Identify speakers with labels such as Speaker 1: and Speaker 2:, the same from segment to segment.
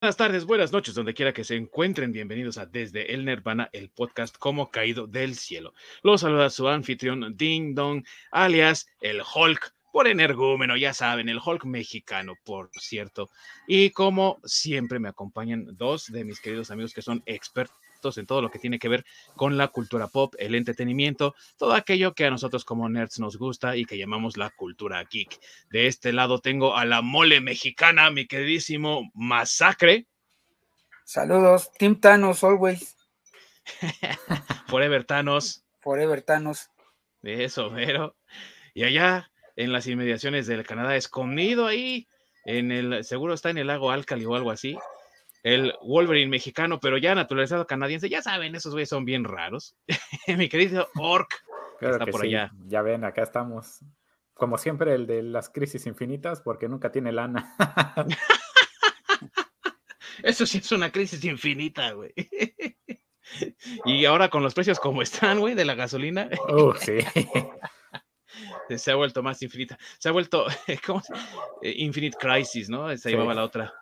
Speaker 1: Buenas tardes, buenas noches, donde quiera que se encuentren. Bienvenidos a Desde el Nirvana, el podcast como caído del cielo. Los saluda su anfitrión Ding Dong, alias el Hulk, por energúmeno, ya saben, el Hulk mexicano, por cierto. Y como siempre me acompañan dos de mis queridos amigos que son expertos en todo lo que tiene que ver con la cultura pop, el entretenimiento, todo aquello que a nosotros como nerds nos gusta y que llamamos la cultura geek. De este lado tengo a la mole mexicana, mi queridísimo Masacre.
Speaker 2: Saludos, Team Thanos, always.
Speaker 1: Forever Thanos.
Speaker 2: Forever Thanos.
Speaker 1: Eso, pero. Y allá, en las inmediaciones del Canadá, escondido ahí, en el, seguro está en el lago Alcali o algo así, el Wolverine mexicano, pero ya naturalizado canadiense. Ya saben, esos güeyes son bien raros. Mi querido Orc
Speaker 3: está por allá. Ya ven, acá estamos. Como siempre, el de las crisis infinitas, porque nunca tiene lana.
Speaker 1: Eso sí es una crisis infinita, güey. Y ahora con los precios como están, güey, de la gasolina.
Speaker 3: Oh, sí.
Speaker 1: Se ha vuelto más infinita. Se ha vuelto, ¿cómo? Eh, Infinite Crisis, ¿no? Se llamaba la otra.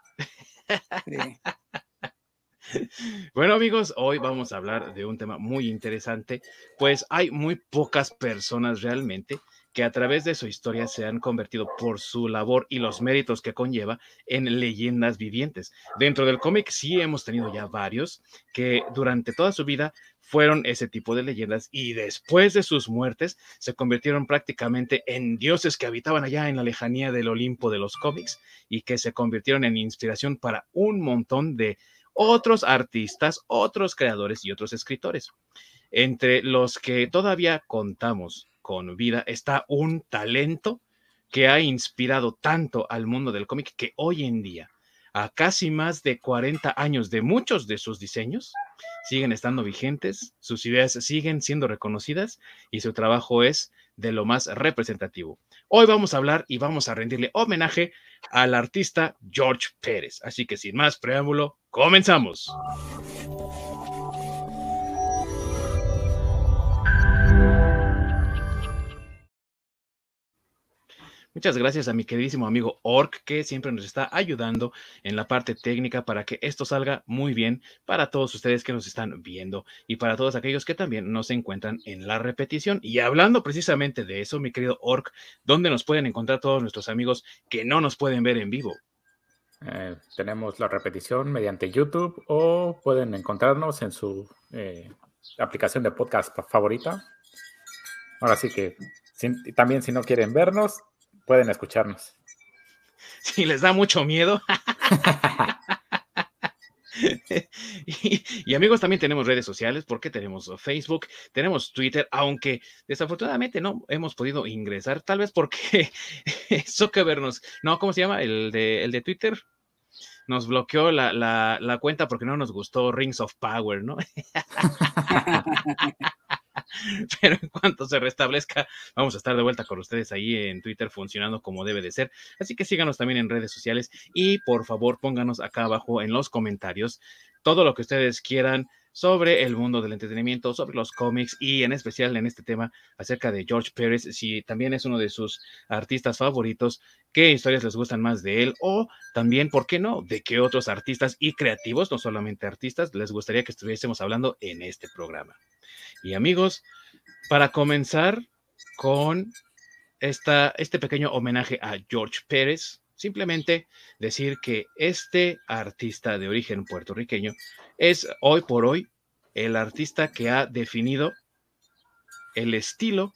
Speaker 1: Bueno amigos, hoy vamos a hablar de un tema muy interesante, pues hay muy pocas personas realmente que a través de su historia se han convertido por su labor y los méritos que conlleva en leyendas vivientes. Dentro del cómic sí hemos tenido ya varios que durante toda su vida fueron ese tipo de leyendas y después de sus muertes se convirtieron prácticamente en dioses que habitaban allá en la lejanía del Olimpo de los cómics y que se convirtieron en inspiración para un montón de otros artistas, otros creadores y otros escritores. Entre los que todavía contamos con vida está un talento que ha inspirado tanto al mundo del cómic que hoy en día, a casi más de 40 años de muchos de sus diseños, siguen estando vigentes, sus ideas siguen siendo reconocidas y su trabajo es de lo más representativo. Hoy vamos a hablar y vamos a rendirle homenaje al artista George Pérez. Así que sin más preámbulo, comenzamos. Muchas gracias a mi queridísimo amigo Ork, que siempre nos está ayudando en la parte técnica para que esto salga muy bien para todos ustedes que nos están viendo y para todos aquellos que también nos encuentran en la repetición. Y hablando precisamente de eso, mi querido Ork, ¿dónde nos pueden encontrar todos nuestros amigos que no nos pueden ver en vivo?
Speaker 3: Eh, tenemos la repetición mediante YouTube o pueden encontrarnos en su eh, aplicación de podcast favorita. Ahora sí que también si no quieren vernos, pueden escucharnos.
Speaker 1: Si les da mucho miedo. y, amigos, también tenemos redes sociales porque tenemos Facebook, tenemos Twitter, aunque desafortunadamente no hemos podido ingresar, tal vez porque Zuckerberg nos, no, ¿cómo se llama? El de, el de Twitter nos bloqueó la, la, la cuenta porque no nos gustó Rings of Power, ¿no? pero en cuanto se restablezca, vamos a estar de vuelta con ustedes ahí en Twitter funcionando como debe de ser. Así que síganos también en redes sociales y por favor pónganos acá abajo en los comentarios todo lo que ustedes quieran sobre el mundo del entretenimiento, sobre los cómics y en especial en este tema acerca de George Pérez, si también es uno de sus artistas favoritos, qué historias les gustan más de él o también, ¿por qué no?, de qué otros artistas y creativos, no solamente artistas, les gustaría que estuviésemos hablando en este programa. Y amigos, para comenzar con esta, este pequeño homenaje a George Pérez, simplemente decir que este artista de origen puertorriqueño es hoy por hoy el artista que ha definido el estilo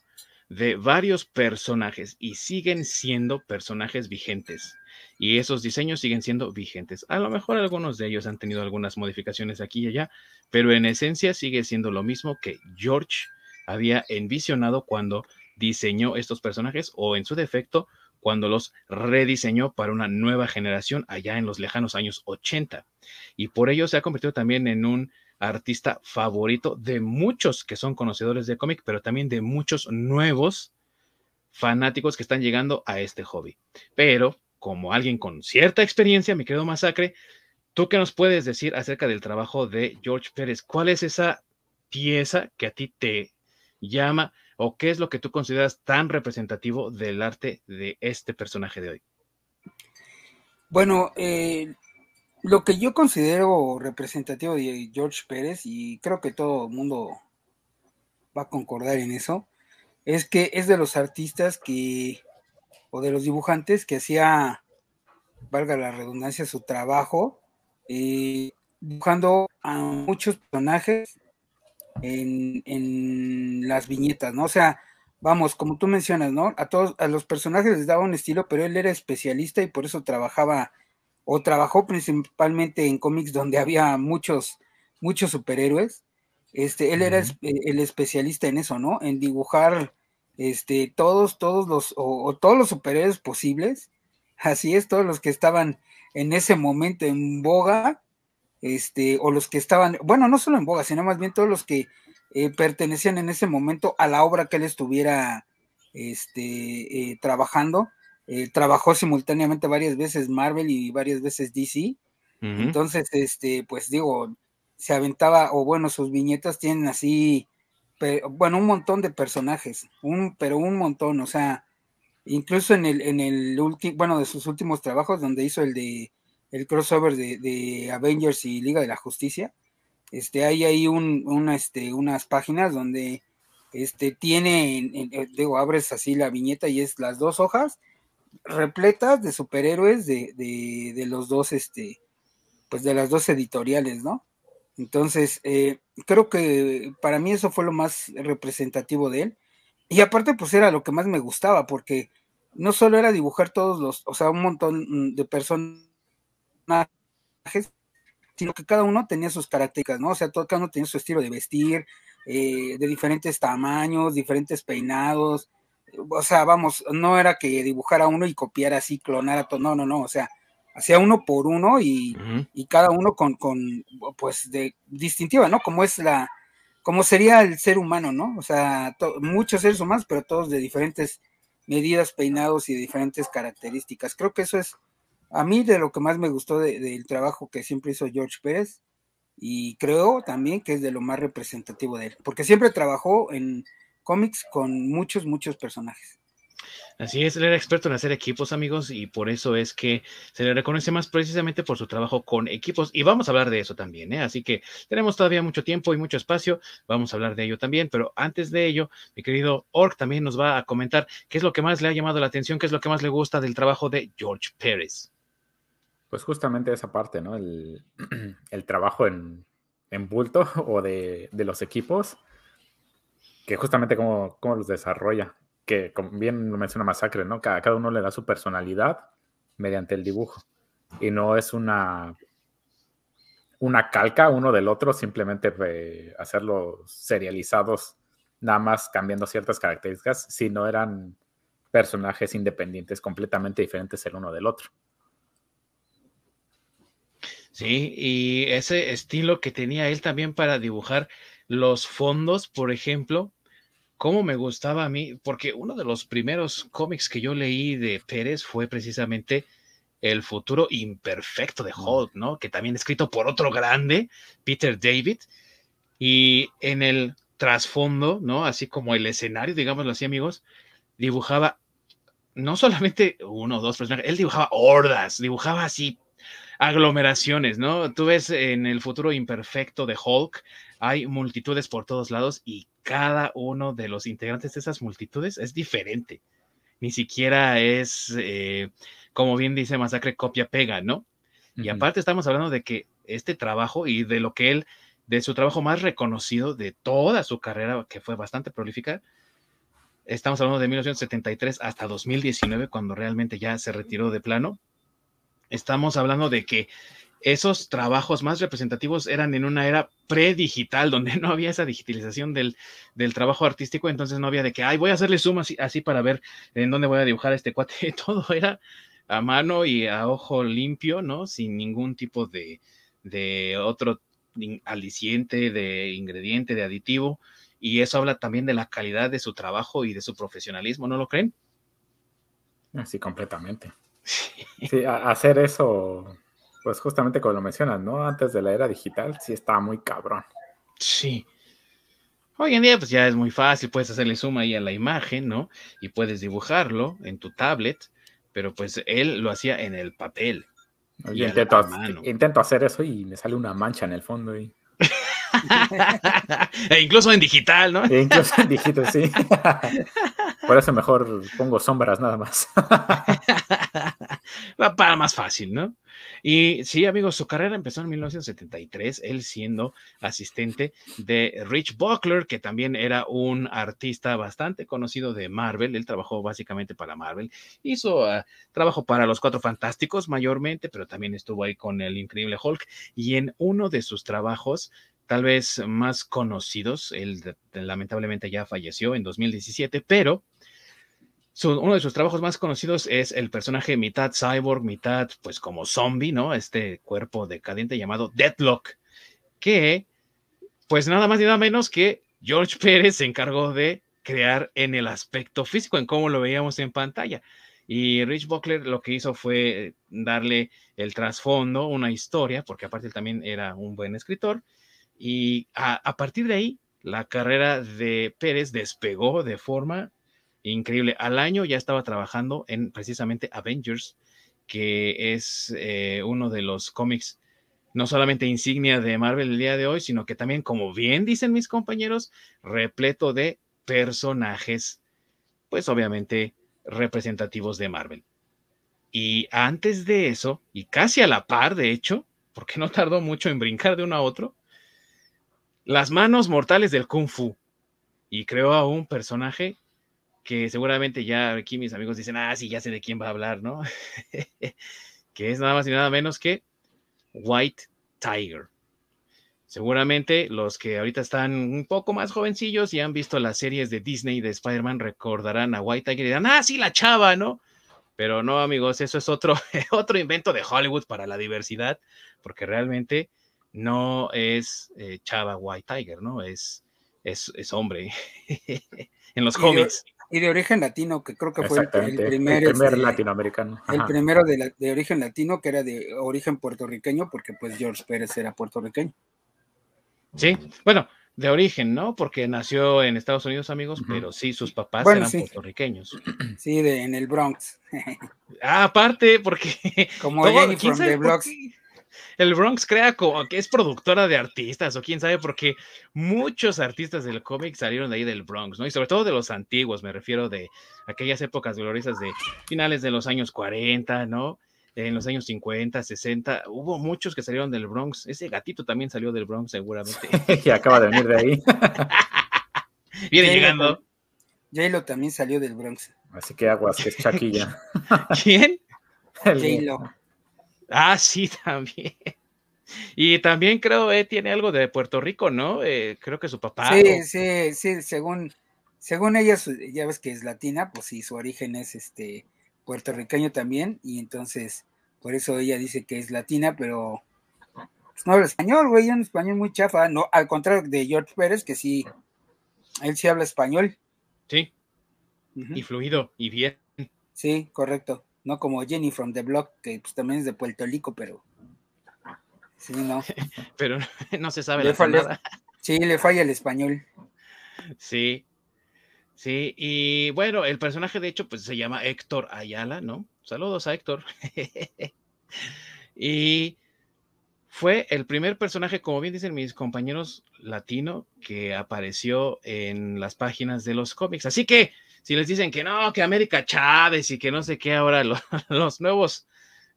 Speaker 1: de varios personajes y siguen siendo personajes vigentes. Y esos diseños siguen siendo vigentes. A lo mejor algunos de ellos han tenido algunas modificaciones aquí y allá, pero en esencia sigue siendo lo mismo que George había envisionado cuando diseñó estos personajes o en su defecto cuando los rediseñó para una nueva generación allá en los lejanos años 80. Y por ello se ha convertido también en un artista favorito de muchos que son conocedores de cómic, pero también de muchos nuevos fanáticos que están llegando a este hobby. Pero como alguien con cierta experiencia, mi querido Masacre, ¿tú qué nos puedes decir acerca del trabajo de George Pérez? ¿Cuál es esa pieza que a ti te llama o qué es lo que tú consideras tan representativo del arte de este personaje de hoy?
Speaker 2: Bueno, eh, lo que yo considero representativo de George Pérez, y creo que todo el mundo va a concordar en eso, es que es de los artistas que, o de los dibujantes que hacía, valga la redundancia, su trabajo, eh, dibujando a muchos personajes en, en, las viñetas, ¿no? O sea, vamos, como tú mencionas, ¿no? A todos, a los personajes les daba un estilo, pero él era especialista y por eso trabajaba, o trabajó principalmente en cómics donde había muchos, muchos superhéroes. Este, él era el especialista en eso, ¿no? En dibujar este, todos, todos los, o, todos los superhéroes posibles. Así es, todos los que estaban en ese momento en boga, este, o los que estaban, bueno, no solo en boga, sino más bien todos los que eh, pertenecían en ese momento a la obra que él estuviera este, eh, trabajando. Eh, trabajó simultáneamente varias veces Marvel y varias veces DC. Entonces, este, pues digo, se aventaba, o bueno, sus viñetas tienen así, bueno, un montón de personajes, un, pero un montón, o sea, incluso en el, en el último, bueno, de sus últimos trabajos, donde hizo el de el crossover de, Avengers y Liga de la Justicia, este, hay ahí un, este, unas páginas donde este, tiene, digo, abres así la viñeta y es las dos hojas repletas de superhéroes de, de, de los dos, este, pues de las dos editoriales, ¿no? Entonces, eh, creo que para mí eso fue lo más representativo de él. Y aparte, pues era lo que más me gustaba, porque no solo era dibujar todos los, o sea, un montón de personajes, sino que cada uno tenía sus características, ¿no? O sea, todo, cada uno tenía su estilo de vestir, eh, de diferentes tamaños, diferentes peinados. O sea, vamos, no era que dibujara uno y copiara así, clonara todo, no, no, no, o sea, hacía uno por uno y, cada uno con, con, pues, de distintiva, ¿no? Como es la, como sería el ser humano, ¿no? O sea, muchos seres humanos, pero todos de diferentes medidas, peinados y de diferentes características. Creo que eso es a mí de lo que más me gustó del trabajo que siempre hizo George Pérez y creo también que es de lo más representativo de él, porque siempre trabajó en cómics con muchos, muchos personajes.
Speaker 1: Así es, él era experto en hacer equipos, amigos, y por eso es que se le reconoce más precisamente por su trabajo con equipos. Y vamos a hablar de eso también, ¿eh? Así que tenemos todavía mucho tiempo y mucho espacio. Vamos a hablar de ello también, pero antes de ello, mi querido Ork también nos va a comentar qué es lo que más le ha llamado la atención, qué es lo que más le gusta del trabajo de George Pérez.
Speaker 3: Pues justamente esa parte, ¿no? El, trabajo en, bulto o de, los equipos, que justamente cómo, cómo los desarrolla que bien lo menciona Masacre, ¿no? Cada, cada uno le da su personalidad mediante el dibujo. Y no es una, una calca uno del otro, simplemente eh, hacerlos serializados, nada más cambiando ciertas características, sino eran personajes independientes, completamente diferentes el uno del otro.
Speaker 1: Sí, y ese estilo que tenía él también para dibujar los fondos, por ejemplo, cómo me gustaba a mí, porque uno de los primeros cómics que yo leí de Pérez fue precisamente El futuro imperfecto de Hulk, ¿no? Que también escrito por otro grande, Peter David, y en el trasfondo, ¿no? Así como el escenario, digámoslo así, amigos, dibujaba no solamente uno o dos personajes, él dibujaba hordas, dibujaba así aglomeraciones, ¿no? Tú ves en el futuro imperfecto de Hulk, hay multitudes por todos lados y cada uno de los integrantes de esas multitudes es diferente. Ni siquiera es, eh, como bien dice Masacre, copia-pega, ¿no? Y aparte estamos hablando de que este trabajo y de lo que él, de su trabajo más reconocido de toda su carrera, que fue bastante prolífica, estamos hablando de 1973 hasta 2019, cuando realmente ya se retiró de plano estamos hablando de que esos trabajos más representativos eran en una era predigital, donde no había esa digitalización del, trabajo artístico, entonces no había de que, ay, voy a hacerle zoom así, así para ver en dónde voy a dibujar este cuate. Todo era a mano y a ojo limpio, ¿no? Sin ningún tipo de, de otro aliciente, de ingrediente, de aditivo. Y eso habla también de la calidad de su trabajo y de su profesionalismo, ¿no lo creen?
Speaker 3: Sí, completamente. Sí, hacer eso, pues justamente como lo mencionas, ¿no? Antes de la era digital, sí estaba muy cabrón.
Speaker 1: Sí. Hoy en día, pues ya es muy fácil, puedes hacerle zoom ahí a la imagen, ¿no? Y puedes dibujarlo en tu tablet, pero pues él lo hacía en el papel.
Speaker 3: Yo intento, intento, hacer eso y me sale una mancha en el fondo. Y...
Speaker 1: e incluso en digital, ¿no?
Speaker 3: E incluso en digital, sí. Por eso mejor pongo sombras nada más.
Speaker 1: Para más fácil, ¿no? Y sí, amigos, su carrera empezó en 1973, él siendo asistente de Rich Buckler, que también era un artista bastante conocido de Marvel. Él trabajó básicamente para Marvel. Hizo uh, trabajo para los Cuatro Fantásticos mayormente, pero también estuvo ahí con el Increíble Hulk. Y en uno de sus trabajos tal vez más conocidos, él lamentablemente ya falleció en 2017, pero uno de sus trabajos más conocidos es el personaje mitad cyborg, mitad pues como zombie, ¿no? Este cuerpo decadente llamado Deadlock, que pues nada más y nada menos que George Pérez se encargó de crear en el aspecto físico, en cómo lo veíamos en pantalla. Y Rich Buckler lo que hizo fue darle el trasfondo, una historia, porque aparte él también era un buen escritor. Y a partir de ahí, la carrera de Pérez despegó de forma increíble. Al año ya estaba trabajando en precisamente Avengers, que es eh, uno de los cómics no solamente insignia de Marvel el día de hoy, sino que también, como bien dicen mis compañeros, repleto de personajes, pues obviamente representativos de Marvel. Y antes de eso, y casi a la par, de hecho, porque no tardó mucho en brincar de uno a otro, las manos mortales del Kung Fu. Y creó a un personaje que seguramente ya aquí mis amigos dicen, ah, sí, ya sé de quién va a hablar, ¿no? que es nada más y nada menos que White Tiger. Seguramente los que ahorita están un poco más jovencillos y han visto las series de Disney de Spider-Man recordarán a White Tiger y dirán, ah, sí, la chava, ¿no? Pero no, amigos, eso es otro, otro invento de Hollywood para la diversidad, porque realmente no es eh, chava White Tiger, ¿no? Es, es, es hombre en los cómics.
Speaker 2: Y de origen latino, que creo que fue el,
Speaker 3: primer, el primer este, latinoamericano.
Speaker 2: El primero de, de, origen latino, que era de origen puertorriqueño, porque pues George Pérez era puertorriqueño.
Speaker 1: Sí, bueno, de origen, ¿no? Porque nació en Estados Unidos, amigos, pero sí, sus papás eran puertorriqueños.
Speaker 2: Sí, de, en el Bronx.
Speaker 1: ah, aparte, porque...
Speaker 2: Como Jenny from the Blocks
Speaker 1: el Bronx crea como que es productora de artistas, o quién sabe, porque muchos artistas del cómic salieron de ahí del Bronx, ¿no? Y sobre todo de los antiguos, me refiero de aquellas épocas gloriosas de finales de los años 40, ¿no? En los años 50, 60, hubo muchos que salieron del Bronx. Ese gatito también salió del Bronx, seguramente.
Speaker 3: y acaba de venir de ahí.
Speaker 1: Viene llegando.
Speaker 2: J-Lo también salió del Bronx.
Speaker 3: Así que aguas, que es Chaquilla.
Speaker 1: ¿Quién?
Speaker 2: J-Lo.
Speaker 1: Ah, sí, también. Y también creo que eh, tiene algo de Puerto Rico, ¿no? Eh, creo que su papá.
Speaker 2: Sí, sí, sí, según, según ella, ya ves que es latina, pues sí, su origen es este puertorriqueño también, y entonces por eso ella dice que es latina, pero pues, no habla español, güey, un español muy chafa, no, al contrario de George Pérez, que sí, él sí habla español.
Speaker 1: Sí, y fluido, y bien.
Speaker 2: Sí, correcto no como Jenny from the Block, que pues, también es de Puerto Rico, pero sí, no.
Speaker 1: pero no se sabe la falla,
Speaker 2: Sí, le falla el español.
Speaker 1: Sí, sí, y bueno, el personaje de hecho pues se llama Héctor Ayala, ¿no? Saludos a Héctor. y fue el primer personaje, como bien dicen mis compañeros latino, que apareció en las páginas de los cómics. Así que si les dicen que no, que América Chávez y que no sé qué, ahora los, nuevos,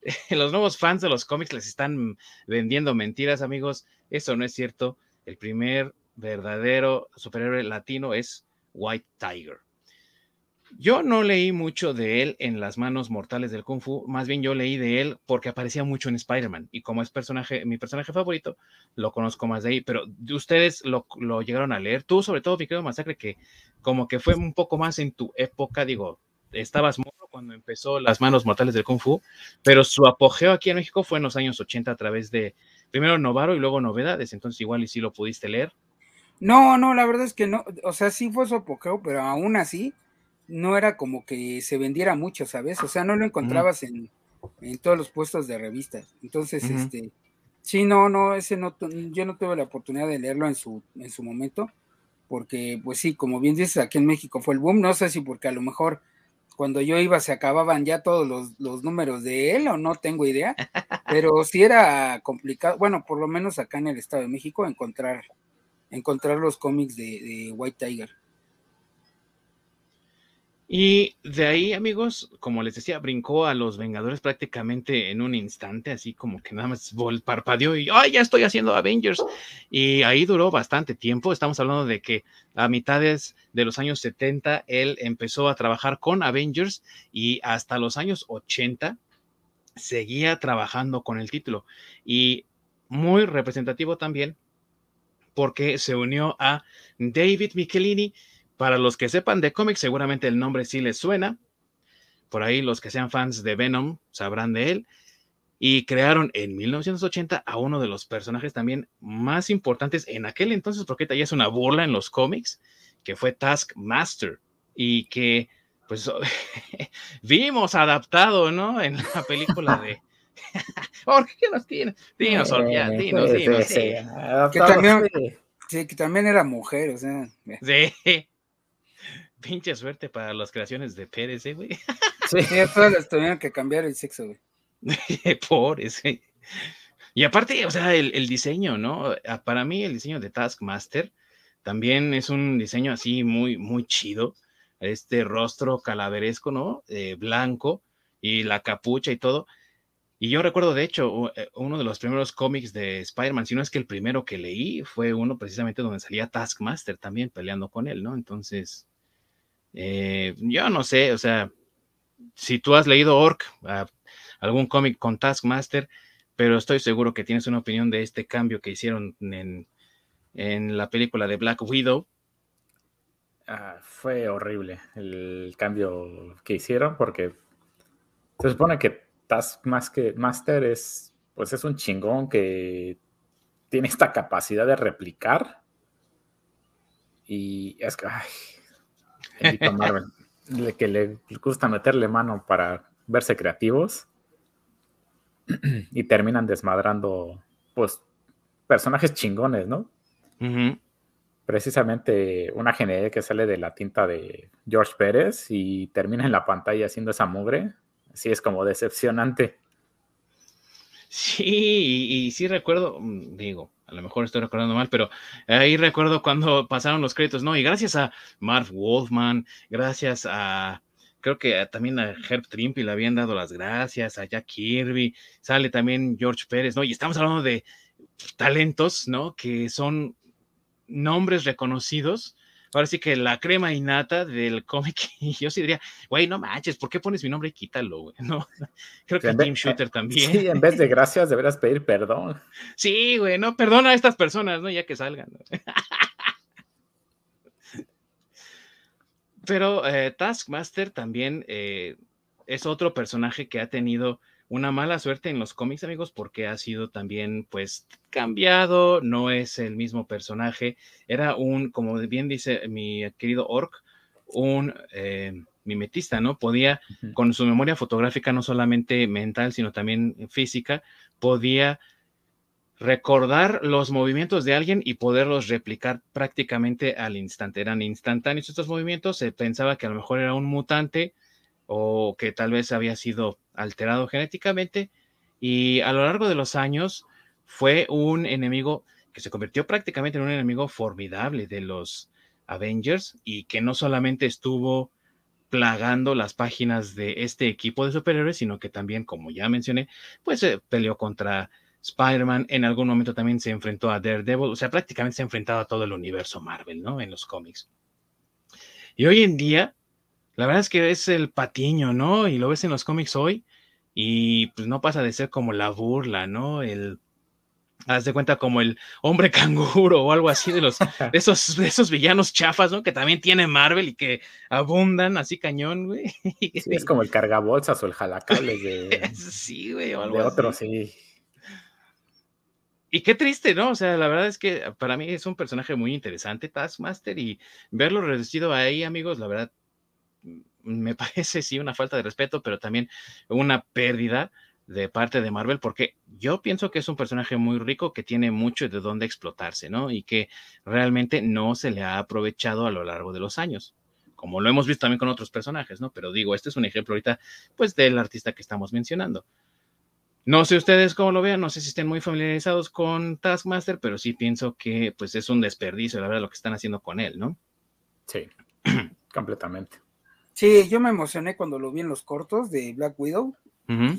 Speaker 1: los nuevos fans de los cómics les están vendiendo mentiras, amigos. Eso no es cierto. El primer verdadero superhéroe latino es White Tiger. Yo no leí mucho de él en las manos mortales del Kung Fu, más bien yo leí de él porque aparecía mucho en Spider-Man y como es personaje, mi personaje favorito, lo conozco más de ahí, pero ustedes lo, llegaron a leer, tú sobre todo, mi querido Masacre, que como que fue un poco más en tu época, digo, estabas morro cuando empezó las manos mortales del Kung Fu, pero su apogeo aquí en México fue en los años 80 a través de primero Novaro y luego Novedades, entonces igual y si lo pudiste leer.
Speaker 2: No, no, la verdad es que no, o sea, sí fue su apogeo, pero aún así no era como que se vendiera mucho, ¿sabes? O sea, no lo encontrabas en, en, todos los puestos de revistas. Entonces, este, sí, no, no, ese no, yo no tuve la oportunidad de leerlo en su, en su momento, porque, pues sí, como bien dices, aquí en México fue el boom, no sé si porque a lo mejor cuando yo iba se acababan ya todos los, números de él o no tengo idea, pero sí era complicado, bueno, por lo menos acá en el Estado de México encontrar, encontrar los cómics de White Tiger.
Speaker 1: Y de ahí, amigos, como les decía, brincó a los Vengadores prácticamente en un instante, así como que nada más parpadeó y ¡ay, ya estoy haciendo Avengers! Y ahí duró bastante tiempo. Estamos hablando de que a mitades de los años 70 él empezó a trabajar con Avengers y hasta los años 80 seguía trabajando con el título. Y muy representativo también porque se unió a David Michelini, para los que sepan de cómics, seguramente el nombre sí les suena. Por ahí los que sean fans de Venom sabrán de él. Y crearon en 1980 a uno de los personajes también más importantes en aquel entonces, porque ya es una burla en los cómics, que fue Taskmaster. Y que, pues, vimos adaptado, ¿no? En la película de... ¿Por qué nos tiene? Dinos, ya, dinos, dinos.
Speaker 2: Que también, sí, que también era mujer, o sea.
Speaker 1: Sí. Pinche suerte para las creaciones de Pérez, ¿eh, güey.
Speaker 2: Sí, todas las tuvieron que cambiar el sexo, güey.
Speaker 1: Por ese. Y aparte, o sea, el, diseño, ¿no? Ah, para mí, el diseño de Taskmaster también es un diseño así muy, muy chido. Este rostro calaveresco, ¿no? Eh, blanco y la capucha y todo. Y yo recuerdo, de hecho, eh, uno de los primeros cómics de Spider-Man, si no es que el primero que leí, fue uno precisamente donde salía Taskmaster también peleando con él, ¿no? Entonces, eh, yo no sé, o sea, si tú has leído Orc, ah, algún cómic con Taskmaster, pero estoy seguro que tienes una opinión de este cambio que hicieron en, la película de Black Widow.
Speaker 3: Ah, fue horrible el cambio que hicieron porque se supone que Taskmaster es, pues es un chingón que tiene esta capacidad de replicar y es que, Marvel, que le gusta meterle mano para verse creativos y terminan desmadrando, pues, personajes chingones, ¿no? Precisamente una GNE que sale de la tinta de George Pérez y termina en la pantalla haciendo esa mugre, así es como decepcionante.
Speaker 1: Sí, y, y sí recuerdo, mm, digo, a lo mejor estoy recordando mal, pero ahí recuerdo cuando pasaron los créditos, ¿no? Y gracias a Marv Wolfman, gracias a, creo que también a Herb Trimpe le habían dado las gracias, a Jack Kirby, sale también George Pérez, ¿no? Y estamos hablando de talentos, ¿no? Que son nombres reconocidos ahora sí que la crema innata del cómic, y yo sí diría, güey, no manches, ¿por qué pones mi nombre y quítalo, güey? No, creo que Team Shooter también.
Speaker 3: Sí, en vez de gracias deberás pedir perdón.
Speaker 1: Sí, güey, no, perdona a estas personas, ¿no? Ya que salgan. Pero eh, Taskmaster también eh, es otro personaje que ha tenido una mala suerte en los cómics, amigos, porque ha sido también, pues, cambiado, no es el mismo personaje, era un, como bien dice mi querido Orc, un eh, mimetista, ¿no? Podía, con su memoria fotográfica, no solamente mental, sino también física, podía recordar los movimientos de alguien y poderlos replicar prácticamente al instante. Eran instantáneos estos movimientos, se pensaba que a lo mejor era un mutante o que tal vez había sido alterado genéticamente y a lo largo de los años fue un enemigo que se convirtió prácticamente en un enemigo formidable de los Avengers y que no solamente estuvo plagando las páginas de este equipo de superhéroes, sino que también, como ya mencioné, pues se peleó contra Spider-Man, en algún momento también se enfrentó a Daredevil, o sea, prácticamente se ha enfrentado a todo el universo Marvel, ¿no? En los cómics. Y hoy en día, la verdad es que es el patiño, ¿no? Y lo ves en los cómics hoy y pues no pasa de ser como la burla, ¿no? El, haz de cuenta como el hombre canguro o algo así de los, esos, esos villanos chafas, ¿no? Que también tiene Marvel y que abundan así cañón, güey.
Speaker 3: Sí, es como el cargabolsas o el jalacable
Speaker 1: de... sí, güey, o algo
Speaker 3: de otro, sí.
Speaker 1: Y qué triste, ¿no? O sea, la verdad es que para mí es un personaje muy interesante, Taskmaster, y verlo reducido ahí, amigos, la verdad, me parece sí una falta de respeto, pero también una pérdida de parte de Marvel, porque yo pienso que es un personaje muy rico que tiene mucho de dónde explotarse, ¿no? Y que realmente no se le ha aprovechado a lo largo de los años. como lo hemos visto también con otros personajes, ¿no? Pero digo, este es un ejemplo ahorita, pues, del artista que estamos mencionando. No sé ustedes cómo lo vean, no sé si estén muy familiarizados con Taskmaster, pero sí pienso que pues es un desperdicio, la verdad, lo que están haciendo con él, ¿no?
Speaker 3: Sí, completamente.
Speaker 2: Sí, yo me emocioné cuando lo vi en los cortos de Black Widow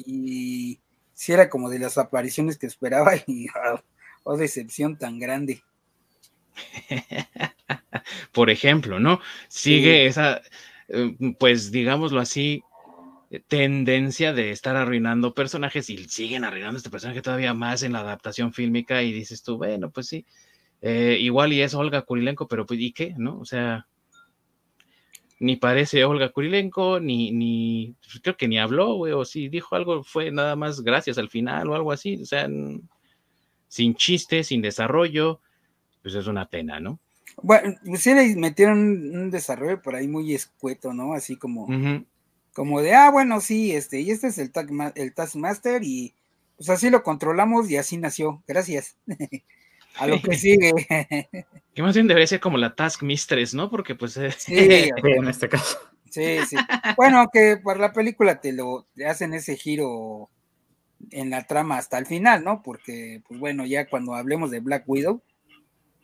Speaker 2: y sí era como de las apariciones que esperaba y oh, oh decepción tan grande.
Speaker 1: Por ejemplo, ¿no? Sigue esa, eh, pues digámoslo así, tendencia de estar arruinando personajes y siguen arruinando este personaje todavía más en la adaptación fílmica y dices tú, bueno, pues sí, eh, igual y es Olga Kurilenko, pero pues ¿y qué? ¿No? O sea, ni parece Olga Kurilenko, ni, ni, pues, creo que ni habló, güey, o si dijo algo fue nada más gracias al final o algo así, o sea, sin chiste, sin desarrollo, pues es una pena, ¿no?
Speaker 2: Bueno, pues sí le metieron un desarrollo por ahí muy escueto, ¿no? Así como como de, ah, bueno, sí, este, y este es el, tag, el Taskmaster y pues así lo controlamos y así nació, gracias. a lo que sigue.
Speaker 1: que más bien debería ser como la Task Mistress, ¿no? Porque pues...
Speaker 3: sí, en este caso.
Speaker 2: Sí, sí. Bueno, que por la película te lo te hacen ese giro en la trama hasta el final, ¿no? Porque, pues bueno, ya cuando hablemos de Black Widow,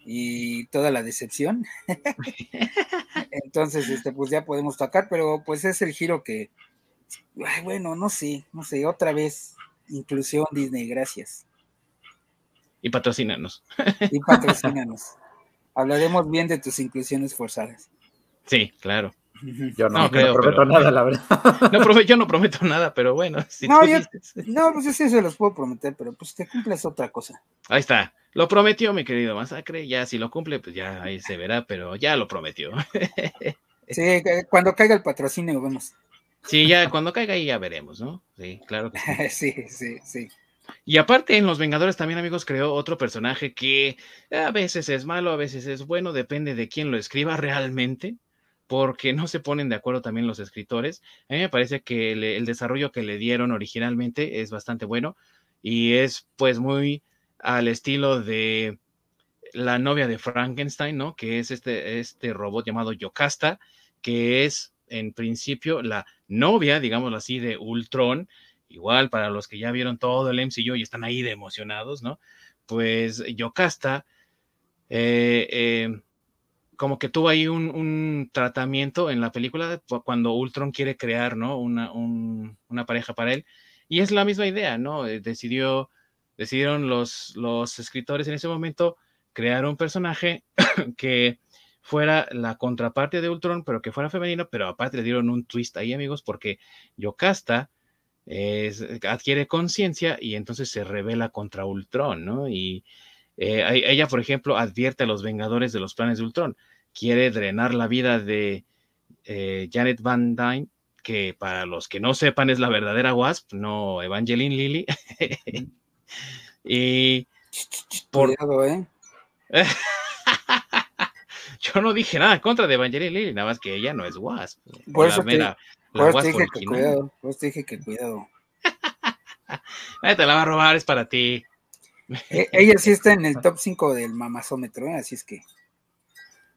Speaker 2: y toda la decepción. Entonces, este, pues ya podemos tocar, pero pues es el giro que, bueno, no sé, no sé, otra vez, inclusión Disney, gracias.
Speaker 1: Y patrocínanos.
Speaker 2: Y patrocínanos. Hablaremos bien de tus inclusiones forzadas.
Speaker 1: Sí, claro.
Speaker 3: Yo no, prometo nada, la verdad.
Speaker 1: No, yo no prometo nada, pero bueno.
Speaker 2: no, no, pues sí se los puedo prometer, pero pues que cumples otra cosa.
Speaker 1: Ahí está. Lo prometió mi querido Masacre. Ya si lo cumple, pues ya ahí se verá, pero ya lo prometió.
Speaker 2: Sí, cuando caiga el patrocinio, vemos.
Speaker 1: Sí, ya cuando caiga ahí ya veremos, ¿no? Sí, claro que
Speaker 2: sí. sí, sí, sí.
Speaker 1: Y aparte en Los Vengadores también, amigos, creó otro personaje que a veces es malo, a veces es bueno, depende de quién lo escriba realmente porque no se ponen de acuerdo también los escritores. A mí me parece que el, desarrollo que le dieron originalmente es bastante bueno y es pues muy al estilo de la novia de Frankenstein, ¿no? Que es este, este robot llamado Yocasta, que es en principio la novia, digámoslo así, de Ultron. Igual para los que ya vieron todo el MCU y están ahí de emocionados, ¿no? Pues Yocasta eh, eh, como que tuvo ahí un, tratamiento en la película cuando Ultron quiere crear, ¿no? Una, una, pareja para él. Y es la misma idea, ¿no? Eh, decidió, decidieron los, los escritores en ese momento crear un personaje que fuera la contraparte de Ultron, pero que fuera femenino, pero aparte le dieron un twist ahí, amigos, porque Yocasta es, adquiere conciencia y entonces se revela contra Ultron, ¿no? Y eh, ella, por ejemplo, advierte a los Vengadores de los planes de Ultron. Quiere drenar la vida de eh, Janet Van Dyne, que para los que no sepan es la verdadera Wasp, no Evangeline Lilly. y
Speaker 2: por... ¿eh?
Speaker 1: Yo no dije nada contra de Evangeline Lilly, nada más que ella no es Wasp.
Speaker 2: Por eso, te, dije que cuidado, por eso dije que cuidado.
Speaker 1: te la va a robar, es para ti.
Speaker 2: E, ella sí está en el top 5 del mamazómetro, ¿eh? así es que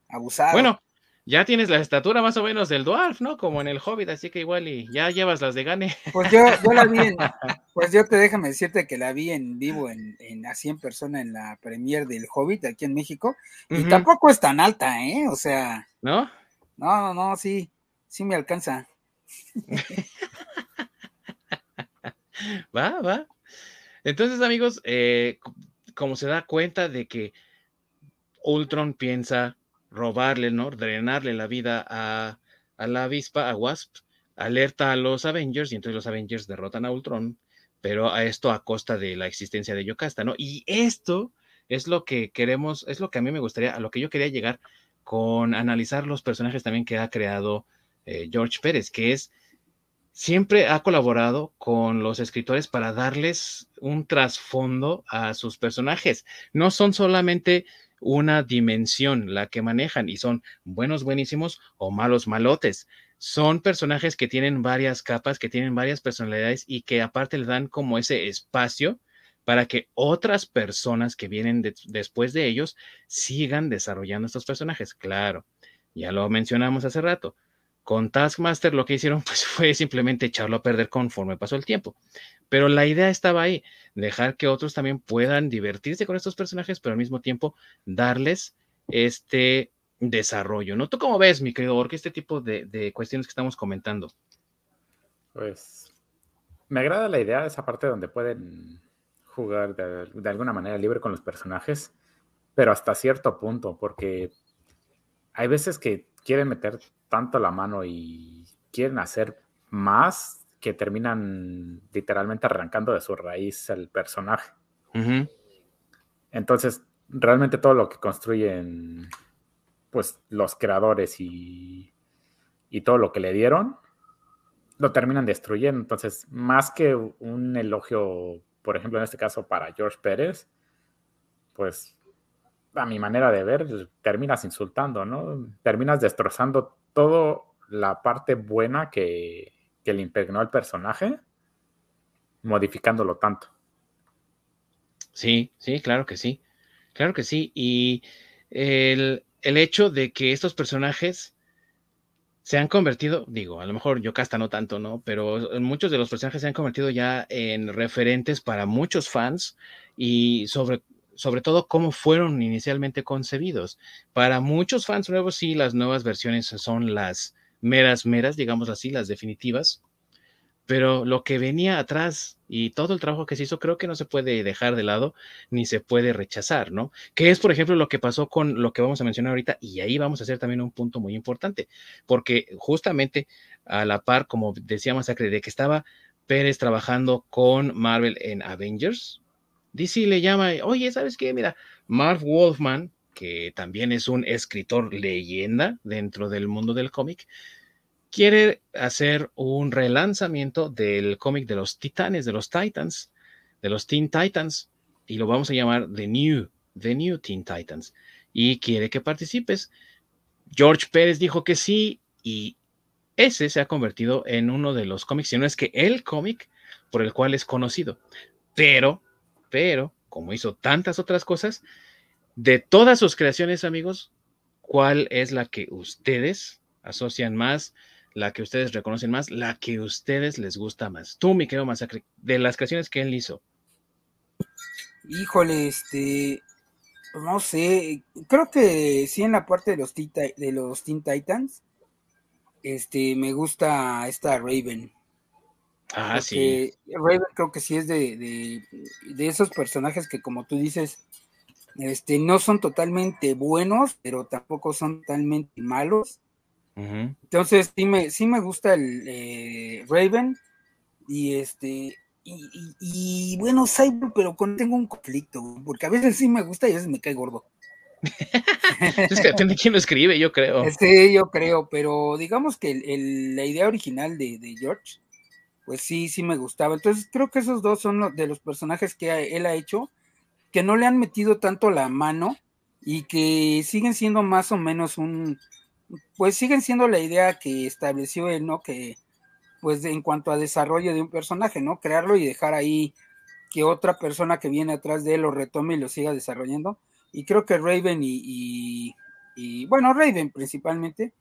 Speaker 2: abusada.
Speaker 1: Bueno, ya tienes la estatura más o menos del Dwarf, ¿no? Como en el Hobbit, así que igual y ya llevas las de Gane.
Speaker 2: Pues yo, yo la vi en, pues yo te déjame decirte que la vi en vivo, en, en así en persona en la premier del Hobbit aquí en México, y tampoco es tan alta, ¿eh? O sea.
Speaker 1: ¿No?
Speaker 2: No, no, no, sí, sí me alcanza.
Speaker 1: va, va. Entonces, amigos, eh, como se da cuenta de que Ultron piensa robarle, ¿no? Drenarle la vida a, la avispa, a Wasp, alerta a los Avengers y entonces los Avengers derrotan a Ultron, pero a esto a costa de la existencia de Yocasta, ¿no? Y esto es lo que queremos, es lo que a mí me gustaría, a lo que yo quería llegar con analizar los personajes también que ha creado eh, George Pérez, que es siempre ha colaborado con los escritores para darles un trasfondo a sus personajes. No son solamente una dimensión la que manejan y son buenos buenísimos o malos malotes. Son personajes que tienen varias capas, que tienen varias personalidades y que aparte le dan como ese espacio para que otras personas que vienen después de ellos sigan desarrollando estos personajes. Claro, ya lo mencionamos hace rato Con Taskmaster lo que hicieron pues, fue simplemente echarlo a perder conforme pasó el tiempo. Pero la idea estaba ahí, dejar que otros también puedan divertirse con estos personajes, pero al mismo tiempo darles este desarrollo, ¿no? ¿Tú cómo ves, mi querido Orque, este tipo de, cuestiones que estamos comentando?
Speaker 3: Pues me agrada la idea de esa parte donde pueden jugar de, alguna manera libre con los personajes, pero hasta cierto punto, porque hay veces que quieren meter tanto la mano y quieren hacer más que terminan literalmente arrancando de su raíz el personaje. Uh -huh. Entonces, realmente todo lo que construyen pues los creadores y, y todo lo que le dieron lo terminan destruyendo. Entonces, más que un elogio, por ejemplo, en este caso para George Pérez, pues a mi manera de ver, terminas insultando, ¿no? Terminas destrozando toda la parte buena que, que le impregnó al personaje, modificándolo tanto.
Speaker 1: Sí, sí, claro que sí. Claro que sí. Y el, el hecho de que estos personajes se han convertido, digo, a lo mejor Yocasta no tanto, ¿no? Pero muchos de los personajes se han convertido ya en referentes para muchos fans y sobre, sobre todo cómo fueron inicialmente concebidos. Para muchos fans nuevos, sí, las nuevas versiones son las meras, meras, digamos así, las definitivas. Pero lo que venía atrás y todo el trabajo que se hizo, creo que no se puede dejar de lado ni se puede rechazar, ¿no? Que es, por ejemplo, lo que pasó con lo que vamos a mencionar ahorita, y ahí vamos a hacer también un punto muy importante, porque justamente a la par, como decía Masacre, de que estaba Pérez trabajando con Marvel en Avengers, DC le llama, oye, ¿sabes qué? Mira, Marv Wolfman, que también es un escritor leyenda dentro del mundo del cómic, quiere hacer un relanzamiento del cómic de los titanes, de los Titans, de los Teen Titans, y lo vamos a llamar The New, The New Teen Titans, y quiere que participes. George Pérez dijo que sí, y ese se ha convertido en uno de los cómics, si no es que el cómic por el cual es conocido. Pero, pero, como hizo tantas otras cosas, de todas sus creaciones, amigos, ¿cuál es la que ustedes asocian más? la que ustedes reconocen más, la que ustedes les gusta más. Tú, mi querido Masacre, de las creaciones que él hizo.
Speaker 2: Híjole, este, no sé, creo que sí en la parte de los, de los Teen Titans, este, me gusta esta Raven.
Speaker 1: Ah, sí.
Speaker 2: Raven creo que sí es de, de, de, esos personajes que como tú dices, este, no son totalmente buenos, pero tampoco son totalmente malos. Uh -huh. Entonces sí me, sí me gusta el eh, Raven y este y, y, y, bueno Cyber, pero con tengo un conflicto porque a veces sí me gusta y a veces me cae gordo.
Speaker 1: es que depende de quién lo escribe, yo creo.
Speaker 2: Sí, yo creo, pero digamos que el, el, la idea original de, de, George, pues sí, sí me gustaba. Entonces creo que esos dos son los, de los personajes que él ha hecho, que no le han metido tanto la mano y que siguen siendo más o menos un, pues siguen siendo la idea que estableció él, ¿no? Que pues en cuanto a desarrollo de un personaje, ¿no? Crearlo y dejar ahí que otra persona que viene atrás de él lo retome y lo siga desarrollando. Y creo que Raven y, y, y bueno, Raven principalmente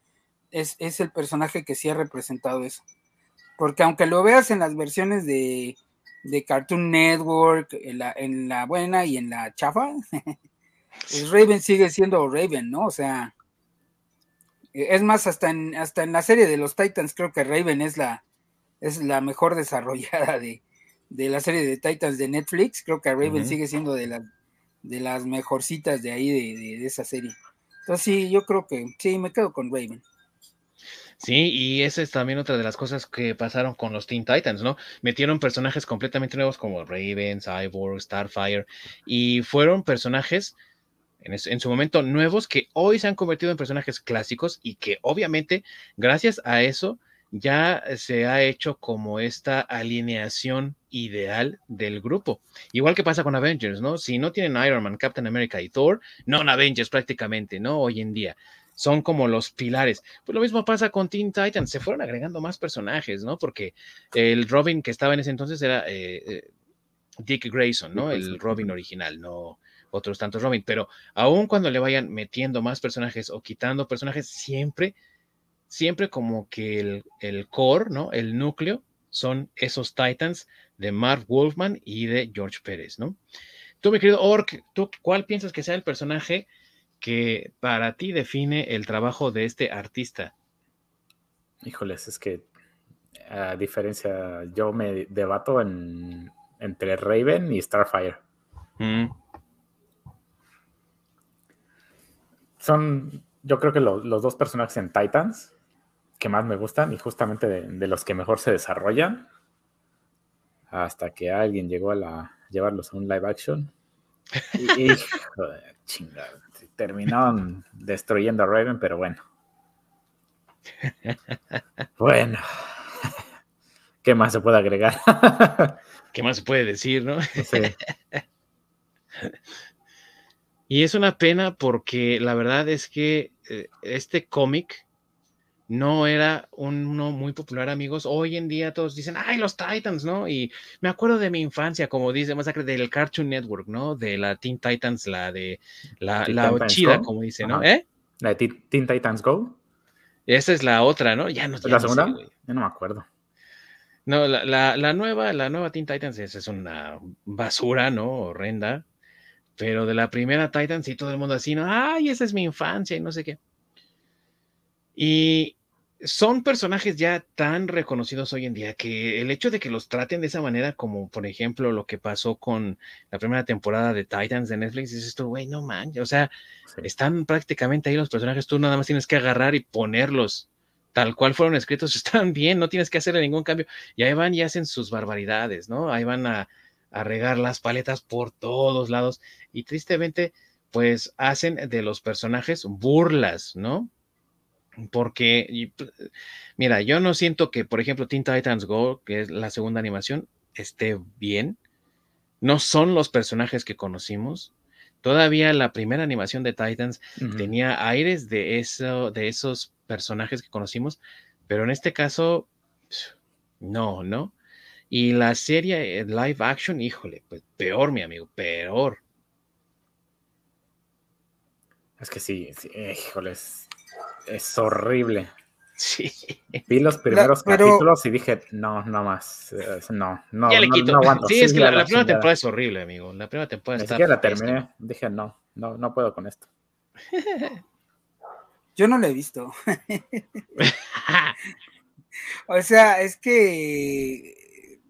Speaker 2: es, es, el personaje que sí ha representado eso. Porque aunque lo veas en las versiones de, de Cartoon Network, en la, en la buena y en la chafa, pues Raven sigue siendo Raven, ¿no? O sea, es más, hasta en, hasta en la serie de los Titans, creo que Raven es la, es la mejor desarrollada de, de la serie de Titans de Netflix. Creo que Raven uh -huh. sigue siendo de, la, de las mejorcitas de ahí, de, de, de, esa serie. Entonces, sí, yo creo que sí, me quedo con Raven.
Speaker 1: Sí, y esa es también otra de las cosas que pasaron con los Teen Titans, ¿no? Metieron personajes completamente nuevos como Raven, Cyborg, Starfire, y fueron personajes en, en, su momento nuevos que hoy se han convertido en personajes clásicos y que obviamente gracias a eso ya se ha hecho como esta alineación ideal del grupo. Igual que pasa con Avengers, ¿no? Si no tienen Iron Man, Captain America y Thor, no Avengers prácticamente, ¿no? Hoy en día. Son como los pilares. Pues lo mismo pasa con Teen Titans. Se fueron agregando más personajes, ¿no? Porque el Robin que estaba en ese entonces era eh, eh, Dick Grayson, ¿no? El Robin original, no, otros tantos Robin, pero aun cuando le vayan metiendo más personajes o quitando personajes, siempre, siempre como que el, el core, ¿no? El núcleo son esos Titans de Mark Wolfman y de George Pérez, ¿no? Tú, mi querido Ork, ¿tú cuál piensas que sea el personaje que para ti define el trabajo de este artista?
Speaker 3: Híjoles, es que a diferencia, yo me debato en, entre Raven y Starfire. Mm. Son, yo creo que los dos personajes en Titans que más me gustan y justamente de, los que mejor se desarrollan hasta que alguien llegó a la, llevarlos a un live action. Y, joder, chingada, terminaron destruyendo a Raven, pero bueno. Bueno, ¿qué más se puede agregar?
Speaker 1: ¿Qué más se puede decir, no? Y es una pena porque la verdad es que eh, este cómic no era uno muy popular, amigos. Hoy en día todos dicen, ay, los Titans, ¿no? Y me acuerdo de mi infancia, como dice Masacre, del Cartoon Network, ¿no? De la Teen Titans, la de la, la chida, como dice, ¿no? ¿Eh?
Speaker 3: La de Teen Titans Go.
Speaker 1: Esa es la otra, ¿no? Ya no
Speaker 3: ¿La segunda? Yo no me acuerdo.
Speaker 1: No, la, la, nueva, la nueva Teen Titans es, es, una basura, ¿no? Horrenda. Pero de la primera Titans y todo el mundo así, ¿no? Ay, esa es mi infancia y no sé qué. Y son personajes ya tan reconocidos hoy en día que el hecho de que los traten de esa manera, como por ejemplo lo que pasó con la primera temporada de Titans de Netflix, es esto, güey, no manches, o sea, están prácticamente ahí los personajes, tú nada más tienes que agarrar y ponerlos tal cual fueron escritos, están bien, no tienes que hacerle ningún cambio. Y ahí van y hacen sus barbaridades, ¿no? Ahí van a, a regar las paletas por todos lados y tristemente, pues hacen de los personajes burlas, ¿no? Porque, mira, yo no siento que, por ejemplo, Teen Titans Go, que es la segunda animación, esté bien. No son los personajes que conocimos. Todavía la primera animación de Titans tenía aires de, eso, de esos personajes que conocimos, pero en este caso, no, ¿no? Y la serie eh, live action, híjole, pues peor, mi amigo, peor.
Speaker 3: Es que sí, sí híjoles, es horrible.
Speaker 1: Sí.
Speaker 3: Vi los primeros capítulos y dije, no, no más. No, no,
Speaker 1: ya
Speaker 3: le
Speaker 1: quito. aguanto. Sí, es que la, primera temporada es horrible, amigo. La primera temporada
Speaker 3: está. la terminé. Dije, no, no, no puedo con esto.
Speaker 2: Yo no la he visto. o sea, es que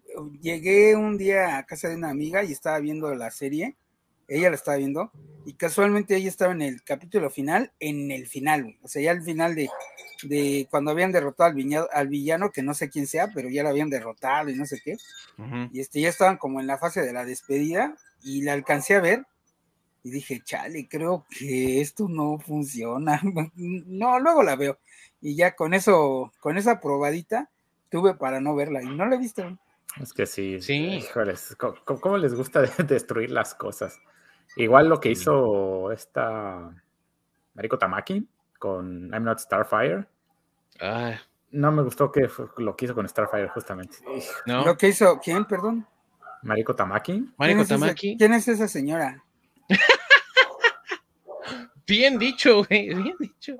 Speaker 2: llegué un día a casa de una amiga y estaba viendo la serie ella la estaba viendo, y casualmente ella estaba en el capítulo final, en el final, o sea, ya al final de, de cuando habían derrotado al, al, villano, que no sé quién sea, pero ya lo habían derrotado y no sé qué, y este, ya estaban como en la fase de la despedida, y la alcancé a ver, y dije, chale, creo que esto no funciona, no, luego la veo, y ya con eso, con esa probadita, tuve para no verla, y no la he visto.
Speaker 3: Es que sí,
Speaker 1: sí.
Speaker 3: Híjoles, ¿cómo, les gusta destruir las cosas? Igual lo que hizo esta Mariko Tamaki con I'm Not Starfire.
Speaker 1: Ah.
Speaker 3: No me gustó que lo que hizo con Starfire, justamente.
Speaker 2: ¿No? ¿Lo que hizo quién, perdón?
Speaker 3: Mariko Tamaki.
Speaker 1: Mariko Tamaki.
Speaker 2: ¿Quién es esa señora?
Speaker 1: bien dicho, güey, bien dicho.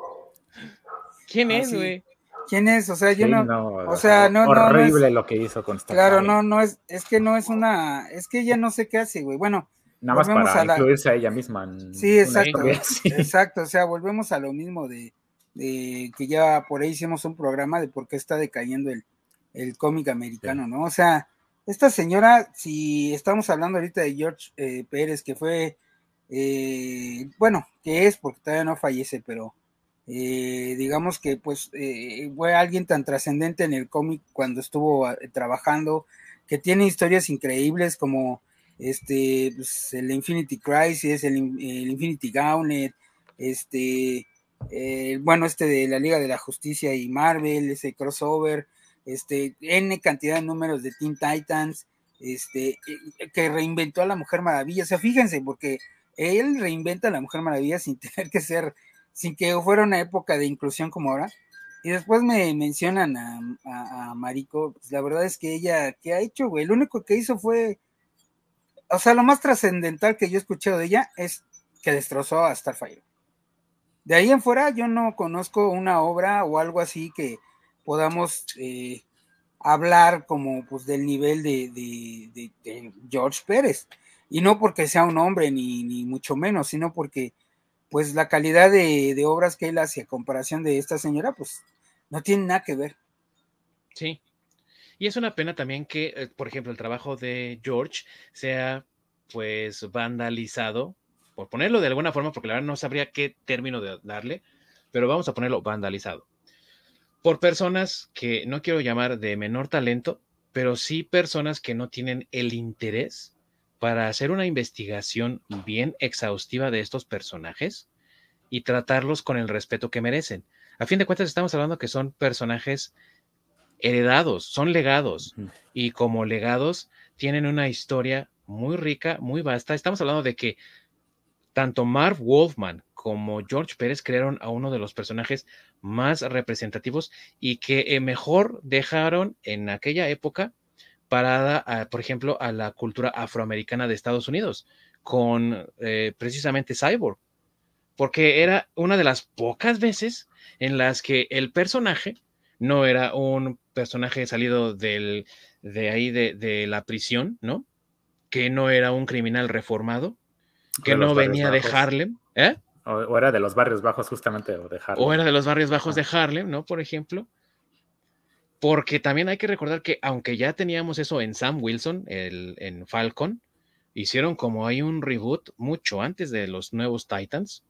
Speaker 1: ¿Quién ah, es, güey?
Speaker 2: ¿Quién es? O sea, yo no, o sea, no,
Speaker 3: horrible lo que hizo con
Speaker 2: Starfire. Claro, no, no es, es que no es una, es que ella no sé qué hace, güey. Bueno,
Speaker 3: Nada más para a incluirse a ella misma.
Speaker 2: sí, exacto. Exacto, o sea, volvemos a lo mismo de, que ya por ahí hicimos un programa de por qué está decayendo el, cómic americano, ¿no? O sea, esta señora, si estamos hablando ahorita de George eh, Pérez, que fue, eh, bueno, que es, porque todavía no fallece, pero eh, digamos que pues fue alguien tan trascendente en el cómic cuando estuvo trabajando, que tiene historias increíbles como este, pues, el Infinity Crisis, el, Infinity Gauntlet, este, eh, bueno, este de la Liga de la Justicia y Marvel, ese crossover, este, N cantidad de números de Teen Titans, este, eh, que reinventó a la Mujer Maravilla, o sea, fíjense, porque él reinventa a la Mujer Maravilla sin tener que ser, sin que fuera una época de inclusión como ahora. Y después me mencionan a, Mariko, pues la verdad es que ella, ¿qué ha hecho, güey? Lo único que hizo fue o sea, lo más trascendental que yo he escuchado de ella es que destrozó a Starfire. de ahí en fuera yo no conozco una obra o algo así que podamos eh, hablar como pues del nivel de, George Pérez. Y no porque sea un hombre, ni, ni mucho menos, sino porque pues la calidad de, obras que él hace a comparación de esta señora, pues no tiene nada que ver.
Speaker 1: Sí. Y es una pena también que, eh, por ejemplo, el trabajo de George sea pues vandalizado, por ponerlo de alguna forma, porque la verdad no sabría qué término de darle, pero vamos a ponerlo vandalizado por personas que no quiero llamar de menor talento, pero sí personas que no tienen el interés para hacer una investigación bien exhaustiva de estos personajes y tratarlos con el respeto que merecen. A fin de cuentas, estamos hablando que son personajes heredados, son legados, y como legados tienen una historia muy rica, muy vasta. Estamos hablando de que tanto Marv Wolfman como George Pérez crearon a uno de los personajes más representativos y que eh, mejor dejaron en aquella época parada, por ejemplo, a la cultura afroamericana de Estados Unidos, con eh, precisamente Cyborg, porque era una de las pocas veces en las que el personaje no era un personaje salido del, de ahí de, de la prisión, ¿no? Que no era un criminal reformado, que no venía de Harlem, ¿eh?
Speaker 3: O, era de los barrios bajos, justamente, o de Harlem.
Speaker 1: O era de los barrios bajos de Harlem, ¿no? Por ejemplo. Porque también hay que recordar que, aunque ya teníamos eso en Sam Wilson, el, en Falcon, hicieron como hay un reboot mucho antes de los nuevos Titans,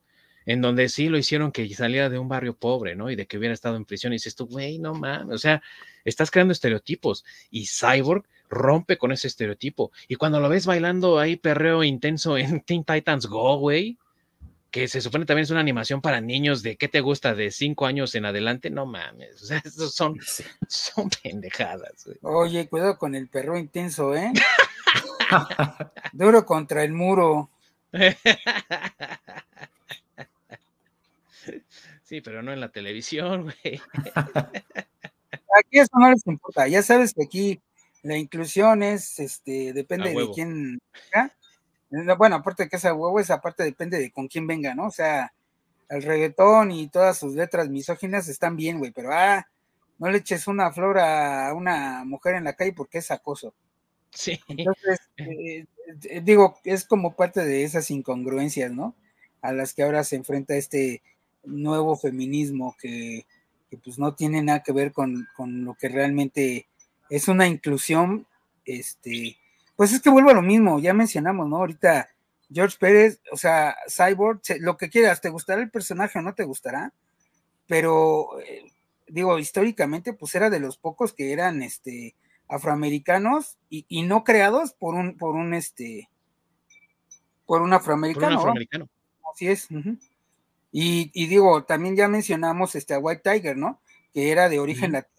Speaker 1: en donde sí lo hicieron que saliera de un barrio pobre, ¿no? Y de que hubiera estado en prisión. Y dices tú, güey, no mames, o sea, estás creando estereotipos. Y Cyborg rompe con ese estereotipo. Y cuando lo ves bailando ahí perreo intenso en Teen Titans Go, güey, que se supone también es una animación para niños de qué te gusta de cinco años en adelante, no mames, o sea, esos son, son pendejadas.
Speaker 2: Oye, cuidado con el perro intenso, ¿eh? Duro contra el muro.
Speaker 1: Sí, pero no en la televisión, güey.
Speaker 2: Aquí eso no les importa, ya sabes que aquí la inclusión es, este, depende de quién, bueno, aparte de que esa huevo, esa parte depende de con quién venga, ¿no? O sea, el reggaetón y todas sus letras misóginas están bien, güey, pero ah, no le eches una flor a una mujer en la calle porque es acoso.
Speaker 1: Sí.
Speaker 2: Entonces, eh, eh, digo, es como parte de esas incongruencias, ¿no? A las que ahora se enfrenta este nuevo feminismo que, que pues no tiene nada que ver con, con, lo que realmente es una inclusión, este, pues es que vuelvo a lo mismo, ya mencionamos, ¿no? Ahorita George Pérez, o sea, Cyborg, lo que quieras, ¿te gustará el personaje o no te gustará? Pero, eh, digo, históricamente, pues era de los pocos que eran, este, afroamericanos y, no creados por un, por un, este, por un afroamericano. afroamericano. Así es. y, digo, también ya mencionamos este, a White Tiger, ¿no? Que era de origen latino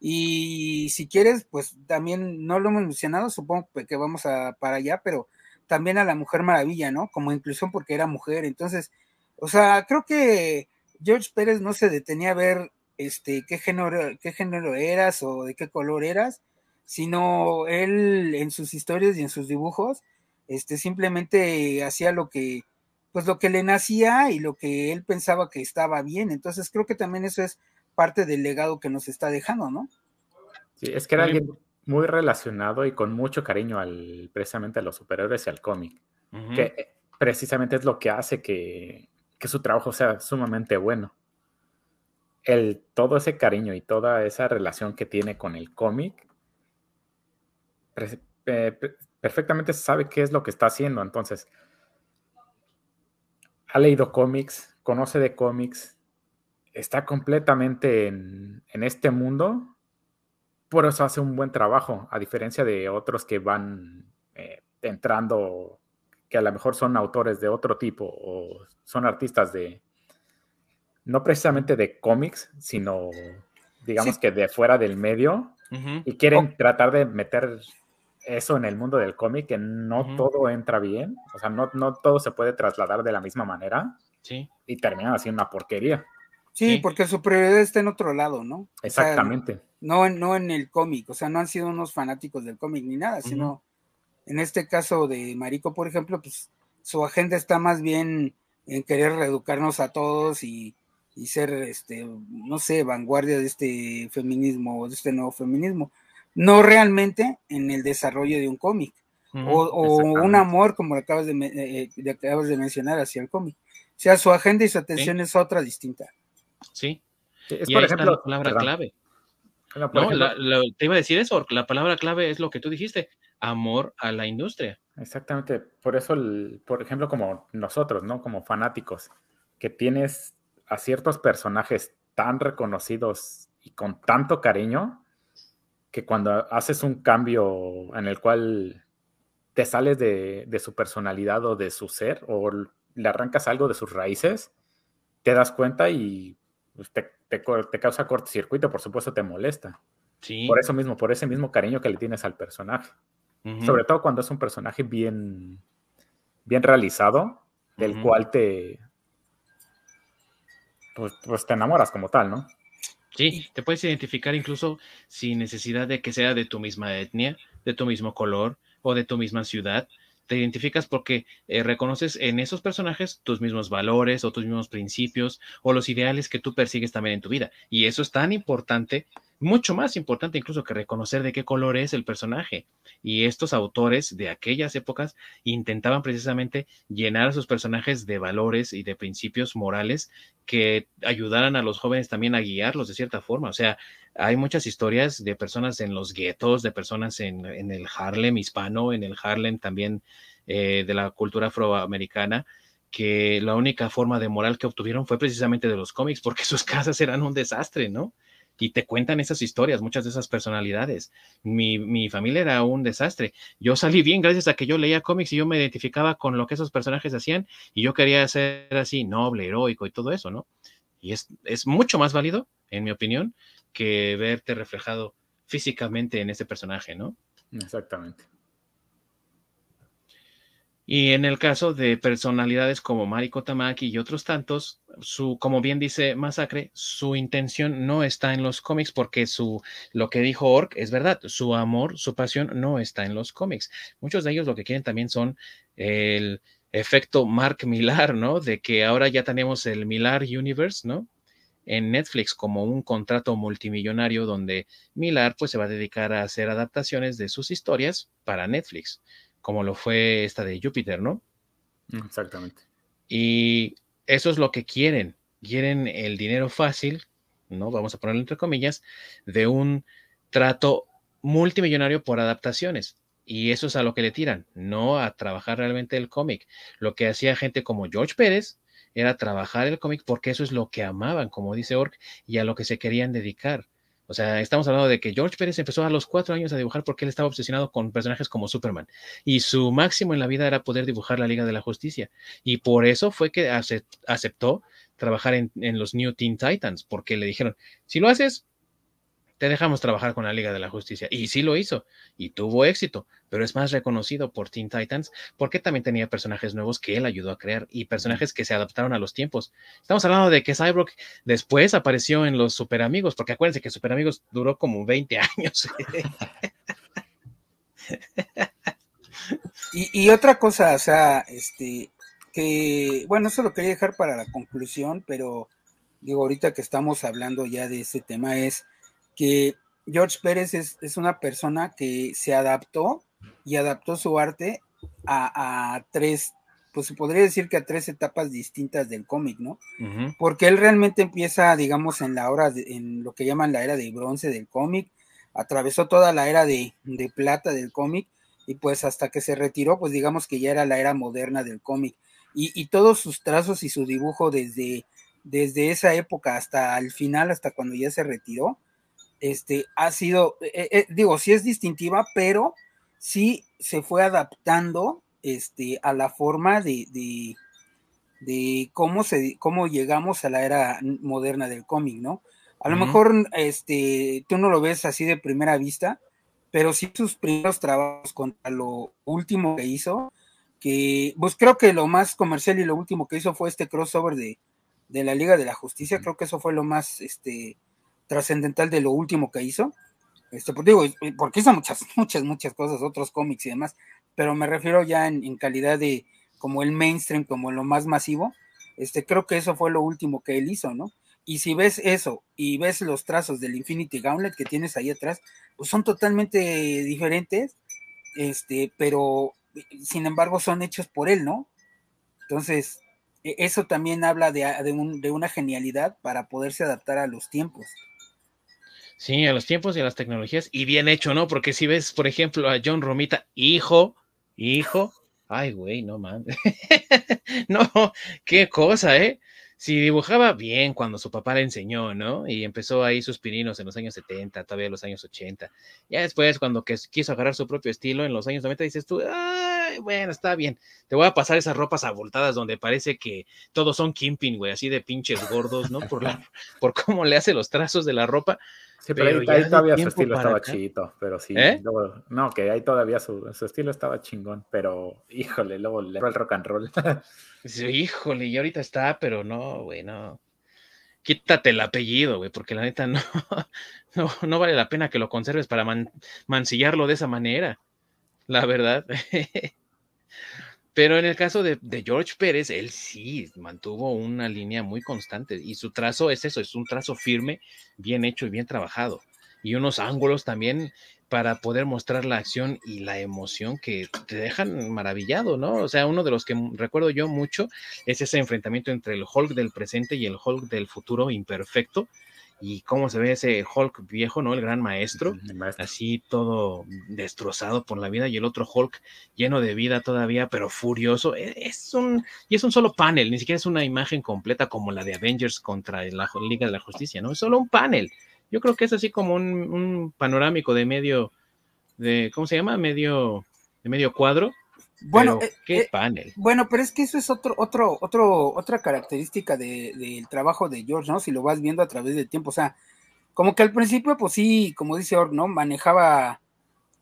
Speaker 2: y si quieres, pues también no lo hemos mencionado, supongo que vamos a para allá, pero también a la Mujer Maravilla, ¿no? Como inclusión porque era mujer. Entonces, o sea, creo que George Pérez no se detenía a ver este qué género, qué género eras o de qué color eras, sino él en sus historias y en sus dibujos, este simplemente hacía lo que pues lo que le nacía y lo que él pensaba que estaba bien. Entonces, creo que también eso es parte del legado que nos está dejando, ¿no?
Speaker 3: Sí, es que era alguien muy relacionado y con mucho cariño al, precisamente a los superhéroes y al cómic, que precisamente es lo que hace que, su trabajo sea sumamente bueno. El, todo ese cariño y toda esa relación que tiene con el cómic, perfectamente sabe qué es lo que está haciendo. Entonces, ha leído cómics, conoce de cómics, está completamente en, este mundo, por eso hace un buen trabajo, a diferencia de otros que van eh, entrando, que a lo mejor son autores de otro tipo o son artistas de, no precisamente de cómics, sino digamos que de fuera del medio y quieren tratar de meter eso en el mundo del cómic, que no todo entra bien, o sea, no, no todo se puede trasladar de la misma manera.
Speaker 1: Sí.
Speaker 3: Y terminan haciendo una porquería.
Speaker 2: Sí, porque su prioridad está en otro lado, ¿no?
Speaker 3: Exactamente.
Speaker 2: no, no en el cómic, o sea, no han sido unos fanáticos del cómic ni nada, sino en este caso de Marico, por ejemplo, pues su agenda está más bien en querer reeducarnos a todos y, ser, este, no sé, vanguardia de este feminismo, de este nuevo feminismo. No realmente en el desarrollo de un cómic. o, un amor, como acabas de, eh, eh, acabas de mencionar, hacia el cómic. O sea, su agenda y su atención es otra distinta.
Speaker 1: Sí. Es, por ejemplo, la palabra clave. No, te iba a decir eso, la palabra clave es lo que tú dijiste, amor a la industria.
Speaker 3: Exactamente, por eso, por ejemplo, como nosotros, ¿no? Como fanáticos, que tienes a ciertos personajes tan reconocidos y con tanto cariño, que cuando haces un cambio en el cual te sales de, su personalidad o de su ser, o le arrancas algo de sus raíces, te das cuenta y pues, te, te, causa cortocircuito, por supuesto te molesta. Sí. Por eso mismo, por ese mismo cariño que le tienes al personaje. Sobre todo cuando es un personaje bien, bien realizado, del cual te, pues, pues, te enamoras como tal, ¿no?
Speaker 1: Sí, te puedes identificar incluso sin necesidad de que sea de tu misma etnia, de tu mismo color o de tu misma ciudad te identificas porque eh, reconoces en esos personajes tus mismos valores o tus mismos principios o los ideales que tú persigues también en tu vida. Y eso es tan importante, mucho más importante incluso que reconocer de qué color es el personaje. Y estos autores de aquellas épocas intentaban precisamente llenar a sus personajes de valores y de principios morales que ayudaran a los jóvenes también a guiarlos de cierta forma. O sea, hay muchas historias de personas en los guetos, de personas en, el Harlem hispano, en el Harlem también eh, de la cultura afroamericana, que la única forma de moral que obtuvieron fue precisamente de los cómics, porque sus casas eran un desastre, ¿no? Y te cuentan esas historias, muchas de esas personalidades. Mi, mi, familia era un desastre. Yo salí bien gracias a que yo leía cómics y yo me identificaba con lo que esos personajes hacían y yo quería ser así, noble, heroico y todo eso, ¿no? Y es, es mucho más válido, en mi opinión, que verte reflejado físicamente en ese personaje, ¿no?
Speaker 3: Exactamente.
Speaker 1: Y en el caso de personalidades como Mariko Tamaki y otros tantos, su, como bien dice Masacre, su intención no está en los cómics porque su, lo que dijo Ork es verdad, su amor, su pasión no está en los cómics. Muchos de ellos lo que quieren también son el efecto Mark Millar, ¿no? De que ahora ya tenemos el Millar Universe, ¿no? en Netflix como un contrato multimillonario donde Millar pues se va a dedicar a hacer adaptaciones de sus historias para Netflix, como lo fue esta de Júpiter, ¿no?
Speaker 3: Exactamente.
Speaker 1: Y eso es lo que quieren, quieren el dinero fácil, ¿no? Vamos a ponerlo entre comillas, de un trato multimillonario por adaptaciones. Y eso es a lo que le tiran, no a trabajar realmente el cómic. Lo que hacía gente como George Pérez, era trabajar el cómic porque eso es lo que amaban, como dice Ork, y a lo que se querían dedicar. O sea, estamos hablando de que George Pérez empezó a los cuatro años a dibujar porque él estaba obsesionado con personajes como Superman. Y su máximo en la vida era poder dibujar la Liga de la Justicia. Y por eso fue que aceptó trabajar en, en los New Teen Titans, porque le dijeron, si lo haces, te dejamos trabajar con la Liga de la Justicia. Y sí lo hizo, y tuvo éxito, pero es más reconocido por Teen Titans porque también tenía personajes nuevos que él ayudó a crear y personajes que se adaptaron a los tiempos. Estamos hablando de que Cyborg después apareció en los Super Amigos, porque acuérdense que Super Amigos duró como 20 años.
Speaker 2: y, y otra cosa, o sea, este, que, bueno, eso lo quería dejar para la conclusión, pero digo, ahorita que estamos hablando ya de ese tema es que George Pérez es, una persona que se adaptó y adaptó su arte a, tres, pues se podría decir que a tres etapas distintas del cómic, ¿no? Porque él realmente empieza, digamos, en la hora, en lo que llaman la era de bronce del cómic, atravesó toda la era de, plata del cómic y pues hasta que se retiró, pues digamos que ya era la era moderna del cómic. Y, y todos sus trazos y su dibujo desde, desde esa época hasta el final, hasta cuando ya se retiró, este, ha sido, eh, eh, digo, sí es distintiva, pero sí se fue adaptando este, a la forma de, de, cómo, se, cómo llegamos a la era moderna del cómic, ¿no? A lo mejor este, tú no lo ves así de primera vista, pero sí sus primeros trabajos contra lo último que hizo, que pues creo que lo más comercial y lo último que hizo fue este crossover de, de la Liga de la Justicia, creo que eso fue lo más, este, trascendental de lo último que hizo. Este, pues digo, porque hizo muchas, muchas, muchas cosas, otros cómics y demás, pero me refiero ya en, calidad de como el mainstream, como lo más masivo, Este, creo que eso fue lo último que él hizo, ¿no? Y si ves eso y ves los trazos del Infinity Gauntlet que tienes ahí atrás, pues son totalmente diferentes, este, pero sin embargo son hechos por él, ¿no? Entonces, e, eso también habla de, de, una genialidad para poderse adaptar a los tiempos.
Speaker 1: Sí, a los tiempos y a las tecnologías, y bien hecho, ¿no? Porque si ves, por ejemplo, a John Romita, hijo, hijo, ay, güey, no mames. no, qué cosa, ¿eh? si dibujaba bien cuando su papá le enseñó, ¿no? Y empezó ahí sus pininos en los años 70, todavía en los años 80. Ya después, cuando quiso agarrar su propio estilo en los años 90, dices tú, ay, bueno, está bien. Te voy a pasar esas ropas abultadas donde parece que todos son kimping, güey, así de pinches gordos, ¿no? Por, la, por cómo le hace los trazos de la ropa.
Speaker 3: Sí, pero, ahí, todavía su estilo estaba chido, pero sí. ¿Eh? no, que ahí todavía su, su, estilo estaba chingón, pero híjole, luego le el rock and roll.
Speaker 1: híjole, y ahorita está, pero no, güey, no. Quítate el apellido, güey, porque la neta no, no, no, vale la pena que lo conserves para mancillarlo de esa manera, la verdad. Pero en el caso de, George Pérez, él sí mantuvo una línea muy constante y su trazo es eso, es un trazo firme, bien hecho y bien trabajado. Y unos ángulos también para poder mostrar la acción y la emoción que te dejan maravillado, ¿no? O sea, uno de los que recuerdo yo mucho es ese enfrentamiento entre el Hulk del presente y el Hulk del futuro imperfecto, y cómo se ve ese Hulk viejo, ¿no? El gran maestro, así todo destrozado por la vida, y el otro Hulk lleno de vida todavía, pero furioso. E, es un, y es un solo panel, ni siquiera es una imagen completa como la de Avengers contra la Liga de la Justicia, ¿no? Es solo un panel. Yo creo que es así como un, panorámico de medio, de, ¿cómo se llama? Medio, de medio cuadro.
Speaker 2: Bueno, eh, qué eh, panel. Bueno, pero es que eso es otro, otro, otro, otra característica del trabajo de George, ¿no? Si lo vas viendo a través del tiempo, o sea, como que al principio, pues sí, como dice Or, ¿no? Manejaba,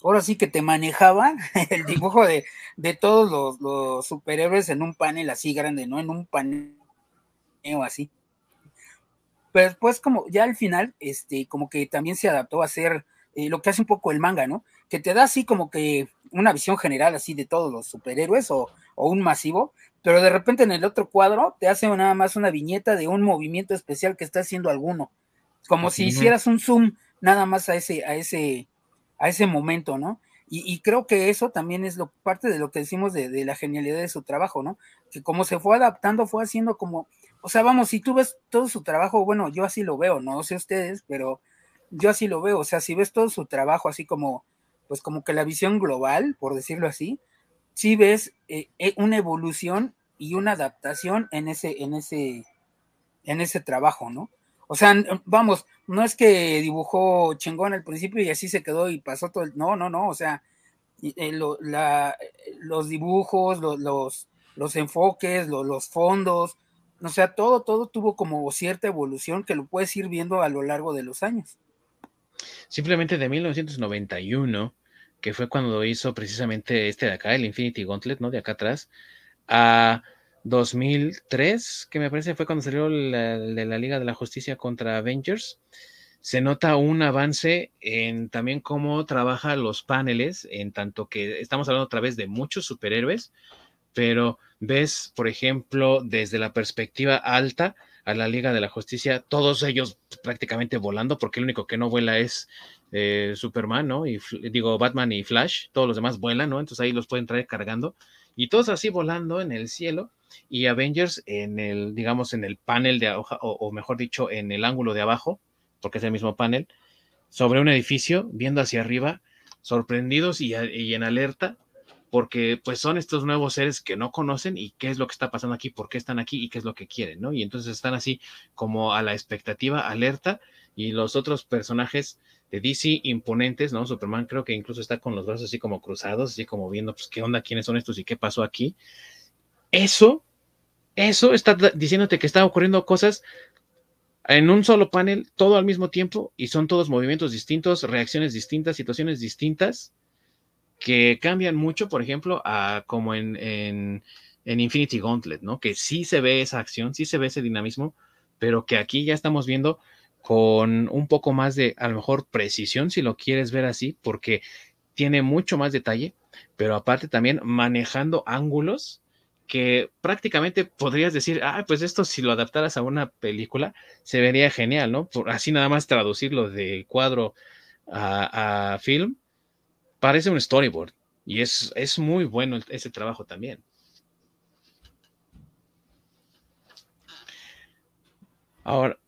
Speaker 2: ahora sí que te manejaba el dibujo de, de todos los, los, superhéroes en un panel así grande, ¿no? En un panel así. Pero después, como ya al final, este, como que también se adaptó a hacer eh, lo que hace un poco el manga, ¿no? Que te da así como que una visión general así de todos los superhéroes o, un masivo, pero de repente en el otro cuadro te hace nada más una viñeta de un movimiento especial que está haciendo alguno, como si hicieras un zoom nada más a ese, a ese, a ese momento, ¿no? Y, creo que eso también es lo, parte de lo que decimos de, de, la genialidad de su trabajo, ¿no? Que como se fue adaptando, fue haciendo como o sea, vamos, si tú ves todo su trabajo, bueno, yo así lo veo, no sé ustedes, pero yo así lo veo, o sea, si ves todo su trabajo así como, pues como que la visión global, por decirlo así, sí ves eh, eh, una evolución y una adaptación en ese, en ese, en ese trabajo, ¿no? O sea, vamos, no es que dibujó chingón al principio y así se quedó y pasó todo el, no, no, no, o sea, eh, los dibujos, los, los, enfoques, los fondos, o sea, todo, todo tuvo como cierta evolución que lo puedes ir viendo a lo largo de los años.
Speaker 1: Simplemente de 1991, que fue cuando hizo precisamente este de acá, el Infinity Gauntlet, ¿no? De acá atrás, a 2003, que me parece fue cuando salió la, la Liga de la Justicia contra Avengers, se nota un avance en también cómo trabaja los paneles, en tanto que estamos hablando otra vez de muchos superhéroes, pero ves, por ejemplo, desde la perspectiva alta a la Liga de la Justicia, todos ellos prácticamente volando, porque el único que no vuela es eh, Superman, ¿no? Y digo, Batman y Flash, todos los demás vuelan, ¿no? Entonces ahí los pueden traer cargando, y todos así volando en el cielo, y Avengers en el, digamos, en el panel de hoja, o, mejor dicho, en el ángulo de abajo, porque es el mismo panel, sobre un edificio, viendo hacia arriba, sorprendidos y en alerta, porque pues son estos nuevos seres que no conocen y qué es lo que está pasando aquí, por qué están aquí y qué es lo que quieren, ¿no? Y entonces están así como a la expectativa, alerta, y los otros personajes de DC imponentes, ¿no? Superman creo que incluso está con los brazos así como cruzados, así como viendo, pues, qué onda, quiénes son estos y qué pasó aquí. Eso, eso está diciéndote que están ocurriendo cosas en un solo panel, todo al mismo tiempo, y son todos movimientos distintos, reacciones distintas, situaciones distintas, que cambian mucho, por ejemplo, a como en, Infinity Gauntlet, ¿no? Que sí se ve esa acción, sí se ve ese dinamismo, pero que aquí ya estamos viendo con un poco más de, a lo mejor, precisión, si lo quieres ver así, porque tiene mucho más detalle, pero aparte también manejando ángulos que prácticamente podrías decir, ah, pues esto si lo adaptaras a una película se vería genial, ¿no? Por así nada más traducirlo de cuadro a, film, parece un storyboard y es, es muy bueno ese trabajo también. Ahora.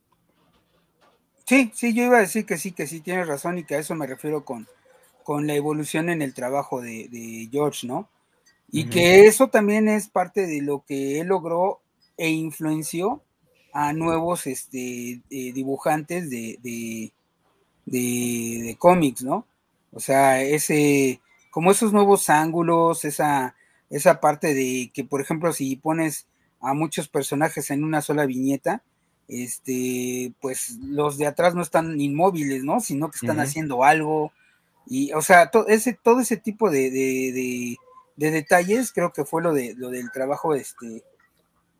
Speaker 2: Sí, sí, yo iba a decir que sí, que sí, tienes razón y que a eso me refiero con, con la evolución en el trabajo de, George, ¿no? Y que eso también es parte de lo que él logró e influenció a nuevos este, eh, dibujantes de, de, de, cómics, ¿no? O sea, ese, como esos nuevos ángulos, esa, esa parte de que, por ejemplo, si pones a muchos personajes en una sola viñeta, este, pues los de atrás no están inmóviles, ¿no? Sino que están haciendo algo. Y, o sea, todo ese, todo ese tipo de, de, detalles creo que fue lo, de, lo del trabajo, este,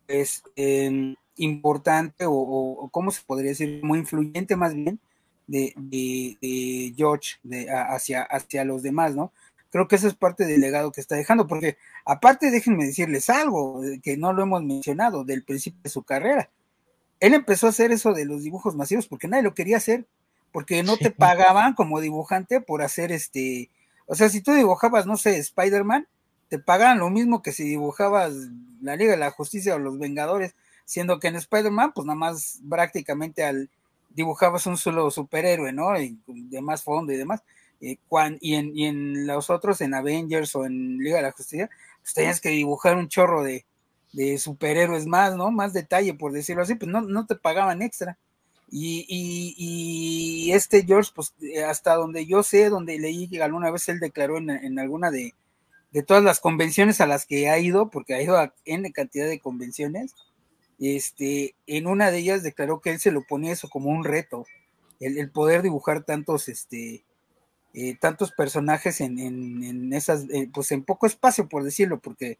Speaker 2: es em, importante o, o, ¿cómo se podría decir? Muy influyente más bien de, de, George de, hacia, hacia los demás, ¿no? Creo que eso es parte del legado que está dejando, porque aparte déjenme decirles algo eh, que no lo hemos mencionado del principio de su carrera él empezó a hacer eso de los dibujos masivos porque nadie lo quería hacer, porque no te pagaban como dibujante por hacer este, o sea, si tú dibujabas, no sé, Spider-Man, te pagaban lo mismo que si dibujabas la Liga de la Justicia o los Vengadores, siendo que en Spider-Man, pues nada más prácticamente al dibujabas un solo superhéroe, ¿no? Y de más fondo y demás. Eh, y, en, y en los otros, en Avengers o en Liga de la Justicia, pues tenías que dibujar un chorro de, superhéroes más, ¿no? Más detalle, por decirlo así, pues no, te pagaban extra. Y, y, este George, pues eh, hasta donde yo sé, donde leí alguna vez él declaró en, alguna de, de, todas las convenciones a las que ha ido, porque ha ido a N cantidad de convenciones, este, en una de ellas declaró que él se lo ponía eso como un reto, el, poder dibujar tantos, este, eh, tantos personajes en, en, esas, eh, pues en poco espacio, por decirlo, porque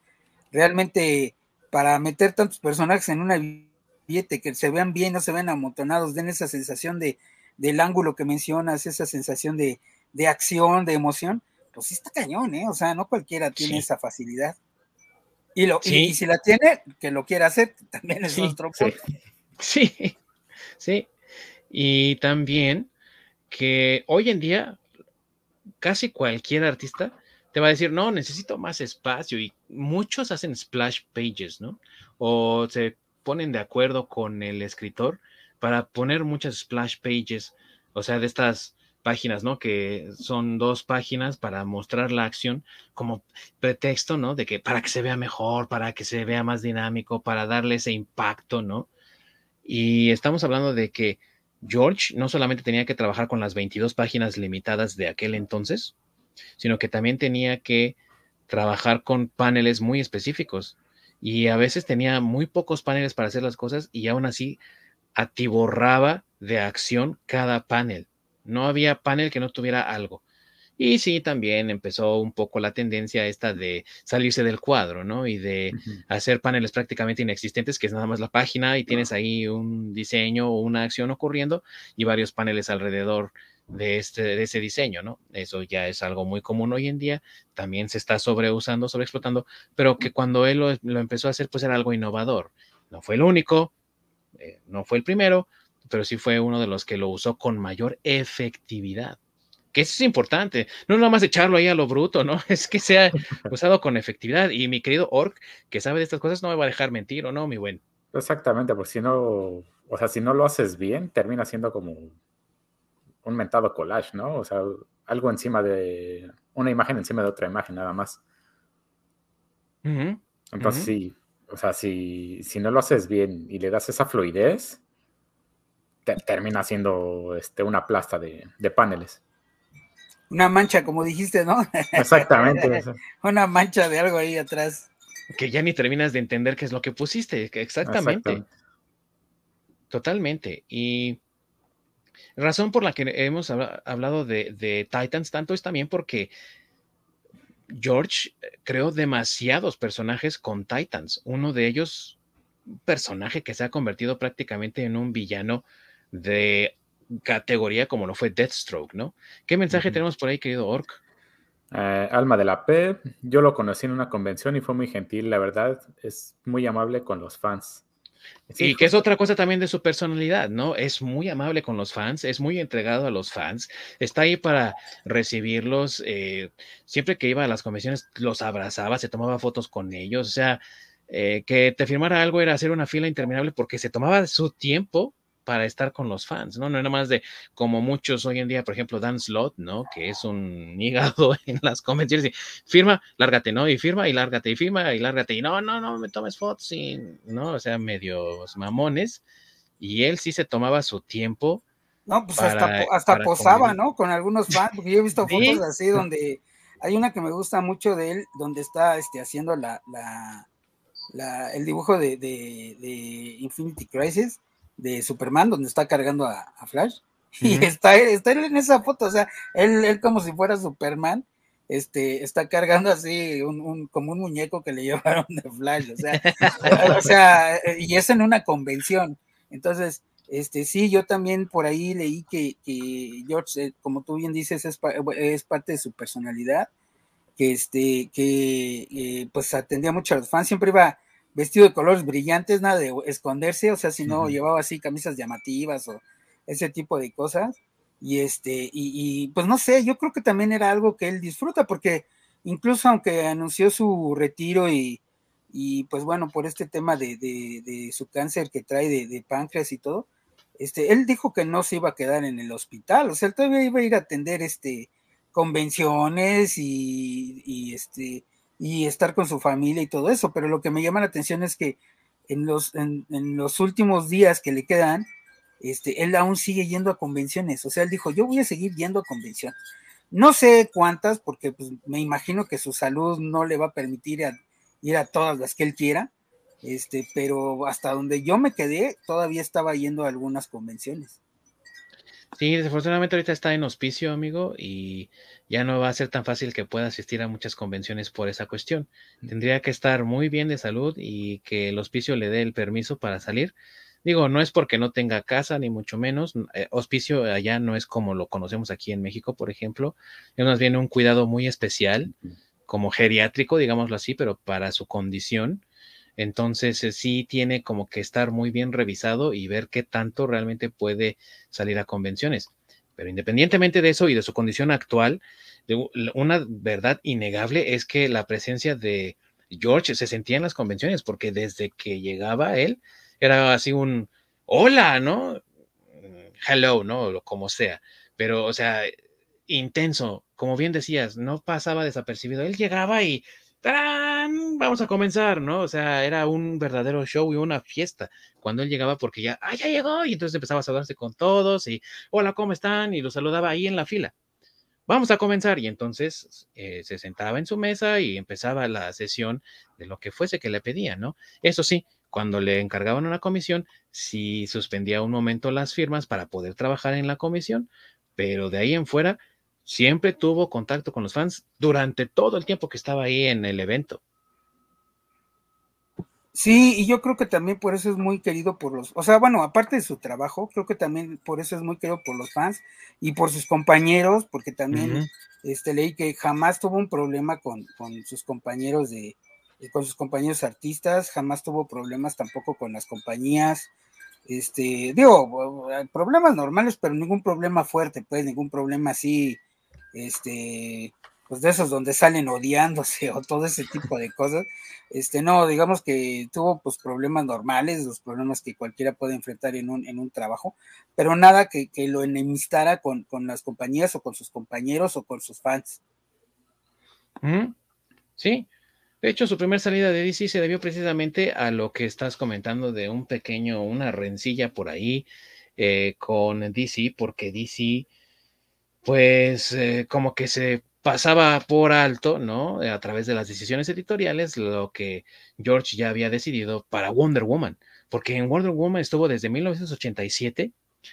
Speaker 2: realmente para meter tantos personajes en una billete que se vean bien, no se vean amontonados, den esa sensación de, del ángulo que mencionas, esa sensación de, de acción, de emoción, pues sí está cañón, ¿eh? O sea, no cualquiera tiene esa facilidad. Y, lo, y, si la tiene, que lo quiera hacer, también es otro
Speaker 1: Sí, sí. Y también que hoy en día casi cualquier artista te va a decir, no, necesito más espacio y muchos hacen splash pages, ¿no? O se ponen de acuerdo con el escritor para poner muchas splash pages, o sea, de estas páginas, ¿no? Que son dos páginas para mostrar la acción como pretexto, ¿no? De que para que se vea mejor, para que se vea más dinámico, para darle ese impacto, ¿no? Y estamos hablando de que George no solamente tenía que trabajar con las 22 páginas limitadas de aquel entonces, sino que también tenía que trabajar con paneles muy específicos. Y a veces tenía muy pocos paneles para hacer las cosas y aún así atiborraba de acción cada panel. No había panel que no tuviera algo. Y sí, también empezó un poco la tendencia esta de salirse del cuadro, ¿no? Y de hacer paneles prácticamente inexistentes, que es nada más la página y tienes ahí un diseño o una acción ocurriendo y varios paneles alrededor de, este, de ese diseño, ¿no? Eso ya es algo muy común hoy en día, también se está sobreusando, sobreexplotando, pero que cuando él lo, empezó a hacer, pues era algo innovador. No fue el único, eh, no fue el primero, pero sí fue uno de los que lo usó con mayor efectividad. Que eso es importante, no nada más echarlo ahí a lo bruto, ¿no? Es que sea usado con efectividad. Y mi querido Orc, que sabe de estas cosas, no me va a dejar mentir, ¿o no, mi buen?
Speaker 3: Exactamente, porque si no, o sea, si no lo haces bien, termina siendo como un mentado collage, ¿no? O sea, algo encima de una imagen encima de otra imagen, nada más. Entonces, sí, o sea, si, si, no lo haces bien y le das esa fluidez, termina siendo este, una plasta de, paneles.
Speaker 2: Una mancha, como dijiste, ¿no?
Speaker 3: Exactamente.
Speaker 2: una mancha de algo ahí atrás.
Speaker 1: Que ya ni terminas de entender qué es lo que pusiste. Exactamente. Exactamente. Totalmente. Y Razón por la que hemos hablado de, Titans tanto es también porque George eh, creó demasiados personajes con Titans. Uno de ellos, un personaje que se ha convertido prácticamente en un villano de categoría como lo fue Deathstroke, ¿no? ¿Qué mensaje tenemos por ahí, querido Orc?
Speaker 3: Eh, Alma de la P, yo lo conocí en una convención y fue muy gentil, la verdad, es muy amable con los fans.
Speaker 1: y que es otra cosa también de su personalidad, ¿no? Es muy amable con los fans, es muy entregado a los fans, está ahí para recibirlos. Eh, siempre que iba a las convenciones, los abrazaba, se tomaba fotos con ellos, o sea, eh, que te firmara algo era hacer una fila interminable porque se tomaba su tiempo para estar con los fans, ¿no? No era más de como muchos hoy en día, por ejemplo, Dan Slot, ¿no? Que es un hígado en las convenciones y firma, lárgate, ¿no? Y firma y lárgate y firma y lárgate y no, no, no me tomes fotos y, ¿no? O sea, medios mamones. Y él sí se tomaba su tiempo.
Speaker 2: No, pues hasta, hasta posaba, ¿no? Con algunos fans, porque yo he visto fotos así donde hay una que me gusta mucho de él, donde está este, haciendo la, la, el dibujo de, de, de Infinity Crisis de Superman, donde está cargando a, Flash. Y está, está él en esa foto, o sea, él, él como si fuera Superman, este, está cargando así un, como un muñeco que le llevaron de Flash, o sea, o sea, y es en una convención. Entonces, este, sí, yo también por ahí leí que, que George, eh, como tú bien dices, es, es, parte de su personalidad, que este, que eh, pues atendía mucho a los fans, siempre iba vestido de colores brillantes, nada de esconderse, o sea, si no llevaba así camisas llamativas o ese tipo de cosas. Y este, y, pues no sé, yo creo que también era algo que él disfruta, porque incluso aunque anunció su retiro y, y pues bueno, por este tema de, de, su cáncer que trae de, páncreas y todo, este, él dijo que no se iba a quedar en el hospital, o sea, él todavía iba a ir a atender este convenciones y, y este y estar con su familia y todo eso, pero lo que me llama la atención es que en los, en, los últimos días que le quedan, este, él aún sigue yendo a convenciones, o sea, él dijo, yo voy a seguir yendo a convenciones. No sé cuántas, porque pues, me imagino que su salud no le va a permitir ir a todas las que él quiera, este, pero hasta donde yo me quedé, todavía estaba yendo a algunas convenciones.
Speaker 1: Sí, desafortunadamente ahorita está en hospicio, amigo, y ya no va a ser tan fácil que pueda asistir a muchas convenciones por esa cuestión. Tendría que estar muy bien de salud y que el hospicio le dé el permiso para salir. Digo, no es porque no tenga casa, ni mucho menos. Eh, hospicio allá no es como lo conocemos aquí en México, por ejemplo. Es más bien un cuidado muy especial, como geriátrico, digámoslo así, pero para su condición. Entonces eh, sí tiene como que estar muy bien revisado y ver qué tanto realmente puede salir a convenciones. Pero independientemente de eso y de su condición actual, una verdad innegable es que la presencia de George se sentía en las convenciones, porque desde que llegaba él, era así un hola, ¿no? Hello, ¿no? Como sea. Pero, o sea, intenso, como bien decías, no pasaba desapercibido. Él llegaba y Vamos a comenzar, ¿no? O sea, era un verdadero show y una fiesta cuando él llegaba porque ya, ah, ya llegó, y entonces empezaba a saludarse con todos y, hola, ¿cómo están? Y los saludaba ahí en la fila. Vamos a comenzar. Y entonces eh, se sentaba en su mesa y empezaba la sesión de lo que fuese que le pedían, ¿no? Eso sí, cuando le encargaban una comisión, sí suspendía un momento las firmas para poder trabajar en la comisión, pero de ahí en fuera siempre tuvo contacto con los fans durante todo el tiempo que estaba ahí en el evento.
Speaker 2: Sí, y yo creo que también por eso es muy querido por los, o sea, bueno, aparte de su trabajo, creo que también por eso es muy querido por los fans y por sus compañeros, porque también este, leí que jamás tuvo un problema con, sus compañeros de, con sus compañeros artistas, jamás tuvo problemas tampoco con las compañías, este, digo, problemas normales, pero ningún problema fuerte, pues, ningún problema así este, pues de esos donde salen odiándose o todo ese tipo de cosas. Este, no, digamos que tuvo pues problemas normales, los problemas que cualquiera puede enfrentar en un, en un trabajo, pero nada que, lo enemistara con, las compañías o con sus compañeros o con sus fans.
Speaker 1: Sí, de hecho, su primera salida de DC se debió precisamente a lo que estás comentando de un pequeño, una rencilla por ahí eh, con DC, porque DC pues eh, como que se pasaba por alto, ¿no? A través de las decisiones editoriales, lo que George ya había decidido para Wonder Woman, porque en Wonder Woman estuvo desde 1987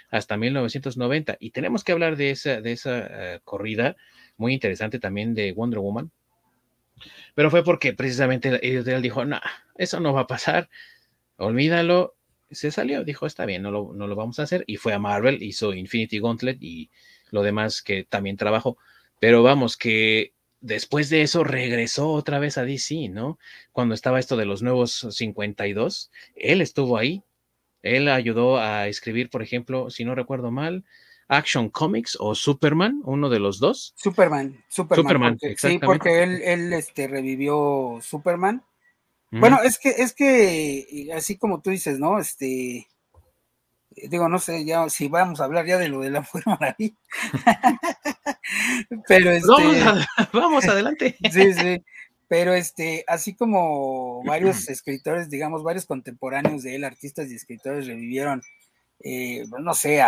Speaker 1: hasta 1990 y tenemos que hablar de esa, de esa eh, corrida muy interesante también de Wonder Woman, pero fue porque precisamente el editorial dijo, no, eso no va a pasar, olvídalo, se salió, dijo, está bien, no lo, no lo vamos a hacer, y fue a Marvel, hizo Infinity Gauntlet y lo demás que también trabajo. Pero vamos, que después de eso regresó otra vez a DC, ¿no? Cuando estaba esto de los nuevos 52, él estuvo ahí. Él ayudó a escribir, por ejemplo, si no recuerdo mal, Action Comics o Superman, uno de los dos.
Speaker 2: Superman, Superman. sí, porque él, él este, revivió Superman. Bueno, es que, es que, así como tú dices, ¿no? Este, digo, no sé ya si vamos a hablar ya de lo de la Mujer Maravilla. Pero este,
Speaker 1: vamos, adelante.
Speaker 2: sí, sí. Pero este, así como varios escritores, digamos, varios contemporáneos de él, artistas y escritores revivieron, eh, no sé,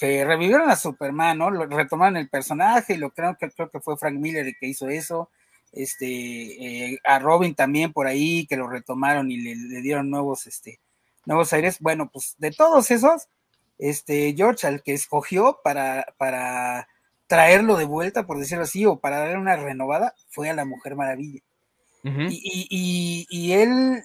Speaker 2: que revivieron a Superman, ¿no? Lo, retomaron el personaje y lo creo que creo que fue Frank Miller el que hizo eso. Este, eh, a Robin también por ahí, que lo retomaron y le, le dieron nuevos, este, Nuevos Aires, bueno, pues de todos esos, este, George, al que escogió para, para traerlo de vuelta, por decirlo así, o para darle una renovada, fue a la Mujer Maravilla. y, él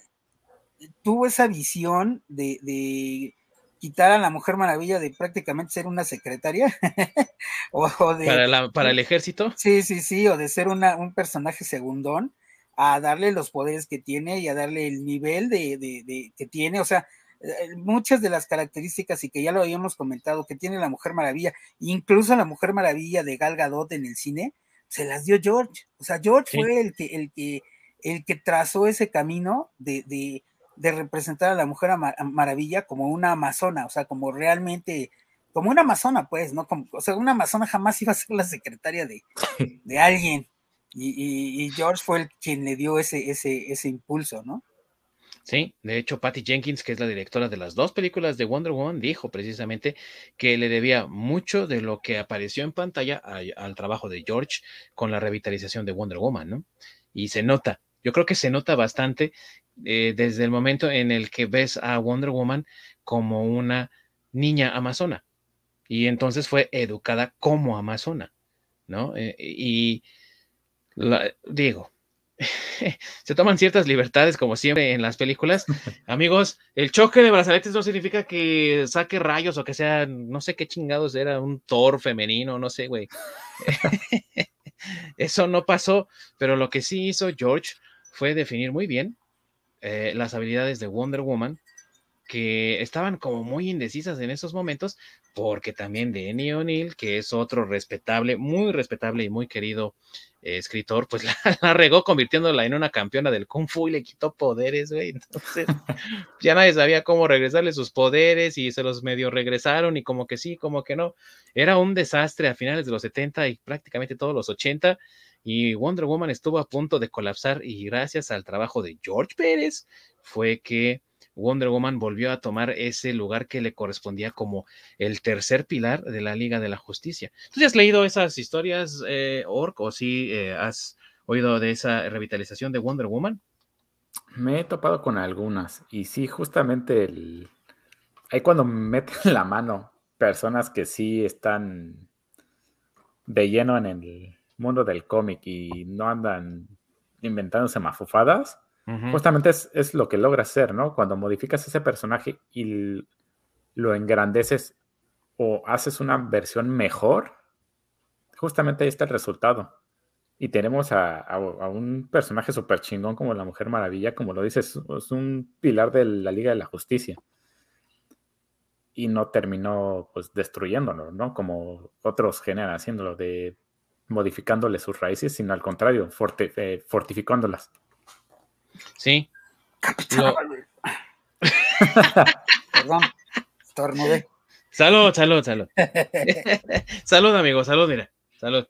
Speaker 2: tuvo esa visión de, quitar a la Mujer Maravilla de prácticamente ser una secretaria.
Speaker 1: o, para, para, el ejército.
Speaker 2: Sí, sí, sí, o de ser una, un personaje segundón a darle los poderes que tiene y a darle el nivel de, que tiene, o sea, eh, muchas de las características y que ya lo habíamos comentado que tiene la Mujer Maravilla, incluso la Mujer Maravilla de Gal Gadot en el cine, se las dio George, o sea, George fue el que, el que, el que trazó ese camino de, de, de representar a la Mujer Maravilla como una amazona, o sea, como realmente como una amazona, pues, ¿no? Como, o sea, una amazona jamás iba a ser la secretaria de, de alguien. Y, George fue el quien le dio ese, ese, impulso, ¿no?
Speaker 1: Sí, de hecho, Patty Jenkins, que es la directora de las dos películas de Wonder Woman, dijo precisamente que le debía mucho de lo que apareció en pantalla al trabajo de George con la revitalización de Wonder Woman, ¿no? Y se nota, yo creo que se nota bastante eh, desde el momento en el que ves a Wonder Woman como una niña amazona. Y entonces fue educada como amazona, ¿no? Eh, y digo, se toman ciertas libertades como siempre en las películas. Amigos, el choque de brazaletes no significa que saque rayos o que sea, no sé qué chingados era, un Thor femenino, no sé, güey. Eso no pasó, pero lo que sí hizo George fue definir muy bien eh, las habilidades de Wonder Woman, que estaban como muy indecisas en esos momentos, porque también Denny O'Neill, que es otro respetable, muy respetable y muy querido escritor, pues la, regó convirtiéndola en una campeona del Kung Fu y le quitó poderes, güey. Entonces, ya nadie sabía cómo regresarle sus poderes y se los medio regresaron y como que sí, como que no. Era un desastre a finales de los 70 y prácticamente todos los 80 y Wonder Woman estuvo a punto de colapsar y gracias al trabajo de George Pérez fue que Wonder Woman volvió a tomar ese lugar que le correspondía como el tercer pilar de la Liga de la Justicia. ¿Tú has leído esas historias, eh, Orc, o si eh, has oído de esa revitalización de Wonder Woman?
Speaker 3: Me he topado con algunas y sí, justamente el... ahí cuando meten la mano personas que sí están de lleno en el mundo del cómic y no andan inventándose mafufadas, Justamente es, lo que logra hacer, ¿no? Cuando modificas ese personaje y lo engrandeces o haces una versión mejor, justamente ahí está el resultado. Y tenemos a, un personaje súper chingón como la Mujer Maravilla, como lo dices, es un pilar de la Liga de la Justicia. Y no terminó pues destruyéndolo, ¿no? Como otros generan haciéndolo, de modificándole sus raíces, sino al contrario, eh, fortificándolas.
Speaker 1: Sí.
Speaker 2: Perdón, estornudé.
Speaker 1: Salud, salud, salud. salud, amigo, salud, mira. Salud.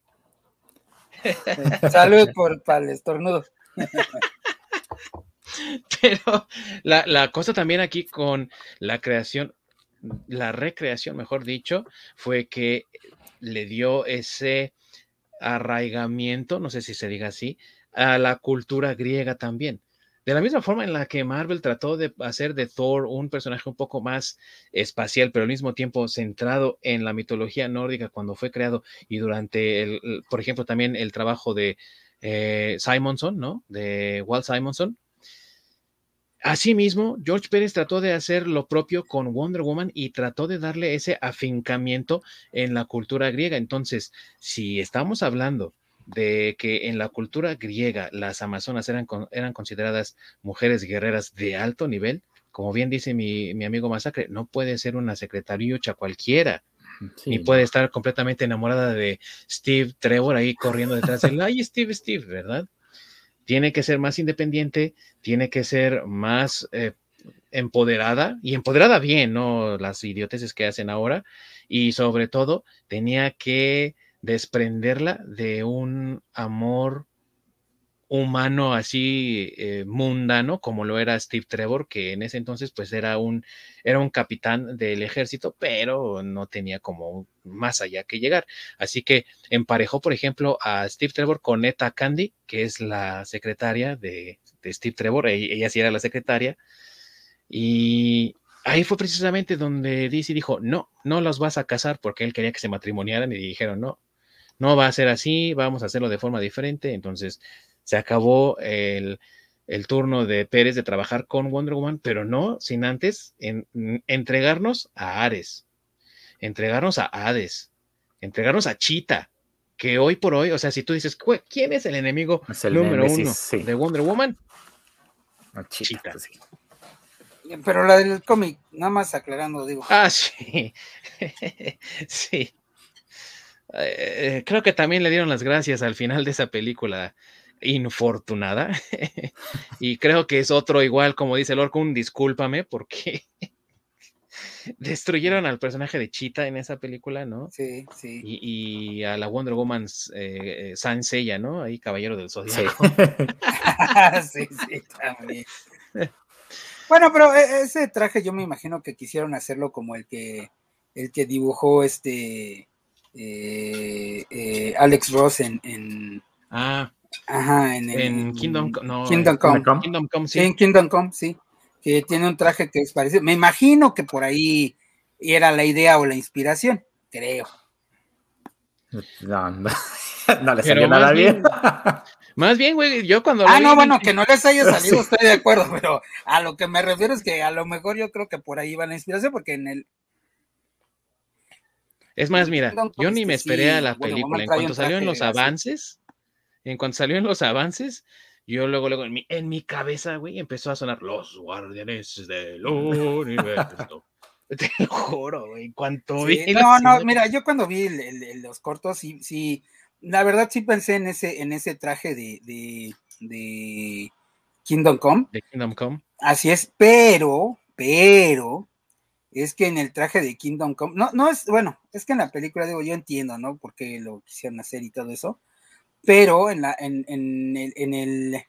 Speaker 2: salud por el estornudo.
Speaker 1: Pero la, la cosa también aquí con la creación, la recreación, mejor dicho, fue que le dio ese arraigamiento, no sé si se diga así, a la cultura griega también. De la misma forma en la que Marvel trató de hacer de Thor un personaje un poco más espacial, pero al mismo tiempo centrado en la mitología nórdica cuando fue creado y durante, el, por ejemplo, también el trabajo de eh, Simonson, ¿no? De Walt Simonson. Asimismo, George Pérez trató de hacer lo propio con Wonder Woman y trató de darle ese afincamiento en la cultura griega. Entonces, si estamos hablando de que en la cultura griega las amazonas eran, eran consideradas mujeres guerreras de alto nivel, como bien dice mi, mi amigo Masacre, no puede ser una secretariucha cualquiera. ni puede estar completamente enamorada de Steve Trevor ahí corriendo detrás de él. Ay, Steve, Steve, ¿verdad? Tiene que ser más independiente, tiene que ser más eh, empoderada y empoderada bien, no las idioteces que hacen ahora. Y sobre todo, tenía que desprenderla de un amor humano así eh, mundano como lo era Steve Trevor, que en ese entonces pues era un, era un capitán del ejército, pero no tenía como más allá que llegar. Así que emparejó, por ejemplo, a Steve Trevor con Neta Candy, que es la secretaria de, Steve Trevor, ella, ella sí era la secretaria, y ahí fue precisamente donde DC dijo, no, no los vas a casar porque él quería que se matrimoniaran y dijeron, no, no va a ser así, vamos a hacerlo de forma diferente. Entonces se acabó el, turno de Pérez de trabajar con Wonder Woman, pero no sin antes entregarnos a Ares, entregarnos a Hades, entregarnos a Cheetah, que hoy por hoy, o sea, si tú dices, ¿quién es el enemigo número uno de Wonder Woman?
Speaker 2: Cheetah. Sí. Pero la del cómic, nada más aclarando, digo.
Speaker 1: Ah, sí. sí. Eh, creo que también le dieron las gracias al final de esa película infortunada. y creo que es otro igual, como dice Lorcun, discúlpame porque destruyeron al personaje de Cheetah en esa película, ¿no?
Speaker 2: Sí, sí.
Speaker 1: Y, a la Wonder Woman eh, eh Sansella, ¿no? Ahí, Caballero del Zodiaco.
Speaker 2: Sí. sí, sí, también. Bueno, pero eh, ese traje yo me imagino que quisieron hacerlo como el que el que dibujó este eh, eh, Alex Ross en,
Speaker 1: ah,
Speaker 2: ajá,
Speaker 1: en, Kingdom, no,
Speaker 2: Kingdom Come. Kingdom Come, sí. En Kingdom Come, sí. Que tiene un traje que es parecido. Me imagino que por ahí era la idea o la inspiración, creo.
Speaker 3: No, no, no le salió nada bien.
Speaker 1: Más bien, güey, yo cuando.
Speaker 2: Ah, no, bueno, que no les haya salido, estoy de acuerdo, pero a lo que me refiero es que a lo mejor yo creo que por ahí va la inspiración, porque en el,
Speaker 1: es más, mira, yo ni me esperé a la película. en cuanto salió en los avances, en cuanto salió en los avances, yo luego, luego, en mi, en mi cabeza, güey, empezó a sonar los guardianes del universo. Te lo juro, güey, cuanto
Speaker 2: vi. No, no, mira, yo cuando vi los cortos, sí, sí, la verdad sí pensé en ese, en ese traje de, de, de Kingdom Come.
Speaker 1: De Kingdom Come.
Speaker 2: Así es, pero, pero, es que en el traje de Kingdom Come, no, no es, bueno, es que en la película, digo, yo entiendo, ¿no? Por qué lo quisieron hacer y todo eso, pero en, la, en, en el, en el,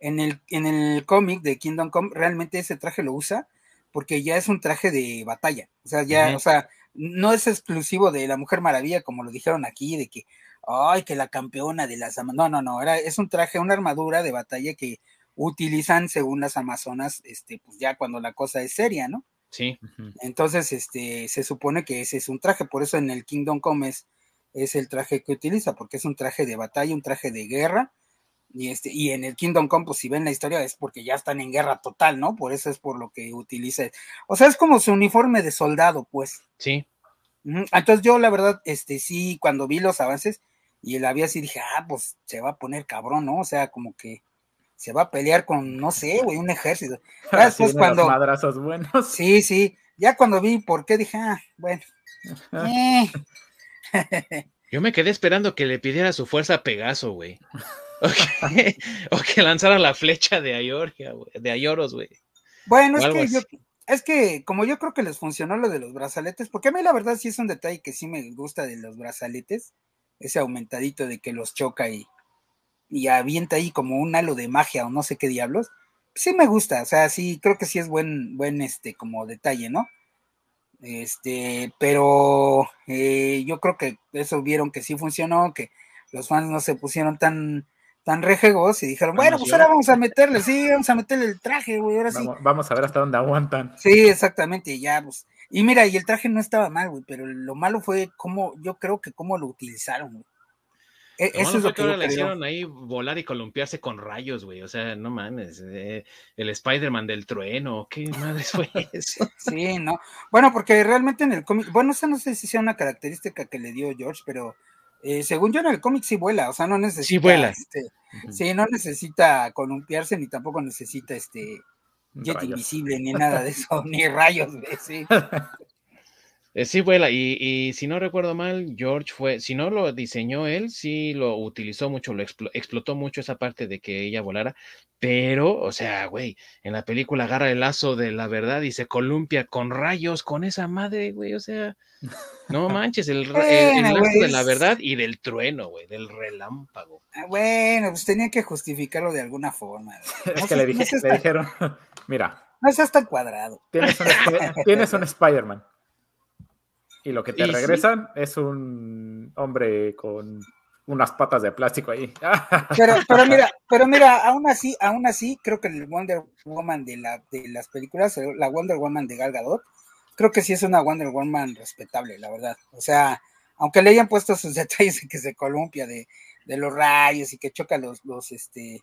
Speaker 2: en el, en el cómic de Kingdom Come, realmente ese traje lo usa porque ya es un traje de batalla, o sea, ya, o sea, no es exclusivo de la Mujer Maravilla, como lo dijeron aquí, de que, ay, que la campeona de las, no, no, no, era, es un traje, una armadura de batalla que utilizan según las amazonas, este, pues ya cuando la cosa es seria, ¿no?
Speaker 1: Sí.
Speaker 2: Entonces, este, se supone que ese es un traje, por eso en el Kingdom Come es, el traje que utiliza, porque es un traje de batalla, un traje de guerra, y este, y en el Kingdom Come, pues si ven la historia, es porque ya están en guerra total, ¿no? Por eso es por lo que utiliza. O sea, es como su uniforme de soldado, pues.
Speaker 1: Sí.
Speaker 2: Entonces yo, la verdad, este, sí, cuando vi los avances y el había así, dije, ah, pues se va a poner cabrón, ¿no? O sea, como que se va a pelear con, no sé, güey, un ejército.
Speaker 3: Ya después cuando... Madrazos buenos.
Speaker 2: Sí, sí, ya cuando vi por qué dije, ah, bueno. Eh.
Speaker 1: Yo me quedé esperando que le pidiera su fuerza a Pegaso, güey. O que, lanzara la flecha de Ayoria, güey, de Ayoros, güey.
Speaker 2: Bueno, es que yo, es que como yo creo que les funcionó lo de los brazaletes, porque a mí la verdad sí es un detalle que sí me gusta de los brazaletes, ese aumentadito de que los choca y, y avienta ahí como un halo de magia o no sé qué diablos, sí me gusta, o sea, sí, creo que sí es buen, buen, este, como detalle, ¿no? Este, pero eh, yo creo que eso vieron que sí funcionó, que los fans no se pusieron tan, tan rejegos y dijeron, bueno, pues ahora vamos a meterle, sí, vamos a meterle el traje, güey, ahora sí.
Speaker 3: Vamos, a ver hasta dónde aguantan.
Speaker 2: Sí, exactamente, y ya, pues. Y mira, y el traje no estaba mal, güey, pero lo malo fue cómo, yo creo que cómo lo utilizaron, güey.
Speaker 1: E, eso es lo que, ahora le hicieron ahí volar y columpiarse con rayos, güey. O sea, no mames. Eh, el Spider-Man del trueno, ¿qué madre fue eso?
Speaker 2: sí, no. Bueno, porque realmente en el cómic, bueno, esa no sé si sea una característica que le dio George, pero Eh, según yo en el cómic sí vuela, o sea, no necesita.
Speaker 1: Sí vuela.
Speaker 2: Este, Sí, no necesita columpiarse ni tampoco necesita este jet invisible ni nada de eso, ni rayos, sí.
Speaker 1: Eh, sí vuela, y, y, si no recuerdo mal, George fue, si no lo diseñó él, sí lo utilizó mucho, lo explotó mucho esa parte de que ella volara, pero, o sea, güey, en la película agarra el lazo de la verdad y se columpia con rayos con esa madre, güey, o sea, no manches, el, lazo de la verdad y del trueno, güey, del relámpago.
Speaker 2: Ah, bueno, pues tenía que justificarlo de alguna forma.
Speaker 3: es que le, dijeron, mira.
Speaker 2: No seas tan cuadrado.
Speaker 3: Tienes un, tienes un Spider-Man y lo que te regresan es un hombre con unas patas de plástico ahí.
Speaker 2: pero, pero mira, pero mira, aún así, aún así, creo que el Wonder Woman de, la, de las películas, la Wonder Woman de Gal Gadot, creo que sí es una Wonder Woman respetable, la verdad. O sea, aunque le hayan puesto sus detalles de que se columpia de, de los rayos y que choca los, los, este,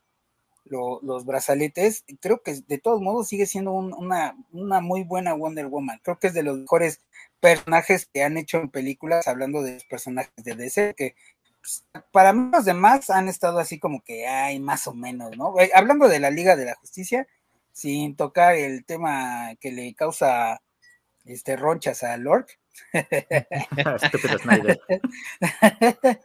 Speaker 2: los brazaletes, creo que de todos modos sigue siendo una, una muy buena Wonder Woman. Creo que es de los mejores personajes que han hecho en películas, hablando de los personajes de DC, que pues, para mí los demás han estado así como que hay más o menos, ¿no? Eh, hablando de la Liga de la Justicia, sin tocar el tema que le causa este ronchas a Lord.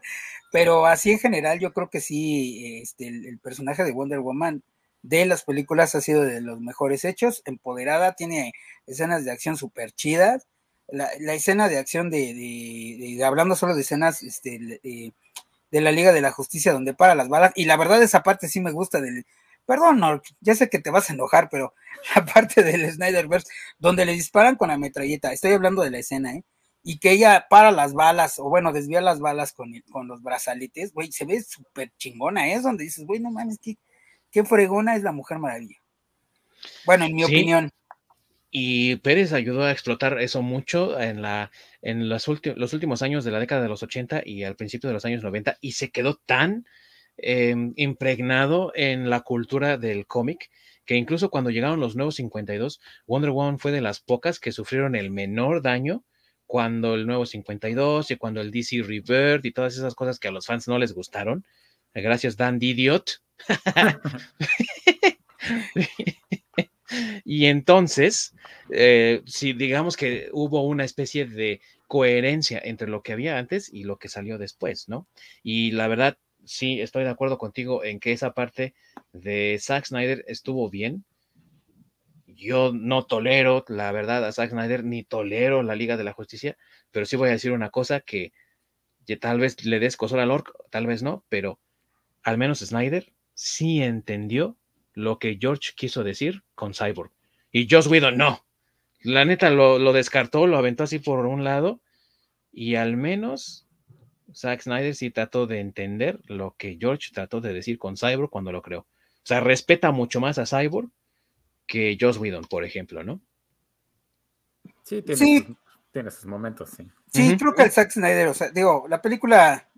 Speaker 2: Pero así en general, yo creo que sí, este, el, personaje de Wonder Woman de las películas ha sido de los mejores hechos. Empoderada, tiene escenas de acción súper chidas la, escena de acción de, hablando solo de escenas este, de, la Liga de la Justicia donde para las balas, y la verdad esa parte sí me gusta del, perdón, ya sé que te vas a enojar, pero la parte del Snyderverse donde le disparan con la metralleta, estoy hablando de la escena, ¿eh? Y que ella para las balas, o bueno, desvía las balas con, con los brazaletes, güey, se ve súper chingona, ¿eh? es donde dices, güey, no mames, qué, qué fregona es la Mujer Maravilla. Bueno, en mi opinión.
Speaker 1: Y Pérez ayudó a explotar eso mucho en, la, en los, los, últimos años de la década de los 80 y al principio de los años 90 y se quedó tan em, impregnado en la cultura del cómic que incluso cuando llegaron los nuevos 52, Wonder Woman fue de las pocas que sufrieron el menor daño cuando el nuevo 52 y cuando el DC Rebirth y todas esas cosas que a los fans no les gustaron. Gracias, Dan Idiot. Y entonces, eh, si digamos que hubo una especie de coherencia entre lo que había antes y lo que salió después, ¿no? Y la verdad, sí, estoy de acuerdo contigo en que esa parte de Zack Snyder estuvo bien. Yo no tolero, la verdad, a Zack Snyder, ni tolero la Liga de la Justicia, pero sí voy a decir una cosa que, tal vez le des cosor al orc, tal vez no, pero al menos Snyder sí entendió lo que George quiso decir con Cyborg. Y Joss Whedon no. La neta lo, descartó, lo aventó así por un lado. Y al menos Zack Snyder sí trató de entender lo que George trató de decir con Cyborg cuando lo creó. O sea, respeta mucho más a Cyborg que Joss Whedon, por ejemplo, ¿no?
Speaker 3: Sí, tiene, Sus, momentos, sí.
Speaker 2: Sí, creo que el Zack Snyder, o sea, digo, la película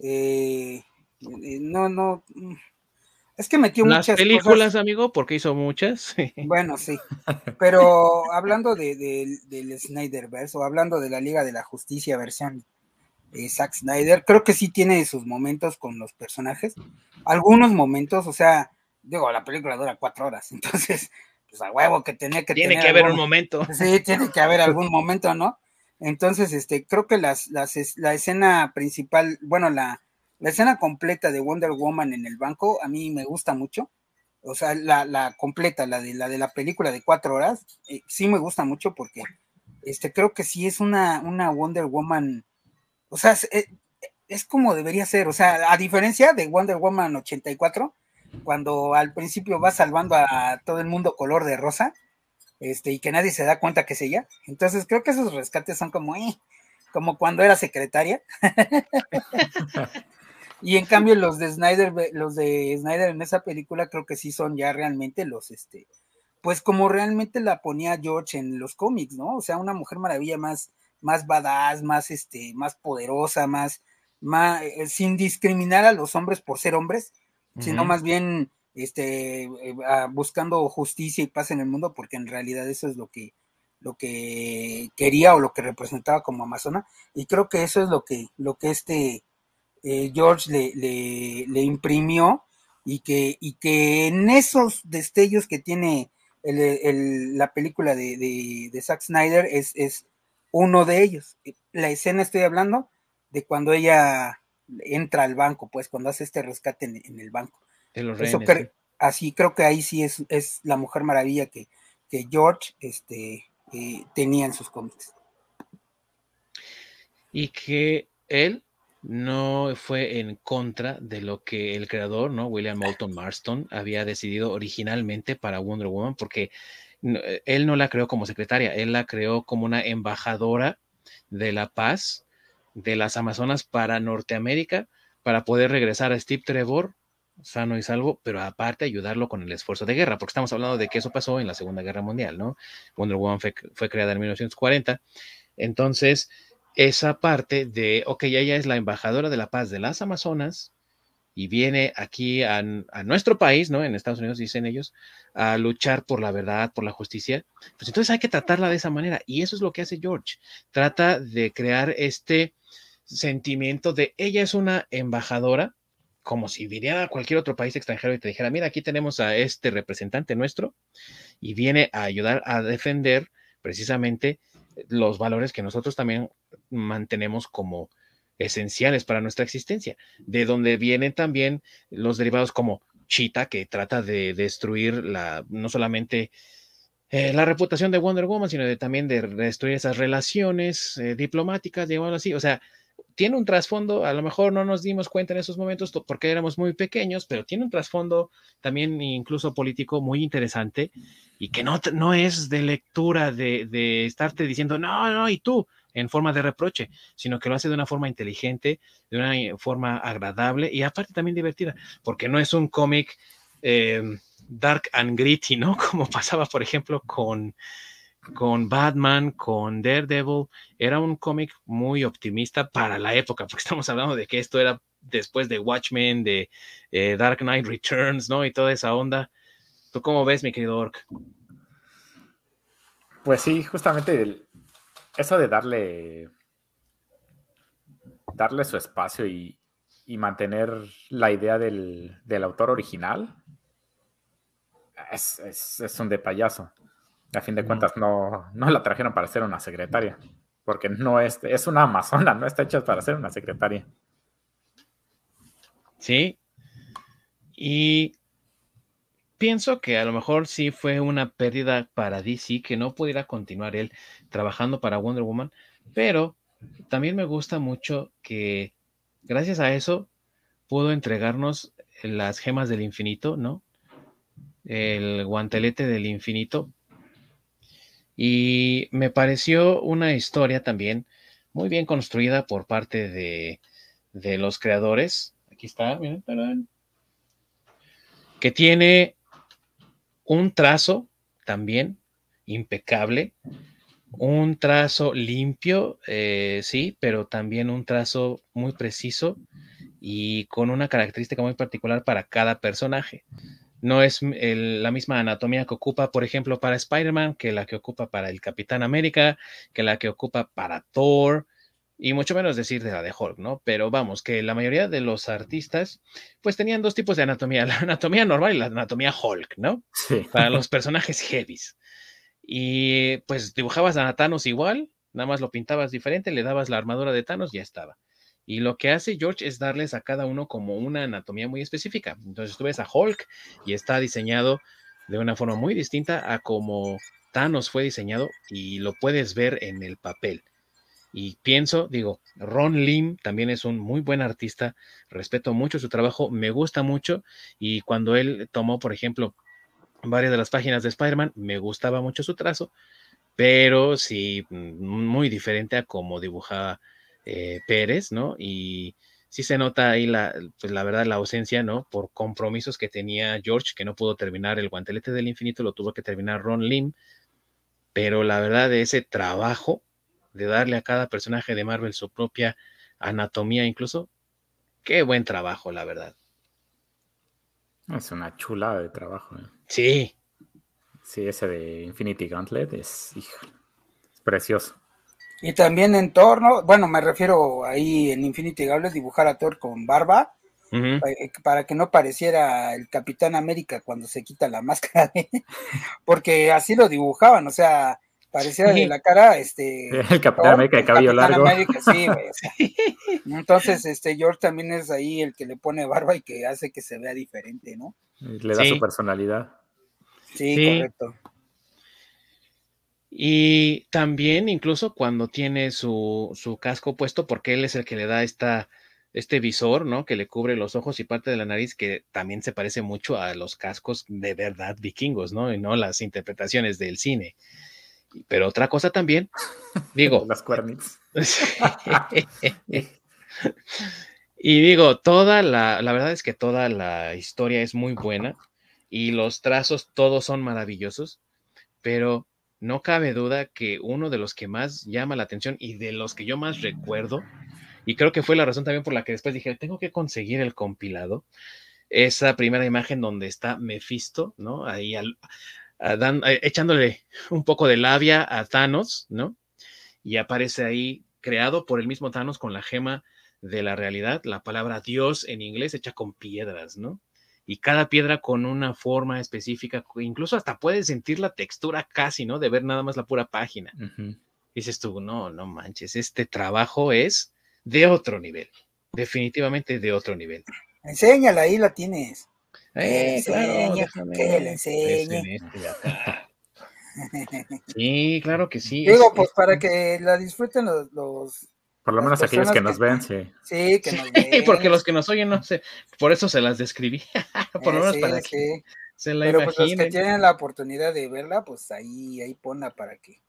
Speaker 2: eh, eh, no, no, es que metió
Speaker 1: Las películas, amigo, porque hizo muchas.
Speaker 2: Bueno, sí. Pero hablando de, del Snyderverse o hablando de la Liga de la Justicia versión de Zack Snyder, creo que sí tiene sus momentos con los personajes. Algunos momentos, o sea, digo, la película dura cuatro horas, entonces, pues a huevo que tenía que
Speaker 1: Tiene que haber un momento.
Speaker 2: Sí, tiene que haber algún momento, ¿no? Entonces, este, creo que las, las, la escena principal, bueno, la la escena completa de Wonder Woman en el banco a mí me gusta mucho. O sea, la, completa, la de la de la película de cuatro horas, eh, sí me gusta mucho porque este, creo que sí es una, una Wonder Woman. O sea, es, eh, como debería ser. O sea, a diferencia de Wonder Woman 84, cuando al principio va salvando a todo el mundo color de rosa, este, y que nadie se da cuenta que es ella. Entonces creo que esos rescates son como, eh, como cuando era secretaria. Y en cambio los de Snyder, los de Snyder en esa película creo que sí son ya realmente los, este, pues como realmente la ponía George en los cómics, ¿no? O sea, una mujer maravilla más, más badass, más, este, más poderosa, más, más, eh, sin discriminar a los hombres por ser hombres, sino más bien, este, eh, buscando justicia y paz en el mundo, porque en realidad eso es lo que, lo que quería o lo que representaba como amazona, y creo que eso es lo que, lo que este, eh, George le, le, imprimió y que, y que en esos destellos que tiene la película de, de, Zack Snyder es, es uno de ellos. La escena estoy hablando de cuando ella entra al banco, pues cuando hace este rescate en, el banco. Así creo que ahí sí es, es la Mujer Maravilla que, que George este, eh, tenía en sus cómics.
Speaker 1: Y que él no fue en contra de lo que el creador, ¿no? William Moulton Marston había decidido originalmente para Wonder Woman, porque él no la creó como secretaria, él la creó como una embajadora de la paz de las Amazonas para Norteamérica, para poder regresar a Steve Trevor sano y salvo, pero aparte ayudarlo con el esfuerzo de guerra, porque estamos hablando de que eso pasó en la Segunda Guerra Mundial, ¿no? Wonder Woman fue, fue creada en 1940. Entonces, esa parte de, ok, ella es la embajadora de la paz de las Amazonas y viene aquí a, nuestro país, ¿no? En Estados Unidos dicen ellos, a luchar por la verdad, por la justicia. Pues entonces hay que tratarla de esa manera y eso es lo que hace George. Trata de crear este sentimiento de ella es una embajadora, como si viniera a cualquier otro país extranjero y te dijera, mira, aquí tenemos a este representante nuestro y viene a ayudar a defender precisamente los valores que nosotros también mantenemos como esenciales para nuestra existencia, de donde vienen también los derivados como Cheetah, que trata de destruir la, no solamente eh, la reputación de Wonder Woman, sino de, también de destruir esas relaciones eh, diplomáticas, digamos así. O sea, tiene un trasfondo, a lo mejor no nos dimos cuenta en esos momentos porque éramos muy pequeños, pero tiene un trasfondo también incluso político muy interesante y que no, no es de lectura de, de estarte diciendo, no, no, y tú, en forma de reproche, sino que lo hace de una forma inteligente, de una forma agradable y aparte también divertida, porque no es un cómic eh, dark and gritty, ¿no? Como pasaba, por ejemplo, con con Batman, con Daredevil, era un cómic muy optimista para la época, porque estamos hablando de que esto era después de Watchmen, de eh, Dark Knight Returns, ¿no? Y toda esa onda. ¿Tú cómo ves, mi querido Orc?
Speaker 3: Pues sí, justamente eso de darle darle su espacio y, mantener la idea del, autor original es, es, un de payaso. A fin de cuentas, no, no la trajeron para ser una secretaria, porque no es, es una amazona, no está hecha para ser una secretaria.
Speaker 1: Sí. Y pienso que a lo mejor sí fue una pérdida para DC que no pudiera continuar él trabajando para Wonder Woman, pero también me gusta mucho que gracias a eso pudo entregarnos las gemas del infinito, ¿no? El guantelete del infinito y me pareció una historia también muy bien construida por parte de, los creadores. Aquí está, miren. Que tiene un trazo también impecable, un trazo limpio, eh, sí, pero también un trazo muy preciso y con una característica muy particular para cada personaje no es la misma anatomía que ocupa, por ejemplo, para Spider-Man, que la que ocupa para el Capitán América, que la que ocupa para Thor, y mucho menos decir de la de Hulk, ¿no? Pero vamos, que la mayoría de los artistas, pues tenían dos tipos de anatomía, la anatomía normal y la anatomía Hulk, ¿no? Sí. Para los personajes heavies. Y pues dibujabas a Thanos igual, nada más lo pintabas diferente, le dabas la armadura de Thanos, y ya estaba. Y lo que hace George es darles a cada uno como una anatomía muy específica. Entonces tú ves a Hulk y está diseñado de una forma muy distinta a como Thanos fue diseñado y lo puedes ver en el papel. Y pienso, digo, Ron Lim también es un muy buen artista, respeto mucho su trabajo, me gusta mucho y cuando él tomó, por ejemplo, varias de las páginas de Spider-Man, me gustaba mucho su trazo, pero sí, mm, muy diferente a como dibujaba eh, Pérez, ¿no? Y sí se nota ahí la, pues la verdad, la ausencia, ¿no? Por compromisos que tenía George, que no pudo terminar el guantelete del infinito, lo tuvo que terminar Ron Lim, pero la verdad de ese trabajo de darle a cada personaje de Marvel su propia anatomía incluso, qué buen trabajo, la verdad.
Speaker 3: Es una chulada de trabajo. ¿eh?
Speaker 1: Sí.
Speaker 3: Sí, ese de Infinity Gauntlet es, es precioso.
Speaker 2: Y también en Thor, ¿no? Bueno, me refiero ahí en Infinity Gables dibujar a Thor con barba, eh, para que no pareciera el Capitán América cuando se quita la máscara, porque así lo dibujaban, o sea, parecía de la cara, este...
Speaker 3: El Capitán América de cabello largo. sí,
Speaker 2: Entonces, este, George también es ahí el que le pone barba y que hace que se vea diferente, ¿no?
Speaker 3: Le da su personalidad.
Speaker 2: Sí, correcto.
Speaker 1: Y también incluso cuando tiene su, su, casco puesto, porque él es el que le da esta, este visor, ¿no? Que le cubre los ojos y parte de la nariz, que también se parece mucho a los cascos de verdad vikingos, ¿no? Y no las interpretaciones del cine. Pero otra cosa también, digo.
Speaker 3: Las cuernitas.
Speaker 1: y digo, toda la, la verdad es que toda la historia es muy buena y los trazos todos son maravillosos, pero no cabe duda que uno de los que más llama la atención y de los que yo más recuerdo, y creo que fue la razón también por la que después dije, tengo que conseguir el compilado, esa primera imagen donde está Mephisto, ¿no? Ahí al, echándole un poco de labia a Thanos, ¿no? Y aparece ahí, creado por el mismo Thanos con la gema de la realidad, la palabra Dios en inglés hecha con piedras, ¿no? Y cada piedra con una forma específica, incluso hasta puedes sentir la textura casi, ¿no? De ver nada más la pura página. Dices tú, no, no manches, este trabajo es de otro nivel, definitivamente de otro nivel.
Speaker 2: Enséñala, ahí la tienes.
Speaker 1: Eh, claro, que le enseñe. Sí, claro que sí.
Speaker 2: Digo, pues para que la disfruten los
Speaker 3: por lo menos aquellos que, nos ven, sí.
Speaker 2: Sí, que nos ven.
Speaker 1: porque los que nos oyen, no sé, por eso se las describí. por lo menos
Speaker 2: eh,
Speaker 1: para que se la
Speaker 2: Pero pues los que tienen la oportunidad de verla, pues ahí, ahí ponla para que,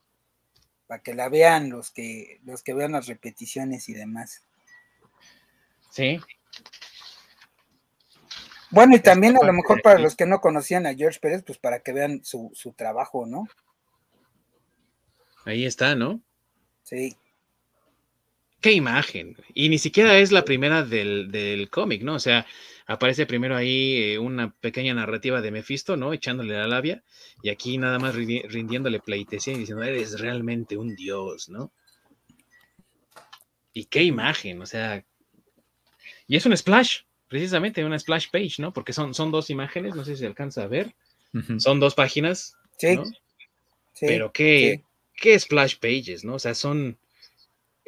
Speaker 2: para que la vean los que, los que vean las repeticiones y demás.
Speaker 1: Sí.
Speaker 2: Bueno, y también a lo mejor para los que no conocían a George Pérez, pues para que vean su, su trabajo, ¿no?
Speaker 1: Ahí está, ¿no?
Speaker 2: Sí
Speaker 1: qué imagen. Y ni siquiera es la primera del, cómic, ¿no? O sea, aparece primero ahí eh, una pequeña narrativa de Mephisto, ¿no? Echándole la labia, y aquí nada más rindiéndole pleitesía y diciendo, eres realmente un dios, ¿no? Y qué imagen, o sea. Y es un splash, precisamente, una splash page, ¿no? Porque son, son dos imágenes, no sé si se alcanza a ver. Son dos páginas. Sí. sí Pero qué, qué splash pages, ¿no? O sea, son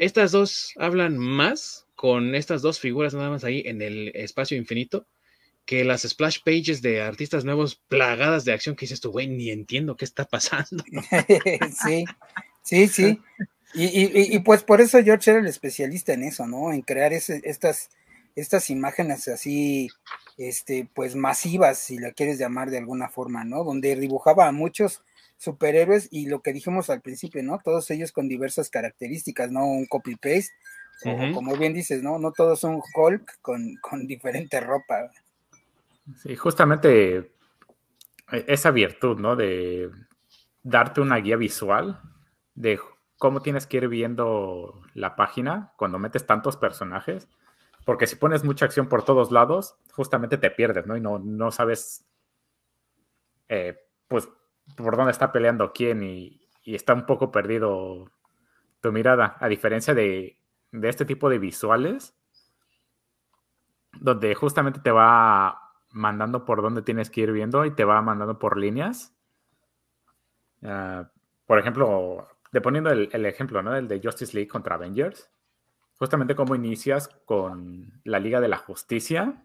Speaker 1: estas dos hablan más con estas dos figuras nada más ahí en el espacio infinito que las splash pages de artistas nuevos plagadas de acción que dices tú, güey, ni entiendo qué está pasando.
Speaker 2: sí, sí, sí. Y, pues por eso George era el especialista en eso, ¿no? En crear estas, estas imágenes así, este, pues masivas, si la quieres llamar de alguna forma, ¿no? Donde dibujaba a muchos superhéroes y lo que dijimos al principio, ¿no? Todos ellos con diversas características, ¿no? Un copy-paste, como bien dices, ¿no? No todos son Hulk con, con diferente ropa.
Speaker 3: Sí, justamente e, esa virtud, ¿no? De darte una guía visual de cómo tienes que ir viendo la página cuando metes tantos personajes, porque si pones mucha acción por todos lados, justamente te pierdes, ¿no? Y no, no sabes, eh, pues, por dónde está peleando quién y, está un poco perdido tu mirada, a diferencia de, este tipo de visuales, donde justamente te va mandando por dónde tienes que ir viendo y te va mandando por líneas. Ah, por ejemplo, deponiendo el, el, ejemplo, ¿no? El de Justice League contra Avengers. Justamente cómo inicias con la Liga de la Justicia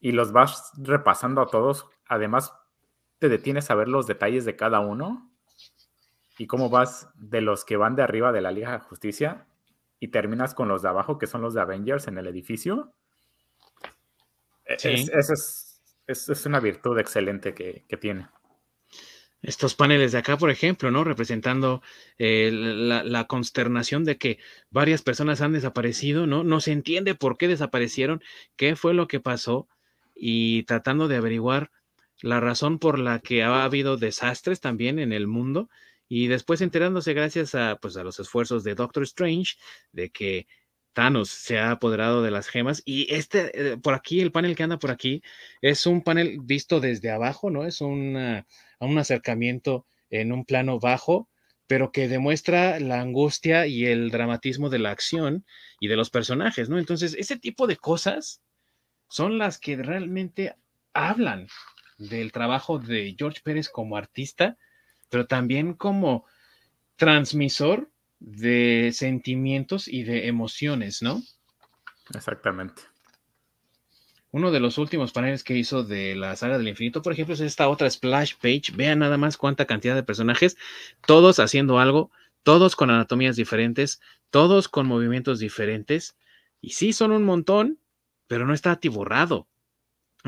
Speaker 3: y los vas repasando a todos. Además, te detienes a ver los detalles de cada uno y cómo vas de los que van de arriba de la Liga de Justicia y terminas con los de abajo, que son los de Avengers en el edificio. E, esa es, una virtud excelente que, tiene.
Speaker 1: Estos paneles de acá, por ejemplo, ¿no? Representando eh, la, la, consternación de que varias personas han desaparecido, ¿no? No se entiende por qué desaparecieron, qué fue lo que pasó y tratando de averiguar la razón por la que ha habido desastres también en el mundo y después enterándose gracias a, pues, a los esfuerzos de Doctor Strange de que Thanos se ha apoderado de las gemas y este, eh, por aquí, el panel que anda por aquí, es un panel visto desde abajo, ¿no? Es un acercamiento en un plano bajo pero que demuestra la angustia y el dramatismo de la acción y de los personajes, ¿no? Entonces, ese tipo de cosas son las que realmente hablan del trabajo de George Pérez como artista, pero también como transmisor de sentimientos y de emociones, ¿no?
Speaker 3: Exactamente.
Speaker 1: Uno de los últimos paneles que hizo de la saga del infinito, por ejemplo, es esta otra splash page. Vean nada más cuánta cantidad de personajes, todos haciendo algo, todos con anatomías diferentes, todos con movimientos diferentes. Y sí, son un montón, pero no está atiborrado,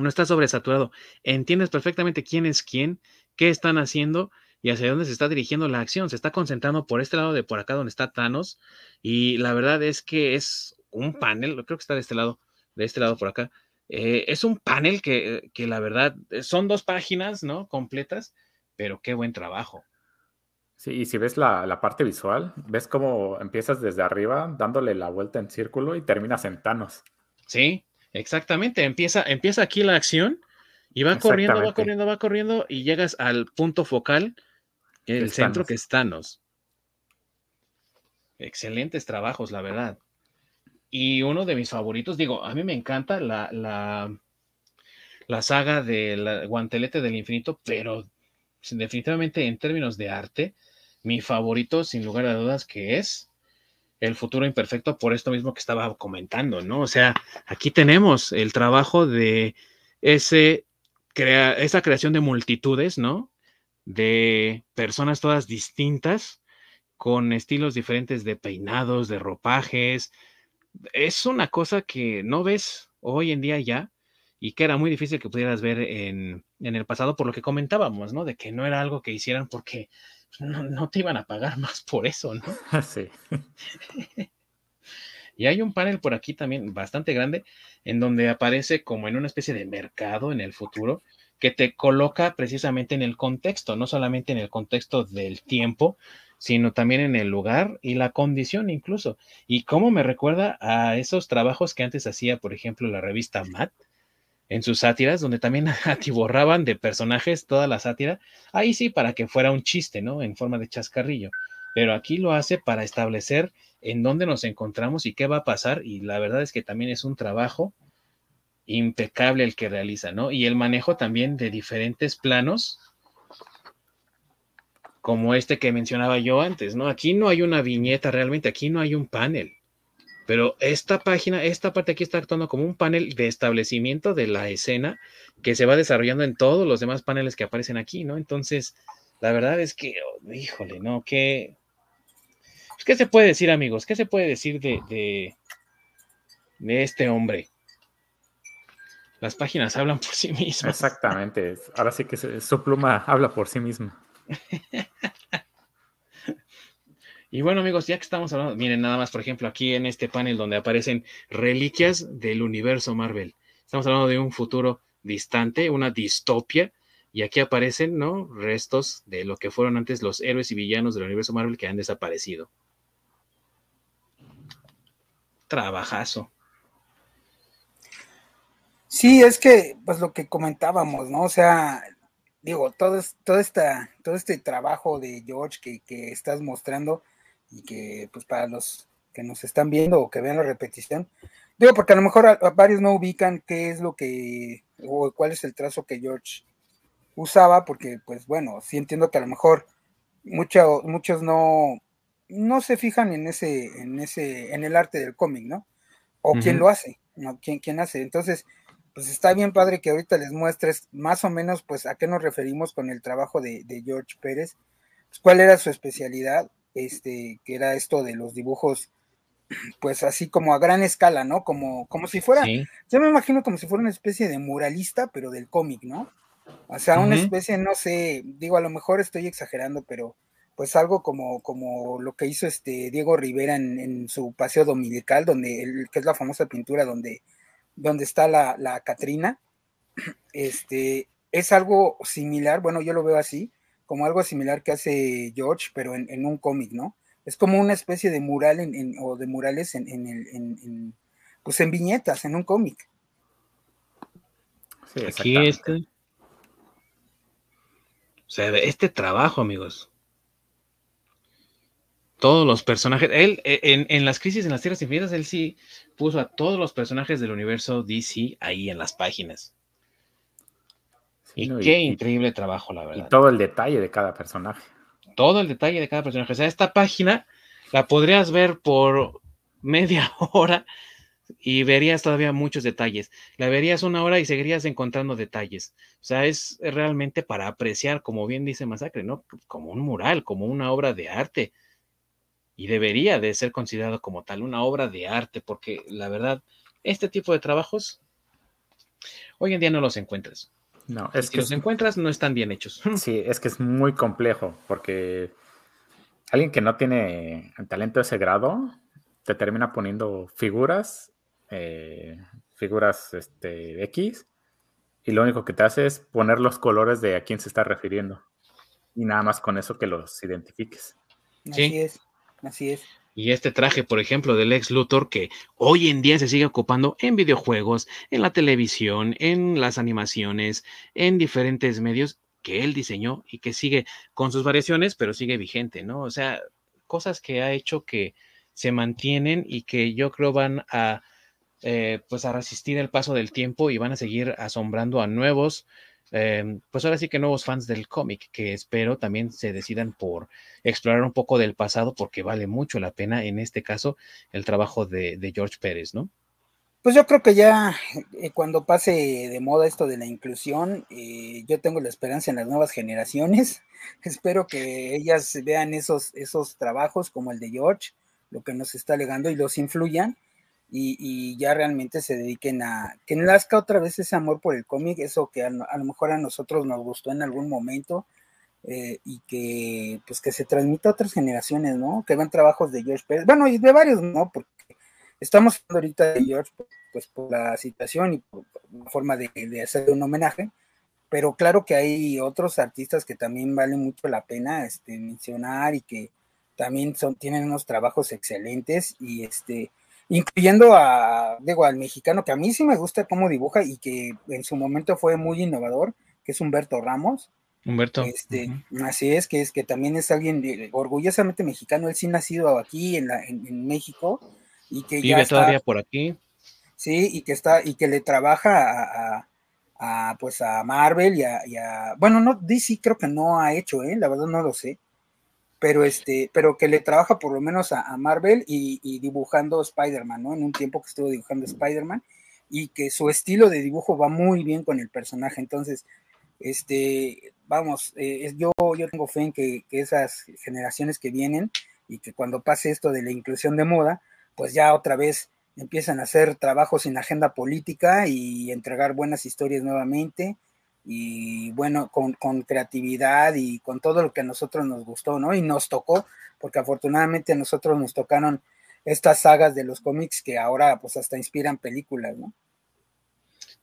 Speaker 1: no está sobresaturado. Entiendes perfectamente quién es quién, qué están haciendo y hacia dónde se está dirigiendo la acción. Se está concentrando por este lado de por acá donde está Thanos. Y la verdad es que es un panel, creo que está de este lado, de este lado por acá, eh, es un panel que, la verdad eh, son dos páginas, ¿no? Completas, pero qué buen trabajo.
Speaker 3: Sí, y si ves la, parte visual, ves cómo empiezas desde arriba dándole la vuelta en círculo y terminas en Thanos.
Speaker 1: Sí, exactamente. Empieza, empieza aquí la acción y va corriendo, va corriendo, va corriendo y llegas al punto focal, el centro que es Thanos. Excelentes trabajos, la verdad. Y uno de mis favoritos, digo, a mí me encanta la, la, la saga del guantelete del infinito, pero definitivamente en términos de arte, mi favorito, sin lugar a dudas, que es el futuro imperfecto, por esto mismo que estaba comentando, ¿no? O sea, aquí tenemos el trabajo de ese crea, esa creación de multitudes, ¿no? De personas todas distintas, con estilos diferentes de peinados, de ropajes, es una cosa que no ves hoy en día ya y que era muy difícil que pudieras ver en, el pasado por lo que comentábamos, ¿no? De que no era algo que hicieran porque no, te iban a pagar más por eso, ¿no?
Speaker 3: Sí.
Speaker 1: y hay un panel por aquí también bastante grande en donde aparece como en una especie de mercado en el futuro que te coloca precisamente en el contexto, no solamente en el contexto del tiempo, sino también en el lugar y la condición incluso. Y cómo me recuerda a esos trabajos que antes hacía, por ejemplo, la revista Matt, en sus sátiras, donde también atiborraban de personajes toda la sátira, ahí sí para que fuera un chiste, ¿no? En forma de chascarrillo. Pero aquí lo hace para establecer en dónde nos encontramos y qué va a pasar. Y la verdad es que también es un trabajo impecable el que realiza, ¿no? Y el manejo también de diferentes planos como este que mencionaba yo antes, ¿no? Aquí no hay una viñeta realmente, aquí no hay un panel. Pero esta página, esta parte aquí está actuando como un panel de establecimiento de la escena que se va desarrollando en todos los demás paneles que aparecen aquí, ¿no? Entonces, la verdad es que, oh, híjole, ¿no? ¿Qué, ¿Qué se puede decir, amigos? ¿Qué se puede decir de, de, de este hombre? Las páginas hablan por sí mismas.
Speaker 3: Exactamente. Ahora sí que su pluma habla por sí misma.
Speaker 1: Y bueno, amigos, ya que estamos hablando, miren nada más, por ejemplo, aquí en este panel donde aparecen reliquias del universo Marvel. Estamos hablando de un futuro distante, una distopia, y aquí aparecen, ¿no? Restos de lo que fueron antes los héroes y villanos del universo Marvel que han desaparecido. Trabajazo.
Speaker 2: Sí, es que, pues lo que comentábamos, ¿no? O sea, digo, todo, todo, esta, todo este trabajo de George que, que, estás mostrando y que pues para los que nos están viendo o que vean la repetición, digo, porque a lo mejor varios no ubican qué es lo que, o cuál es el trazo que George usaba, porque pues bueno, sí entiendo que a lo mejor mucho, muchos no, no se fijan en ese, en ese, en el arte del cómic, ¿no? O quién lo hace, ¿no? ¿Quién, quién hace? Entonces, pues está bien padre que ahorita les muestres más o menos pues a qué nos referimos con el trabajo de, George Pérez, pues, cuál era su especialidad, este, que era esto de los dibujos, pues así como a gran escala, ¿no? Como, como si fuera, yo me imagino como si fuera una especie de muralista, pero del cómic, ¿no? O sea, una especie, no sé, digo, a lo mejor estoy exagerando, pero pues algo como, como lo que hizo este Diego Rivera en, su paseo dominical, donde el, que es la famosa pintura donde donde está la, la Catrina, este, es algo similar, bueno, yo lo veo así, como algo similar que hace George, pero en, un cómic, ¿no? Es como una especie de mural en, o de murales en, en, pues en viñetas, en un cómic.
Speaker 1: Sí, Aquí este. O sea, este trabajo, amigos. todos los personajes. Él, e, en, en, las crisis en las Tierras Infinitas, él sí puso a todos los personajes del universo DC ahí en las páginas. Y qué increíble trabajo, la verdad.
Speaker 3: Y todo el detalle de cada personaje.
Speaker 1: Todo el detalle de cada personaje. O sea, esta página la podrías ver por media hora y verías todavía muchos detalles. La verías una hora y seguirías encontrando detalles. O sea, es realmente para apreciar, como bien dice Masacre, ¿no? Como un mural, como una obra de arte y debería de ser considerado como tal una obra de arte, porque la verdad, este tipo de trabajos hoy en día no los encuentras.
Speaker 3: No, es
Speaker 1: si
Speaker 3: que
Speaker 1: los encuentras no están bien hechos.
Speaker 3: Sí, es que es muy complejo, porque alguien que no tiene talento de ese grado te termina poniendo figuras, eh, figuras este, X, y lo único que te hace es poner los colores de a quién se está refiriendo. Y nada más con eso que los identifiques.
Speaker 2: Sí. es. Así es.
Speaker 1: Y este traje, por ejemplo, del ex Luthor, que hoy en día se sigue ocupando en videojuegos, en la televisión, en las animaciones, en diferentes medios que él diseñó y que sigue con sus variaciones, pero sigue vigente, ¿no? O sea, cosas que ha hecho que se mantienen y que yo creo van a, eh, pues a resistir el paso del tiempo y van a seguir asombrando a nuevos Em, pues ahora sí que nuevos fans del cómic, que espero también se decidan por explorar un poco del pasado, porque vale mucho la pena, en este caso, el trabajo de, George Pérez, ¿no?
Speaker 2: Pues yo creo que ya eh, cuando pase de moda esto de la inclusión, eh, yo tengo la esperanza en las nuevas generaciones. Espero que ellas vean esos, esos trabajos como el de George, lo que nos está legando y los influyan y, ya realmente se dediquen a que nazca otra vez ese amor por el cómic, eso que a, lo mejor a nosotros nos gustó en algún momento eh, y que pues que se transmita a otras generaciones, ¿no? Que vean trabajos de George Pérez, bueno, y de varios, ¿no? Porque estamos hablando ahorita de George pues por la situación y por, la forma de, de hacer un homenaje, pero claro que hay otros artistas que también valen mucho la pena este, mencionar y que también son, tienen unos trabajos excelentes y este incluyendo a, digo, al mexicano que a mí sí me gusta cómo dibuja y que en su momento fue muy innovador, que es Humberto Ramos.
Speaker 1: Humberto.
Speaker 2: Este, Así es, que es que también es alguien orgullosamente mexicano, él sí nacido aquí en, la, en, México y que
Speaker 1: vive todavía por aquí.
Speaker 2: Sí, y que está, y que le trabaja a, pues a Marvel y a, y a, bueno, no, DC creo que no ha hecho, ¿eh? la verdad no lo sé, pero este, pero que le trabaja por lo menos a, Marvel y, dibujando Spider-Man, ¿no? En un tiempo que estuvo dibujando Spider-Man y que su estilo de dibujo va muy bien con el personaje. Entonces, este, vamos, eh, yo, yo tengo fe en que, esas generaciones que vienen y que cuando pase esto de la inclusión de moda, pues ya otra vez empiezan a hacer trabajos sin agenda política y entregar buenas historias nuevamente y bueno, con, creatividad y con todo lo que a nosotros nos gustó, ¿no? Y nos tocó, porque afortunadamente a nosotros nos tocaron estas sagas de los cómics que ahora pues hasta inspiran películas, ¿no?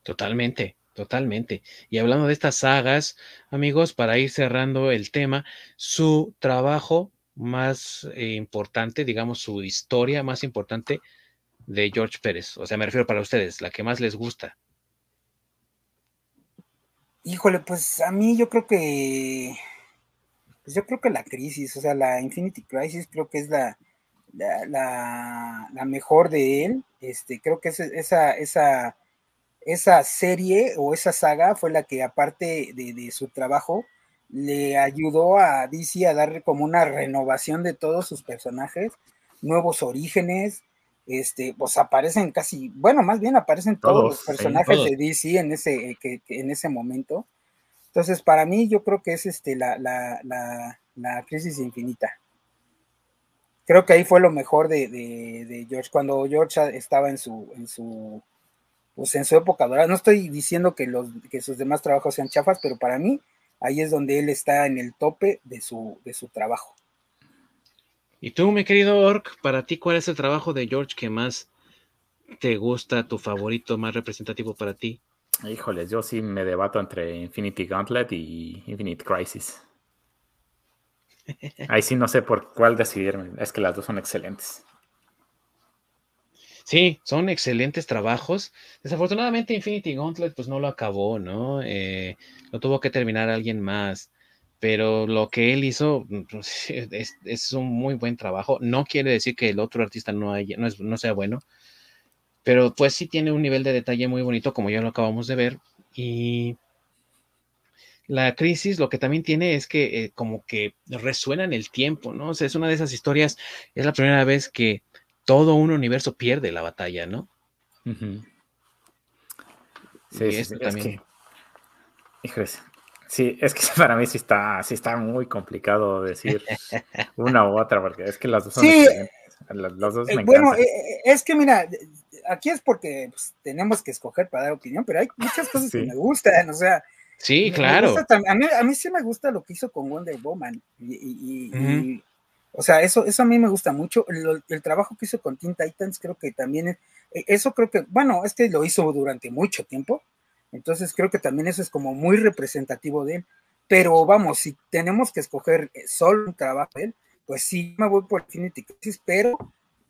Speaker 1: Totalmente, totalmente. Y hablando de estas sagas, amigos, para ir cerrando el tema, su trabajo más eh, importante, digamos, su historia más importante de George Pérez, o sea, me refiero para ustedes, la que más les gusta.
Speaker 2: Híjole, pues a mí yo creo que, pues yo creo que la crisis, o sea, la Infinity Crisis creo que es la, la, la, mejor de él. Este, creo que esa, esa, esa serie o esa saga fue la que aparte de, de su trabajo, le ayudó a DC a darle como una renovación de todos sus personajes, nuevos orígenes, este, pues aparecen casi, bueno, más bien aparecen todos, los personajes de DC en ese, eh, que, en ese momento. Entonces, para mí, yo creo que es este la, la, la, crisis infinita. Creo que ahí fue lo mejor de, de, George, cuando George estaba en su, en su, pues en su época dorada. No estoy diciendo que los, que sus demás trabajos sean chafas, pero para mí, ahí es donde él está en el tope de su, de su trabajo.
Speaker 1: Y tú, mi querido Orc, para ti, ¿cuál es el trabajo de George que más te gusta, tu favorito, más representativo para ti?
Speaker 3: Híjoles, yo sí me debato entre Infinity Gauntlet y Infinite Crisis. Ahí sí no sé por cuál decidirme. Es que las dos son excelentes.
Speaker 1: Sí, son excelentes trabajos. Desafortunadamente Infinity Gauntlet pues no lo acabó, ¿no? Eh, lo tuvo que terminar alguien más. Pero lo que él hizo pues, es, un muy buen trabajo. No quiere decir que el otro artista no, haya, no, no sea bueno, pero pues sí tiene un nivel de detalle muy bonito, como ya lo acabamos de ver. Y la crisis lo que también tiene es que eh, como que resuena en el tiempo, ¿no? O sea, es una de esas historias, es la primera vez que todo un universo pierde la batalla, ¿no?
Speaker 3: Sí, sí, también. Es sí, es que para mí sí está, sí está muy complicado decir una u otra, porque es que las dos son sí,
Speaker 2: Las, dos eh, me bueno, eh, es que mira, aquí es porque pues, tenemos que escoger para dar opinión, pero hay muchas cosas que me gustan, o sea,
Speaker 1: Sí, claro.
Speaker 2: a, mí, a, mí, sí me gusta lo que hizo con Wonder Woman. Y, o sea, eso, eso a mí me gusta mucho. El, trabajo que hizo con Teen Titans, creo que también, es, e, eso creo que, bueno, es que lo hizo durante mucho tiempo. Entonces creo que también eso es como muy representativo de él. Pero vamos, si tenemos que escoger eh, solo un trabajo de él, pues sí me voy por Infinity Crisis, pero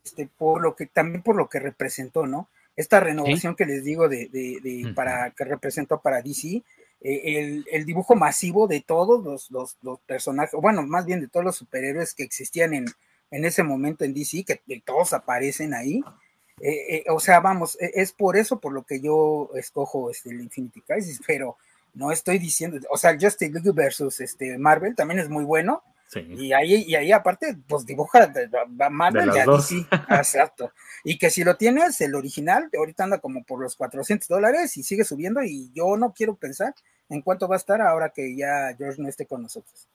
Speaker 2: este, por lo que, también por lo que representó, ¿no? Esta renovación que les digo de, de, de para que representó para DC, eh, el, dibujo masivo de todos los, personajes, bueno, más bien de todos los superhéroes que existían en, en ese momento en DC, que, todos aparecen ahí. Eh, eh, o sea, vamos, e, es por eso por lo que yo escojo este, el Infinity Crisis, pero no estoy diciendo, o sea, el Justice League versus este, Marvel también es muy bueno, y ahí, y ahí aparte, pues dibuja Marvel y DC, exacto. Y que si lo tienes, el original, ahorita anda como por los 400 dólares y sigue subiendo y yo no quiero pensar en cuánto va a estar ahora que ya George no esté con nosotros.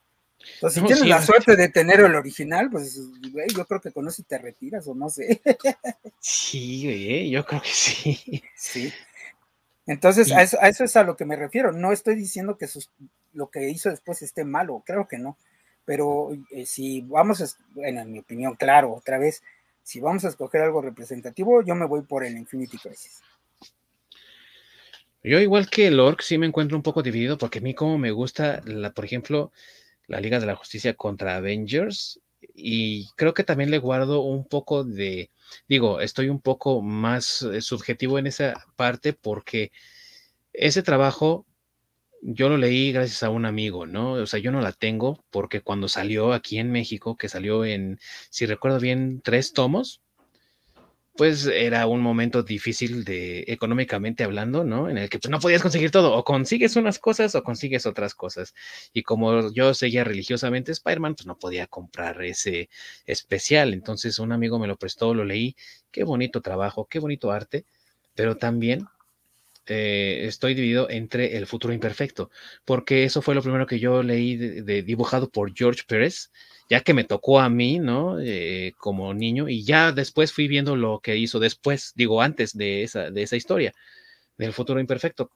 Speaker 2: Entonces, si tienes la suerte de tener el original, pues, güey, yo creo que con eso te retiras o no sé.
Speaker 1: Sí, güey, yo creo que sí.
Speaker 2: Sí. Entonces, a, eso, a, eso, es a lo que me refiero. No estoy diciendo que lo que hizo después esté malo, creo que no pero eh, si vamos a, bueno, en mi opinión, claro, otra vez, si vamos a escoger algo representativo, yo me voy por el Infinity Crisis.
Speaker 1: Yo igual que el Orc sí me encuentro un poco dividido porque a mí como me gusta, la, por ejemplo, la Liga de la Justicia contra Avengers y creo que también le guardo un poco de, digo, estoy un poco más eh, subjetivo en esa parte porque ese trabajo yo lo leí gracias a un amigo, ¿no? O sea, yo no la tengo porque cuando salió aquí en México, que salió en, si recuerdo bien, tres tomos, pues era un momento difícil de económicamente hablando, ¿no? En el que pues, no podías conseguir todo, o consigues unas cosas o consigues otras cosas. Y como yo seguía religiosamente Spider-Man, pues no podía comprar ese especial. Entonces un amigo me lo prestó, lo leí. Qué bonito trabajo, qué bonito arte, pero también eh, estoy dividido entre el futuro imperfecto, porque eso fue lo primero que yo leí de, dibujado por George Pérez, ya que me tocó a mí, ¿no? Eh, como niño, y ya después fui viendo lo que hizo después, digo, antes de esa, de esa historia, del futuro imperfecto.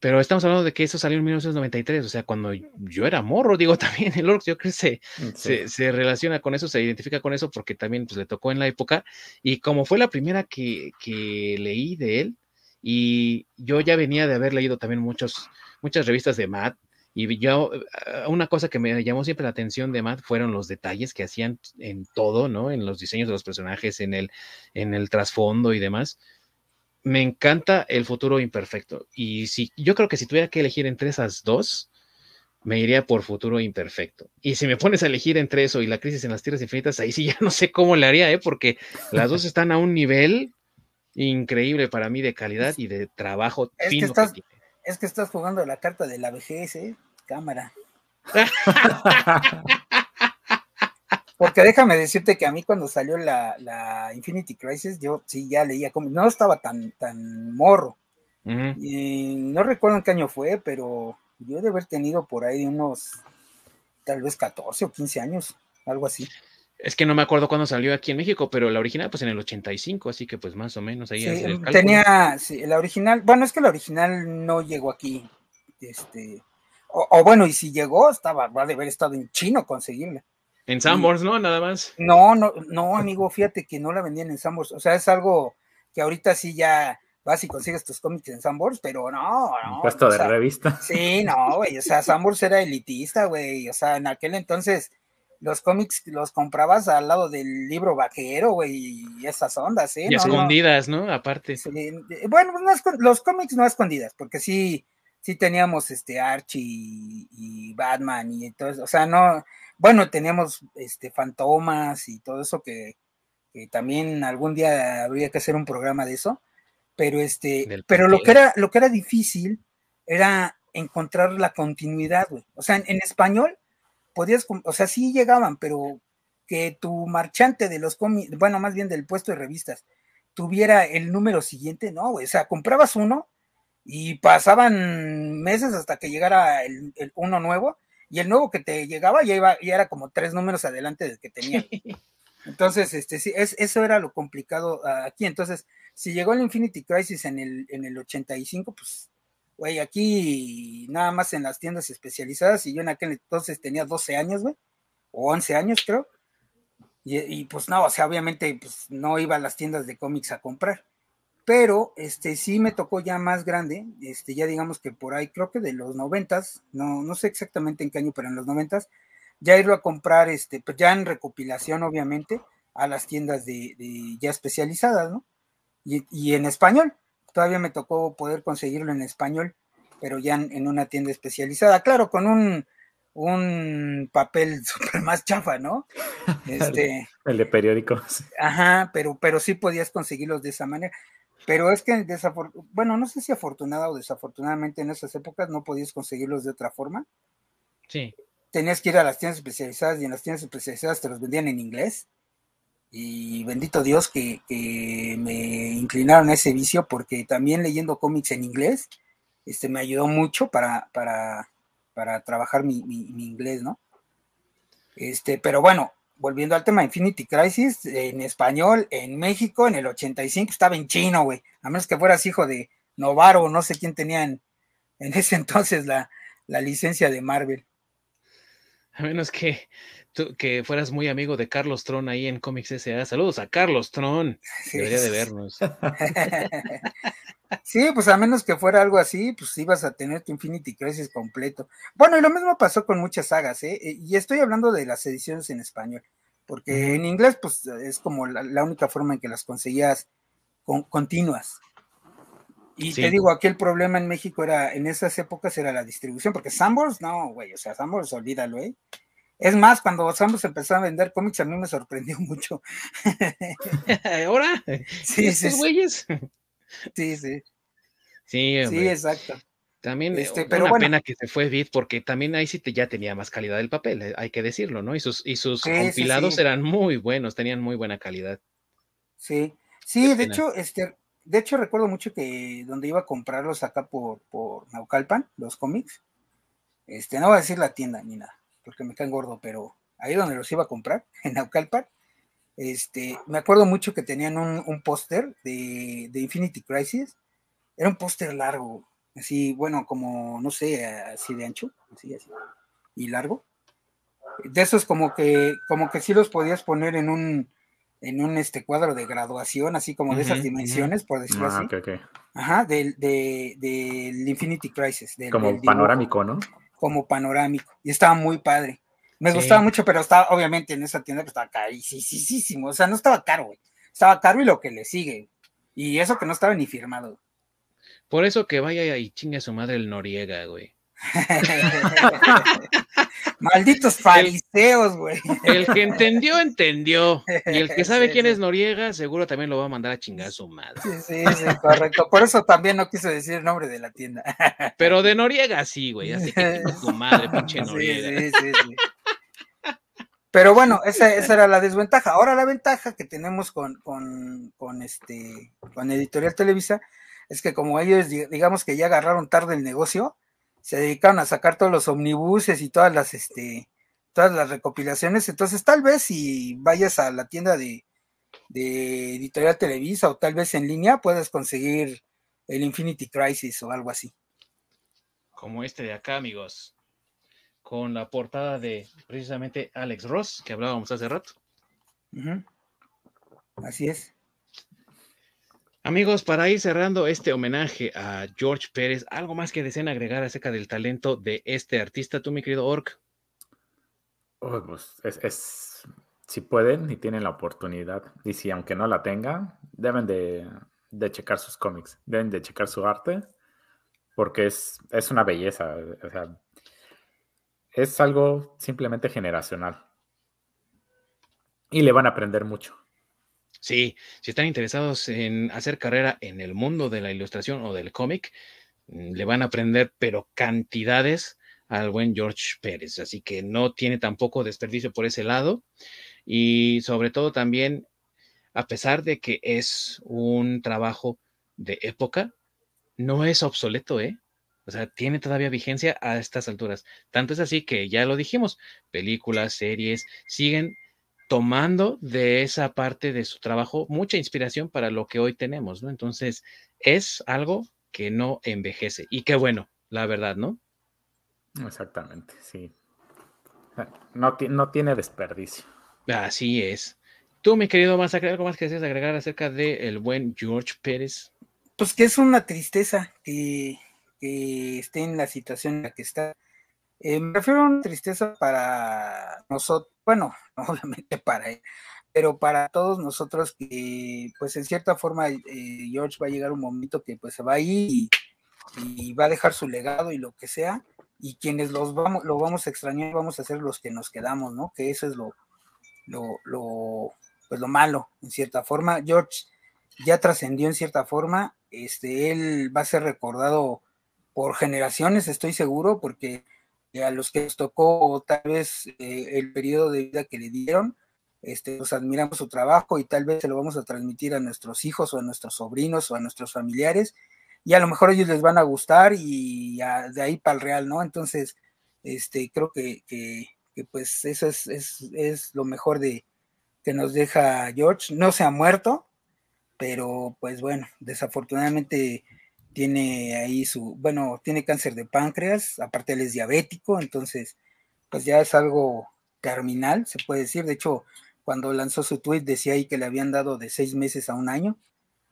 Speaker 1: Pero estamos hablando de que eso salió en 1993, o sea, cuando yo era morro, digo, también el Orcs, yo creo que se, se, relaciona con eso, se identifica con eso, porque también pues, le tocó en la época, y como fue la primera que, que leí de él, y yo ya venía de haber leído también muchos, muchas revistas de Matt. Y yo, eh, una cosa que me llamó siempre la atención de Matt fueron los detalles que hacían en todo, ¿no? En los diseños de los personajes, en el, en el trasfondo y demás. Me encanta el futuro imperfecto. Y si, yo creo que si tuviera que elegir entre esas dos, me iría por futuro imperfecto. Y si me pones a elegir entre eso y la crisis en las tierras infinitas, ahí sí ya no sé cómo le haría, ¿eh? Porque las dos están a un nivel increíble para mí de calidad y de trabajo
Speaker 2: es Que estás, es que estás jugando la carta de la vejez, ¿eh? Cámara. Porque déjame decirte que a mí cuando salió la, Infinity Crisis, yo sí ya leía como no estaba tan, tan morro. y no recuerdo en qué año fue, pero yo de haber tenido por ahí unos tal vez 14 o 15 años, algo así.
Speaker 1: Es que no me acuerdo cuándo salió aquí en México, pero la original pues en el 85, así que pues más o menos ahí.
Speaker 2: Sí, tenía, sí, la original, bueno, es que la original no llegó aquí, este, o, bueno, y si llegó, estaba, va de haber estado en chino conseguirla.
Speaker 1: En Sambors, ¿no? Nada más.
Speaker 2: No, no, no, amigo, fíjate que no la vendían en Sambors, o sea, es algo que ahorita sí ya vas y consigues tus cómics en Sambors, pero no, no.
Speaker 3: Puesto de revista.
Speaker 2: Sí, no, güey, o sea, Sambors era elitista, güey, o sea, en aquel entonces los cómics los comprabas al lado del libro vaquero, güey, y esas ondas, ¿eh?
Speaker 1: Y escondidas, ¿no? Aparte.
Speaker 2: bueno, los cómics no escondidas, porque sí, sí teníamos este Archie y, Batman y todo eso, o sea, no, bueno, teníamos este fantomas y todo eso que, también algún día habría que hacer un programa de eso, pero este, pero lo que era, lo que era difícil era encontrar la continuidad, güey. O sea, en, español podías, o sea, sí llegaban, pero que tu marchante de los cómics, bueno, más bien del puesto de revistas, tuviera el número siguiente, no, güey. O sea, comprabas uno y pasaban meses hasta que llegara el, uno nuevo y el nuevo que te llegaba ya iba ya era como tres números adelante del que tenía. Entonces, este sí, es, eso era lo complicado aquí. Entonces, si llegó el Infinity Crisis en el, en el 85, pues, güey, aquí nada más en las tiendas especializadas, y yo en aquel entonces tenía 12 años, güey, o 11 años, creo. Y, pues no, o sea, obviamente, pues no iba a las tiendas de cómics a comprar pero este sí me tocó ya más grande, este ya digamos que por ahí creo que de los noventas, no, no sé exactamente en qué año, pero en los noventas, ya irlo a comprar, este, pues ya en recopilación obviamente, a las tiendas de, ya especializadas, ¿no? Y, en español, todavía me tocó poder conseguirlo en español, pero ya en, una tienda especializada, claro, con un, un papel súper más chafa, ¿no?
Speaker 3: Este, el de periódicos.
Speaker 2: Ajá, pero, pero sí podías conseguirlos de esa manera. Pero es que, bueno, no sé si afortunada o desafortunadamente en esas épocas no podías conseguirlos de otra forma.
Speaker 1: Sí.
Speaker 2: Tenías que ir a las tiendas especializadas y en las tiendas especializadas te los vendían en inglés. Y bendito Dios que, me inclinaron a ese vicio porque también leyendo cómics en inglés este, me ayudó mucho para, para, para trabajar mi, mi, inglés, ¿no? Este, pero bueno, volviendo al tema Infinity Crisis, en español, en México, en el 85 estaba en chino, güey. A menos que fueras hijo de Novaro, no sé quién tenía en, ese entonces la, licencia de Marvel.
Speaker 1: A menos que, tú, que fueras muy amigo de Carlos Tron ahí en Comics S.A. Saludos a Carlos Tron. Debería de vernos.
Speaker 2: Sí, pues a menos que fuera algo así, pues ibas a tener tu Infinity Crisis completo. Bueno, y lo mismo pasó con muchas sagas, ¿eh? eh y estoy hablando de las ediciones en español, porque en inglés, pues es como la, única forma en que las conseguías continuas. Y te digo, aquí el problema en México era, en esas épocas era la distribución, porque Sambors, no, güey, o sea, Sambors, olvídalo, ¿eh? Es más, cuando Sambors empezó a vender cómics, a mí me sorprendió mucho.
Speaker 1: ¿Ahora? Sí, sí. güeyes?
Speaker 2: Sí, sí.
Speaker 1: Sí,
Speaker 2: sí, exacto.
Speaker 1: También este, eh, pero una pena que se fue Vid porque también ahí sí te, ya tenía más calidad el papel, eh, hay que decirlo, ¿no? Y sus, y sus compilados eran muy buenos, tenían muy buena calidad.
Speaker 2: Sí, sí, de hecho, este, de hecho recuerdo mucho que donde iba a comprarlos acá por, por Naucalpan, los cómics, este, no voy a decir la tienda ni nada, porque me caen gordo, pero ahí donde los iba a comprar, en Naucalpan, este, me acuerdo mucho que tenían un, póster de, Infinity Crisis. Era un póster largo, así, bueno, como, no sé, así de ancho, así, así, y largo. De esos como que, como que sí los podías poner en un, en un este cuadro de graduación, así como de esas dimensiones, por decirlo ah, así. Ajá, del, Infinity Crisis.
Speaker 3: como panorámico, ¿no?
Speaker 2: Como panorámico. Y estaba muy padre. Me gustaba mucho, pero estaba, obviamente, en esa tienda pues, estaba carísimo. O sea, no estaba caro, güey. Estaba caro y lo que le sigue. Y eso que no estaba ni firmado.
Speaker 1: Por eso que vaya y chingue a su madre el Noriega, güey.
Speaker 2: Malditos fariseos, güey.
Speaker 1: El que entendió, entendió. Y el que sabe quién es Noriega, seguro también lo va a mandar a chingar a su madre.
Speaker 2: Sí, sí, sí, correcto. Por eso también no quise decir el nombre de la tienda.
Speaker 1: Pero de Noriega sí, güey. Así que tu madre, pinche Noriega. Sí, sí, sí.
Speaker 2: Pero bueno, esa, esa, era la desventaja. Ahora la ventaja que tenemos con, con, con, este, con Editorial Televisa es que como ellos, digamos que ya agarraron tarde el negocio, se dedicaron a sacar todos los omnibuses y todas las, este, todas las recopilaciones. Entonces, tal vez si vayas a la tienda de, de Editorial Televisa o tal vez en línea, puedas conseguir el Infinity Crisis o algo así.
Speaker 1: Como este de acá, amigos con la portada de precisamente Alex Ross, que hablábamos hace rato.
Speaker 2: Así es.
Speaker 1: Amigos, para ir cerrando este homenaje a George Pérez, ¿algo más que deseen agregar acerca del talento de este artista, tú, mi querido Orc?
Speaker 3: Oh, pues es, si pueden y tienen la oportunidad, y si aunque no la tengan, deben de, de checar sus cómics, deben de checar su arte. porque es, es una belleza. O sea, es algo simplemente generacional. Y le van a aprender mucho.
Speaker 1: Sí, si están interesados en hacer carrera en el mundo de la ilustración o del cómic, mm, le van a aprender, pero cantidades al buen George Pérez. Así que no tiene tampoco desperdicio por ese lado. Y sobre todo también, a pesar de que es un trabajo de época, no es obsoleto, ¿eh? O sea, tiene todavía vigencia a estas alturas. Tanto es así que ya lo dijimos, películas, series, siguen tomando de esa parte de su trabajo mucha inspiración para lo que hoy tenemos, ¿no? Entonces, es algo que no envejece. Y qué bueno, la verdad, ¿no?
Speaker 3: Exactamente, sí. No, no tiene desperdicio.
Speaker 1: Así es. Tú, mi querido Masacre, ¿algo más que deseas agregar acerca del buen George Pérez?
Speaker 2: Pues que es una tristeza que, que esté en la situación en la que está. Eh, me refiero a una tristeza para nosotros, bueno, obviamente para él, pero para todos nosotros que, pues en cierta forma, eh, George va a llegar un momento que pues se va a ir y, va a dejar su legado y lo que sea, y quienes los vamos, lo vamos a extrañar vamos a ser los que nos quedamos, ¿no? Que eso es lo, lo, lo, pues lo malo, en cierta forma. George ya trascendió en cierta forma, este, él va a ser recordado por generaciones, estoy seguro, porque a los que nos tocó tal vez eh, el periodo de vida que le dieron, este, admiramos su trabajo y tal vez se lo vamos a transmitir a nuestros hijos o a nuestros sobrinos o a nuestros familiares y a lo mejor ellos les van a gustar y de ahí para el real, ¿no? Entonces, este, creo que, que, pues eso es, es, es, lo mejor de que nos deja George. No se ha muerto, pero pues bueno, desafortunadamente tiene ahí su, bueno, tiene cáncer de páncreas, aparte él es diabético, entonces, pues ya es algo terminal, se puede decir. De hecho, cuando lanzó su tweet decía ahí que le habían dado de seis meses a un año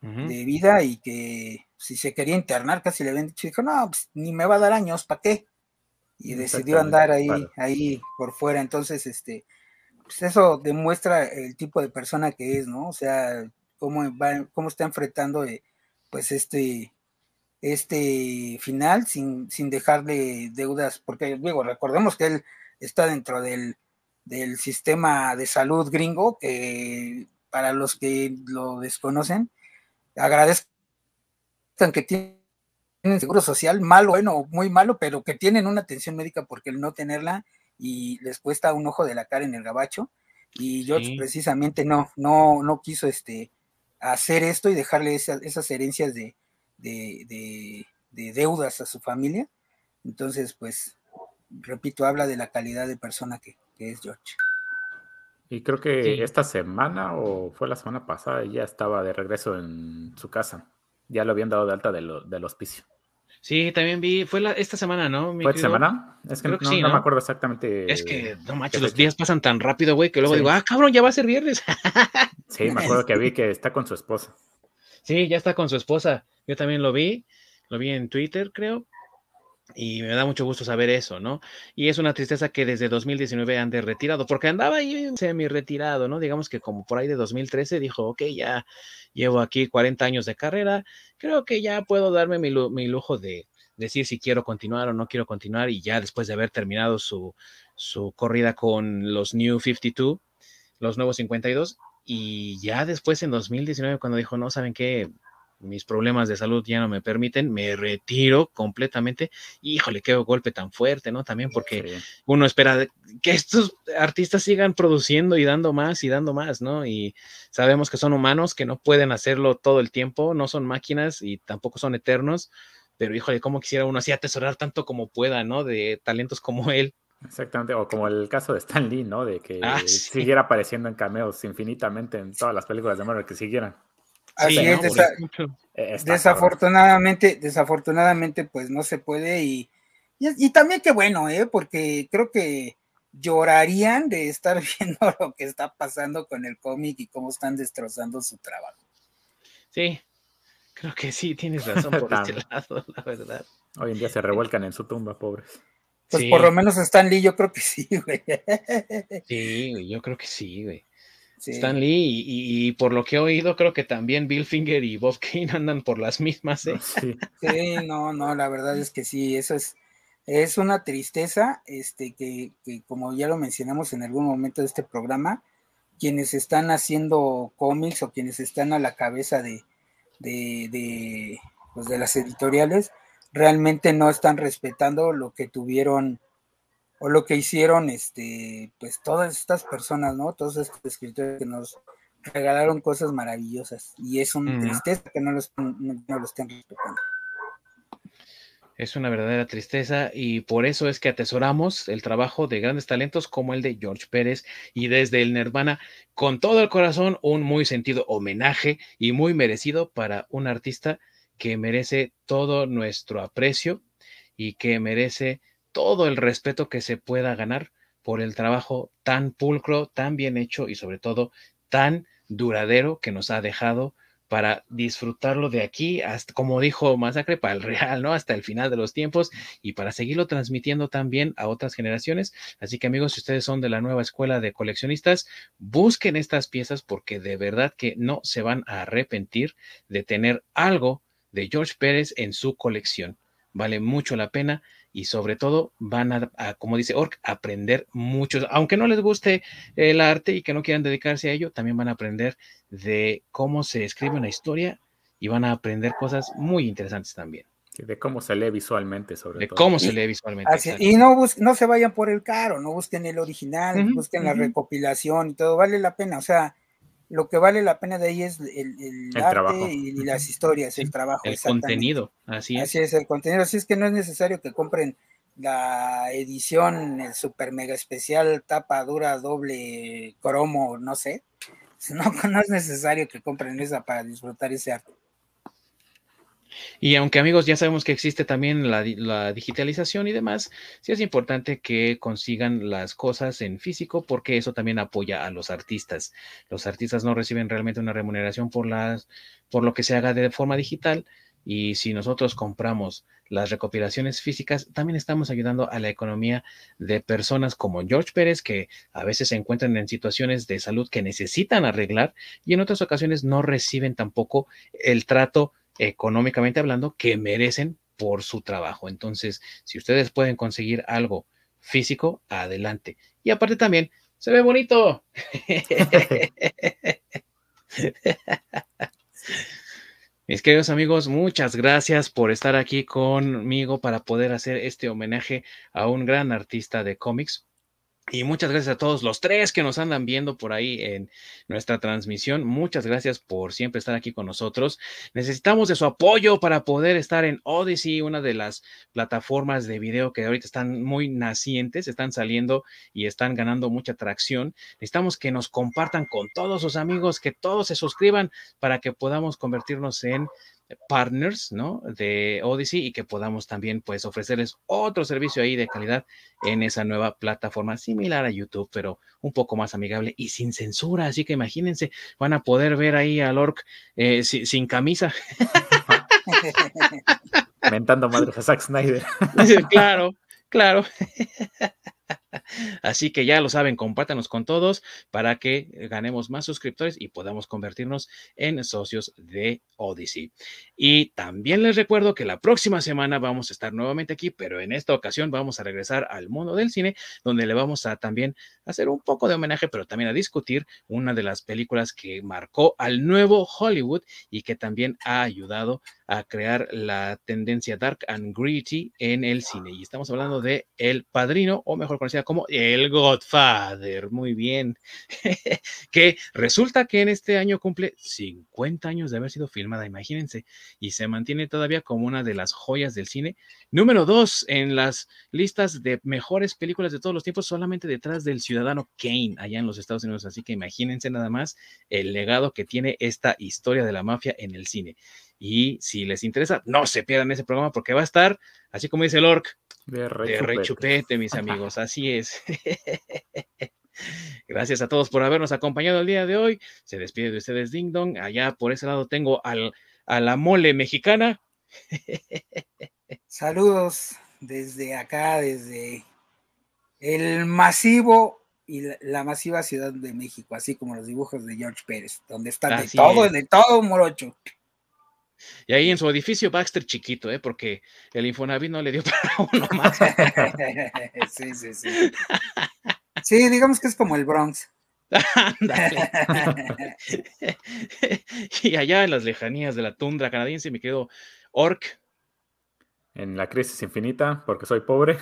Speaker 2: de vida y que si se quería internar casi le habían dicho, dijo, no, pues, ni me va a dar años, ¿para qué? Y decidió andar ahí, ahí por fuera. Entonces, este, pues eso demuestra el tipo de persona que es, ¿no? O sea, cómo, va, cómo está enfrentando, eh, pues, este, este final sin, sin dejarle deudas, porque digo, recordemos que él está dentro del, del sistema de salud gringo, que para los que lo desconocen, agradezcan que tienen seguro social, malo, bueno, muy malo, pero que tienen una atención médica porque el no tenerla y les cuesta un ojo de la cara en el gabacho. Y George precisamente no, no, no quiso este hacer esto y dejarle esas herencias de, de, deudas a su familia. Entonces, pues, repito, habla de la calidad de persona que, es George.
Speaker 3: Y creo que esta semana o fue la semana pasada ya estaba de regreso en su casa. Ya lo habían dado de alta del hospicio.
Speaker 1: Sí, también vi, fue la, esta semana, ¿no?
Speaker 3: ¿Fue esta semana? Es que, no, no, me acuerdo exactamente.
Speaker 1: Es que, no manches, los días pasan tan rápido, güey, que luego digo, ah, cabrón, ya va a ser viernes.
Speaker 3: sí, me acuerdo que vi que está con su esposa.
Speaker 1: Sí, ya está con su esposa. Yo también lo vi, lo vi en Twitter, creo, y me da mucho gusto saber eso, ¿no? Y es una tristeza que desde 2019 han de retirado, porque andaba ahí semi retirado, ¿no? Digamos que como por ahí de 2013 dijo, ok, ya llevo aquí 40 años de carrera, creo que ya puedo darme mi, lujo de decir si quiero continuar o no quiero continuar, y ya después de haber terminado su, su corrida con los New 52, los nuevos 52, y ya después en 2019 cuando dijo, no, ¿saben qué? mis problemas de salud ya no me permiten, me retiro completamente. Híjole, qué golpe tan fuerte, ¿no? También porque uno espera que estos artistas sigan produciendo y dando más y dando más, ¿no? Y sabemos que son humanos, que no pueden hacerlo todo el tiempo, no son máquinas y tampoco son eternos, pero híjole, cómo quisiera uno así atesorar tanto como pueda, ¿no? De talentos como él.
Speaker 3: Exactamente, o como el caso de Stan Lee, ¿no? De que ah, siguiera apareciendo en cameos infinitamente en todas las películas de Marvel que siguieran.
Speaker 2: Así es, eh, desafortunadamente, desafortunadamente, pues no se puede y, y, también qué bueno, ¿eh? porque creo que llorarían de estar viendo lo que está pasando con el cómic y cómo están destrozando su trabajo.
Speaker 1: Sí, creo que sí, tienes razón por este lado, la verdad.
Speaker 3: Hoy en día se revuelcan en su tumba, pobres.
Speaker 2: Pues por lo menos Stan Lee, yo creo que sí, güey.
Speaker 1: Sí, yo creo que sí, güey. Stan Lee, y, por lo que he oído, creo que también Bill Finger y Bob Kane andan por las mismas. ¿eh?
Speaker 2: Sí. no, no, la verdad es que sí, eso es, es una tristeza, este, que, como ya lo mencionamos en algún momento de este programa, quienes están haciendo cómics o quienes están a la cabeza de, de, de, pues de las editoriales, realmente no están respetando lo que tuvieron o lo que hicieron este pues todas estas personas, ¿no? Todos estos escritores que nos regalaron cosas maravillosas y es una tristeza que no, los, no, lo estén respetando.
Speaker 1: Es una verdadera tristeza y por eso es que atesoramos el trabajo de grandes talentos como el de George Pérez y desde el Nirvana con todo el corazón un muy sentido homenaje y muy merecido para un artista que merece todo nuestro aprecio y que merece todo el respeto que se pueda ganar por el trabajo tan pulcro, tan bien hecho y sobre todo tan duradero que nos ha dejado para disfrutarlo de aquí hasta, como dijo Masacre, para el real, ¿no? Hasta el final de los tiempos y para seguirlo transmitiendo también a otras generaciones. Así que amigos, si ustedes son de la nueva escuela de coleccionistas, busquen estas piezas porque de verdad que no se van a arrepentir de tener algo de George Pérez en su colección. Vale mucho la pena y sobre todo van a, como dice Ork, aprender mucho. Aunque no les guste el arte y que no quieran dedicarse a ello, también van a aprender de cómo se escribe una historia y van a aprender cosas muy interesantes también.
Speaker 3: de cómo se lee visualmente, sobre
Speaker 1: de cómo se lee visualmente.
Speaker 2: y no, no se vayan por el caro, no busquen el original, busquen la recopilación y todo, vale la pena. O sea, lo que vale la pena de ahí es el, arte y, las historias, el trabajo.
Speaker 1: El contenido, así es.
Speaker 2: Así es, el contenido. Así es que no es necesario que compren la edición, el super mega especial, tapa dura, doble, cromo, no sé. No, no es necesario que compren esa para disfrutar ese arte.
Speaker 1: Y aunque amigos ya sabemos que existe también la, digitalización y demás, sí es importante que consigan las cosas en físico porque eso también apoya a los artistas. Los artistas no reciben realmente una remuneración por, las, por lo que se haga de forma digital y si nosotros compramos las recopilaciones físicas, también estamos ayudando a la economía de personas como George Pérez, que a veces se encuentran en situaciones de salud que necesitan arreglar y en otras ocasiones no reciben tampoco el trato económicamente hablando, que merecen por su trabajo. Entonces, si ustedes pueden conseguir algo físico, adelante. Y aparte también, se ve bonito. Mis queridos amigos, muchas gracias por estar aquí conmigo para poder hacer este homenaje a un gran artista de cómics. Y muchas gracias a todos los tres que nos andan viendo por ahí en nuestra transmisión. Muchas gracias por siempre estar aquí con nosotros. Necesitamos de su apoyo para poder estar en Odyssey, una de las plataformas de video que ahorita están muy nacientes, están saliendo y están ganando mucha tracción. Necesitamos que nos compartan con todos sus amigos, que todos se suscriban para que podamos convertirnos en partners, ¿no? De Odyssey y que podamos también, pues, ofrecerles otro servicio ahí de calidad en esa nueva plataforma similar a YouTube, pero un poco más amigable y sin censura. Así que imagínense, van a poder ver ahí a Lork eh, sin camisa.
Speaker 3: Mentando madre a Zack Snyder.
Speaker 1: claro, claro. Así que ya lo saben, compártanos con todos para que ganemos más suscriptores y podamos convertirnos en socios de Odyssey. Y también les recuerdo que la próxima semana vamos a estar nuevamente aquí, pero en esta ocasión vamos a regresar al mundo del cine, donde le vamos a también hacer un poco de homenaje, pero también a discutir una de las películas que marcó al nuevo Hollywood y que también ha ayudado a crear la tendencia dark and gritty en el cine. Y estamos hablando de El Padrino, o mejor conocida como El Godfather. Muy bien. que resulta que en este año cumple 50 años de haber sido filmada, imagínense, y se mantiene todavía como una de las joyas del cine. Número dos en las listas de mejores películas de todos los tiempos, solamente detrás del Ciudadano Kane, allá en los Estados Unidos. Así que imagínense nada más el legado que tiene esta historia de la mafia en el cine. Y si les interesa, no se pierdan ese programa porque va a estar, así como dice el orc, de rechupete, mis amigos. Así es. Gracias a todos por habernos acompañado el día de hoy. Se despide de ustedes Ding Dong. Allá por ese lado tengo al, a la mole mexicana.
Speaker 2: Saludos desde acá, desde el masivo y la, masiva Ciudad de México, así como los dibujos de George Pérez, donde está de todo, de todo morocho.
Speaker 1: Y ahí en su edificio Baxter chiquito, ¿eh? porque el Infonavit no le dio para uno más.
Speaker 2: sí, sí, sí. Sí, digamos que es como el Bronx.
Speaker 1: y allá en las lejanías de la tundra canadiense me quedo Orc.
Speaker 3: En la crisis infinita, porque soy pobre.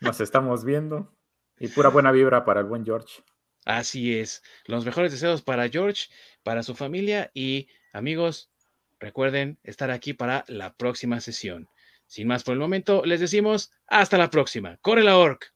Speaker 3: Nos estamos viendo. Y pura buena vibra para el buen George.
Speaker 1: Así es. Los mejores deseos para George, para su familia y amigos, recuerden estar aquí para la próxima sesión. Sin más por el momento, les decimos hasta la próxima. Corre la orc.